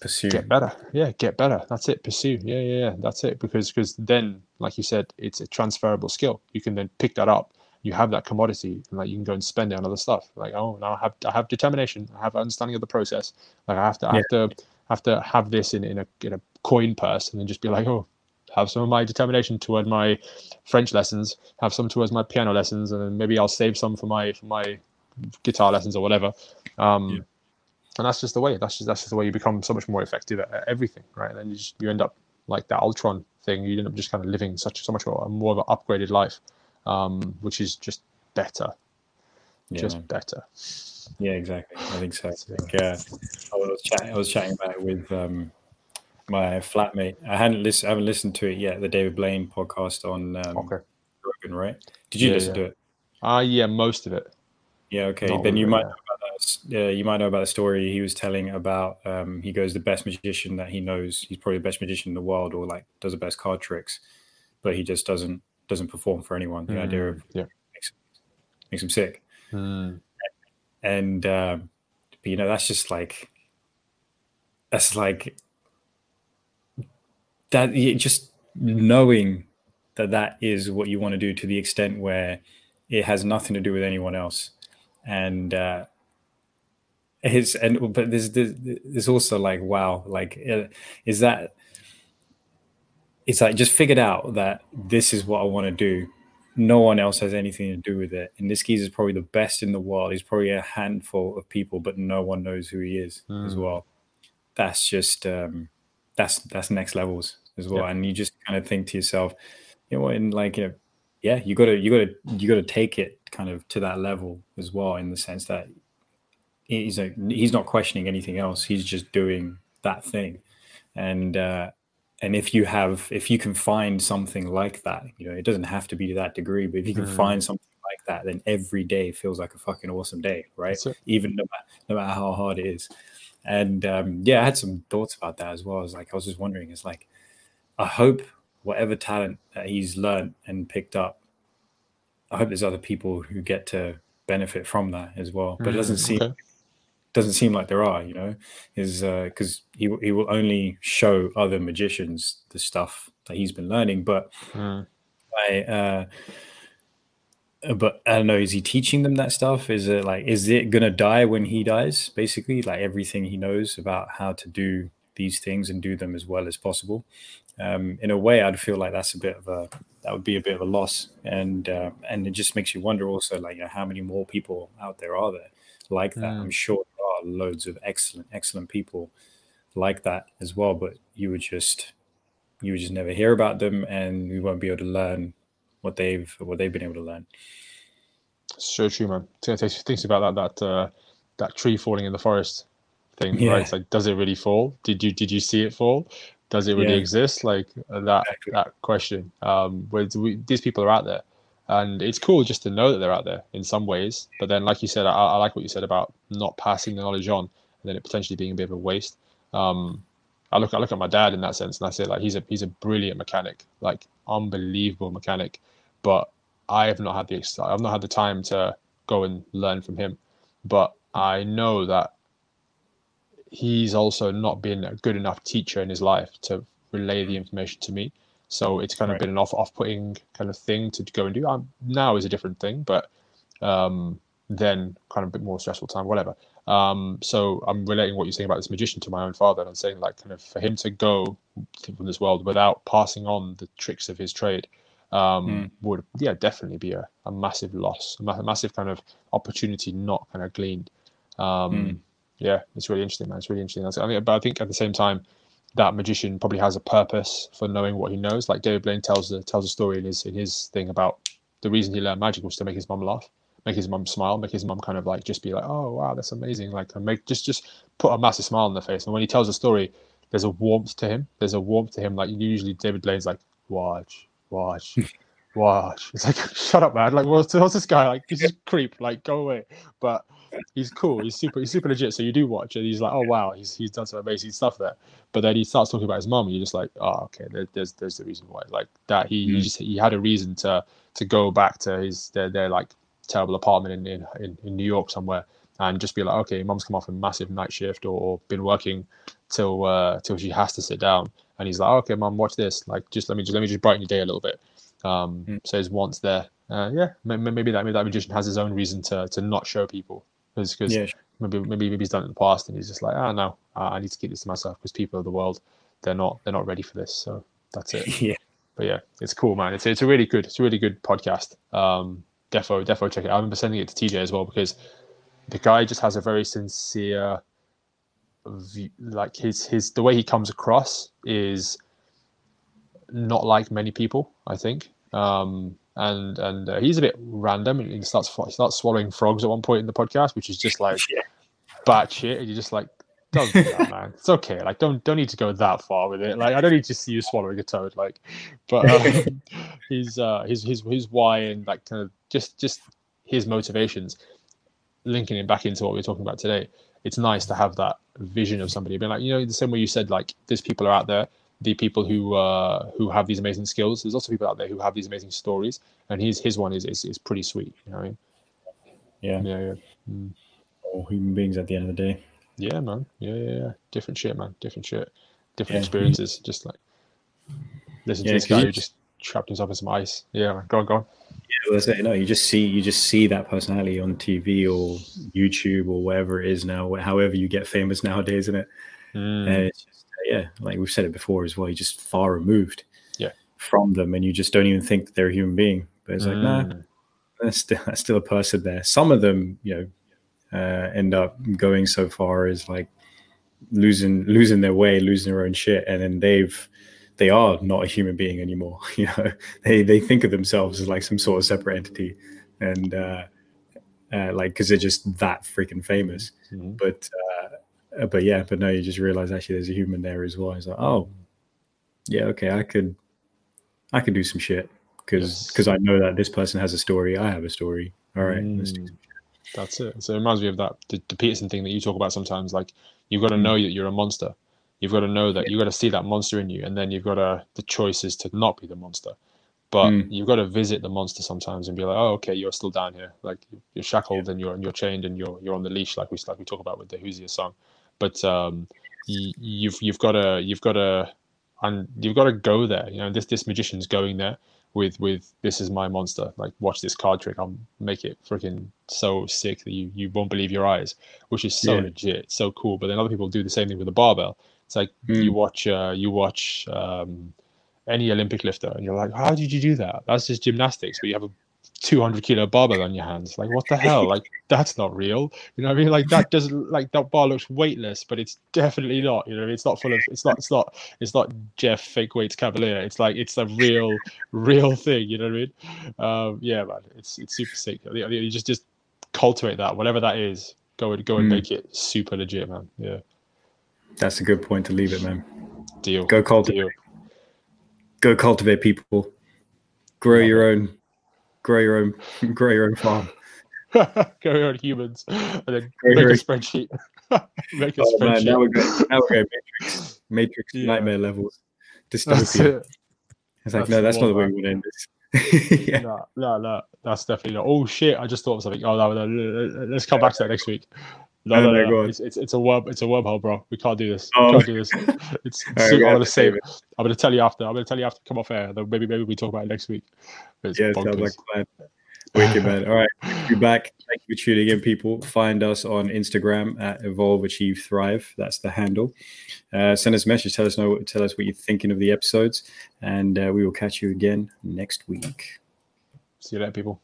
pursue. Get better. Yeah, get better. That's it. Pursue. Yeah, yeah, yeah. That's it. Because because then, like you said, it's a transferable skill. You can then pick that up. You have that commodity, and like you can go and spend it on other stuff. Like oh, now I have I have determination. I have understanding of the process. Like I have to I have to have to have this in in a in a coin purse, and then just be like oh, have some of my determination toward my French lessons, have some towards my piano lessons, and then maybe I'll save some for my for my guitar lessons or whatever. Um, yeah. And that's just the way. That's just that's just the way you become so much more effective at, at everything, right? And then you just you end up like that Ultron thing. You end up just kind of living such so much more, more of an upgraded life, um, which is just better, yeah, just better. Yeah, exactly. I think so. I think uh, I was chatting. I was chatting about it with um, my flatmate. I hadn't listened. I haven't listened to it yet. The David Blaine podcast on um, okay. Rogan, right? Did you yeah, listen yeah. to it? Ah, uh, yeah, most of it. Yeah, okay. Not then you might know about that. Yeah, you might know about the story he was telling about. Um, he goes the best magician that he knows. He's probably the best magician in the world, or like does the best card tricks, but he just doesn't doesn't perform for anyone. The mm, idea of yeah makes, makes him sick. Mm. And um, but you know that's just like that's like that. Just knowing that that is what you want to do to the extent where it has nothing to do with anyone else and uh his and but there's there's also like wow like uh, is that it's like just figured out that this is what I want to do. No one else has anything to do with it. And this geezer is probably the best in the world. He's probably a handful of people, but no one knows who he is mm. as well. That's just um that's that's next levels as well. And you just kind of think to yourself, you know, and like you know, yeah, you gotta you gotta you gotta take it kind of to that level as well in the sense that he's like he's not questioning anything else he's just doing that thing and uh and if you have if you can find something like that you know it doesn't have to be to that degree but if you can mm. find something like that then every day feels like a fucking awesome day right even no matter, no matter how hard it is and um yeah i had some thoughts about that as well I was like i was just wondering it's like i hope whatever talent that he's learned and picked up I hope there's other people who get to benefit from that as well. But it doesn't mm, seem okay. Doesn't seem like there are. You know, is because uh, he he will only show other magicians the stuff that he's been learning. But mm. I. Uh, but I don't know. Is he teaching them that stuff? Is it like, is it gonna die when he dies? Basically, like everything he knows about how to do these things and do them as well as possible. Um, in a way, I'd feel like that's a bit of a that would be a bit of a loss, and uh, and it just makes you wonder also like you know, how many more people out there are there like that. Mm. I'm sure are loads of excellent excellent people like that as well, but you would just you would just never hear about them, and you won't be able to learn what they've what they've been able to learn. So true, man. Thinks about that that uh, that tree falling in the forest thing, yeah. right? It's like, does it really fall? Did you did you see it fall? does it really yeah. exist? Like uh, that exactly. that question. Um, where we, these people are out there, and it's cool just to know that they're out there in some ways. But then, like you said, I, I like what you said about not passing the knowledge on, and then it potentially being a bit of a waste. Um, I look I look at my dad in that sense, and I say like he's a he's a brilliant mechanic, like unbelievable mechanic, but I have not had the I've not had the time to go and learn from him. But I know that he's also not been a good enough teacher in his life to relay the information to me. So it's kind of right. been an off off putting kind of thing to go and do. Um, now is a different thing, but um, then kind of a bit more stressful time, whatever. Um, so I'm relating what you're saying about this magician to my own father, and I'm saying like kind of for him to go from this world without passing on the tricks of his trade um, mm. would yeah definitely be a, a massive loss, a, ma- massive kind of opportunity not kind of gleaned. Um, mm yeah, it's really interesting, man. It's really interesting. I think, but I think at the same time, that magician probably has a purpose for knowing what he knows. Like David Blaine tells the tells a story in his in his thing about the reason he learned magic was to make his mum laugh, make his mum smile, make his mum kind of like just be like, oh wow, that's amazing. Like make just just put a massive smile on their face. And when he tells a story, there's a warmth to him. There's a warmth to him. Like usually David Blaine's like, watch, watch. <laughs> watch. It's like, <laughs> shut up, man. Like, what's, what's this guy? Like, he's just creep. Like, go away. But he's cool. He's super. He's super legit. So you do watch it. He's like, oh wow, he's he's done some amazing stuff there. But then he starts talking about his mom, and you're just like, oh okay, there, there's there's the reason why. Like that, he, mm. he just he had a reason to to go back to his their their like terrible apartment in in, in, New York somewhere and just be like, okay, mom's come off a massive night shift or, or been working till uh, till she has to sit down, and he's like, okay, mom, watch this. Like, just let me just let me just brighten your day a little bit. Um, Mm. So his wants there. Uh, yeah, may- may- maybe that maybe that magician has his own reason to to not show people because Yeah, maybe maybe maybe he's done it in the past and he's just like, ah, no, uh, I need to keep this to myself because people of the world, they're not they're not ready for this. So that's it. <laughs> yeah. But yeah, it's cool, man. It's it's a really good it's a really good podcast. Um, defo defo check it. I remember sending it to TJ as well because the guy just has a very sincere view, like his his the way he comes across is not like many people. I think. Um, and and uh, he's a bit random. He starts he starts swallowing frogs at one point in the podcast, which is just <laughs> like Yeah. bad shit. And you're just like, don't do that, man. It's okay. Like, don't don't need to go that far with it. Like, I don't need to see you swallowing a toad. Like, but um, <laughs> his uh, his his his why and like kind of just just his motivations, linking it back into what we're talking about today. It's nice to have that vision of somebody being like, you know, the same way you said, like, there's people are out there, the people who uh, who have these amazing skills. There's also people out there who have these amazing stories, and his his one is is, is pretty sweet. You know what I mean? Yeah. Yeah, yeah. Mm. All human beings at the end of the day. Yeah, man. Yeah, yeah, yeah. Different shit, man. Different shit. Different Yeah. experiences. Just like listen Yeah, to this guy who just trapped himself in some ice. Yeah, man. Go on, go on. Yeah, it. No, you just see you just see that personality on TV or YouTube or wherever it is now. However, you get famous <laughs> nowadays, isn't it? Mm. And it's just yeah, like we've said it before as well. You're just far removed, Yeah. from them, and you just don't even think that they're a human being. But it's like, nah, Mm. there's still, <laughs> there's still a person there. Some of them, you know, uh, end up going so far as like losing losing their way, losing their own shit, and then they've they are not a human being anymore. <laughs> You know, they they think of themselves as like some sort of separate entity, and uh, uh, like because they're just that freaking famous. Mhm. But uh, but yeah, but no, you just realize actually there's a human there as well. It's like, oh, yeah, okay, I could I could do some shit because Yes. because I know that this person has a story, I have a story. All right, let's do Mm. That's it. So it reminds me of that the, the Peterson thing that you talk about sometimes. Like you've got to Mm. know that you're a monster. You've got to know that you've got to see that monster in you, and then you've got to the choice is to not be the monster. But Mm. you've got to visit the monster sometimes and be like, oh, okay, you're still down here. Like you're shackled and you're and you're chained and you're you're on the leash, like we like we talk about with the Who's Your song. But um, y- you've you've got to you've got to and you've got to go there. You know, this this magician's going there with with this is my monster. Like watch this card trick. I'll make it freaking so sick that you you won't believe your eyes, which is so Yeah. legit, so cool. But then other people do the same thing with the barbell. It's like Mm. you watch uh, you watch um, any Olympic lifter, and you're like, how did you do that? That's just gymnastics, but you have a 200 kilo barbell on your hands. Like, what the hell? Like, <laughs> that's not real. You know what I mean? Like, that <laughs> doesn't like that bar looks weightless, but it's definitely not. You know, what I mean? it's not full of. It's not. It's not. It's not Jeff fake weights Cavaliere. It's like it's a real, real thing. You know what I mean? Um, yeah, man. It's it's super sick. You just just cultivate that, whatever that is. Go and go and Mm. make it super legit, man. Yeah, That's a good point to leave it, man. deal. Go cultivate, Deal. go cultivate people. Grow Love your own, grow your own, <laughs> grow your own farm. <laughs> go on humans and then Go make a spreadsheet. <laughs> make a Oh man, now we're going, now we're going Matrix, Matrix Yeah. nightmare levels, dystopia. it. It's like That's no, that's not the way we would end this. yeah. No, no, no, that's definitely not. Oh shit! I just thought of something. Oh no, no, no, no, let's come back to that next week. No, No, no, no, no, go on. It's, it's it's a worm. It's a wormhole, bro. We can't do this. Oh. We can't do this. <laughs> It's. Right, I'm gonna to save save it. I'm gonna tell you after. I'm gonna tell you after. Come off air. Then maybe maybe we talk about it next week. It's Yeah, sounds bonkers. like plan. Wicked man. All right, be <laughs> back. Thank you for tuning in, people. Find us on Instagram at Evolve Achieve Thrive. That's the handle. Uh, send us a message. Tell us know. Tell us what you're thinking of the episodes, and uh, we will catch you again next week. See you later, people.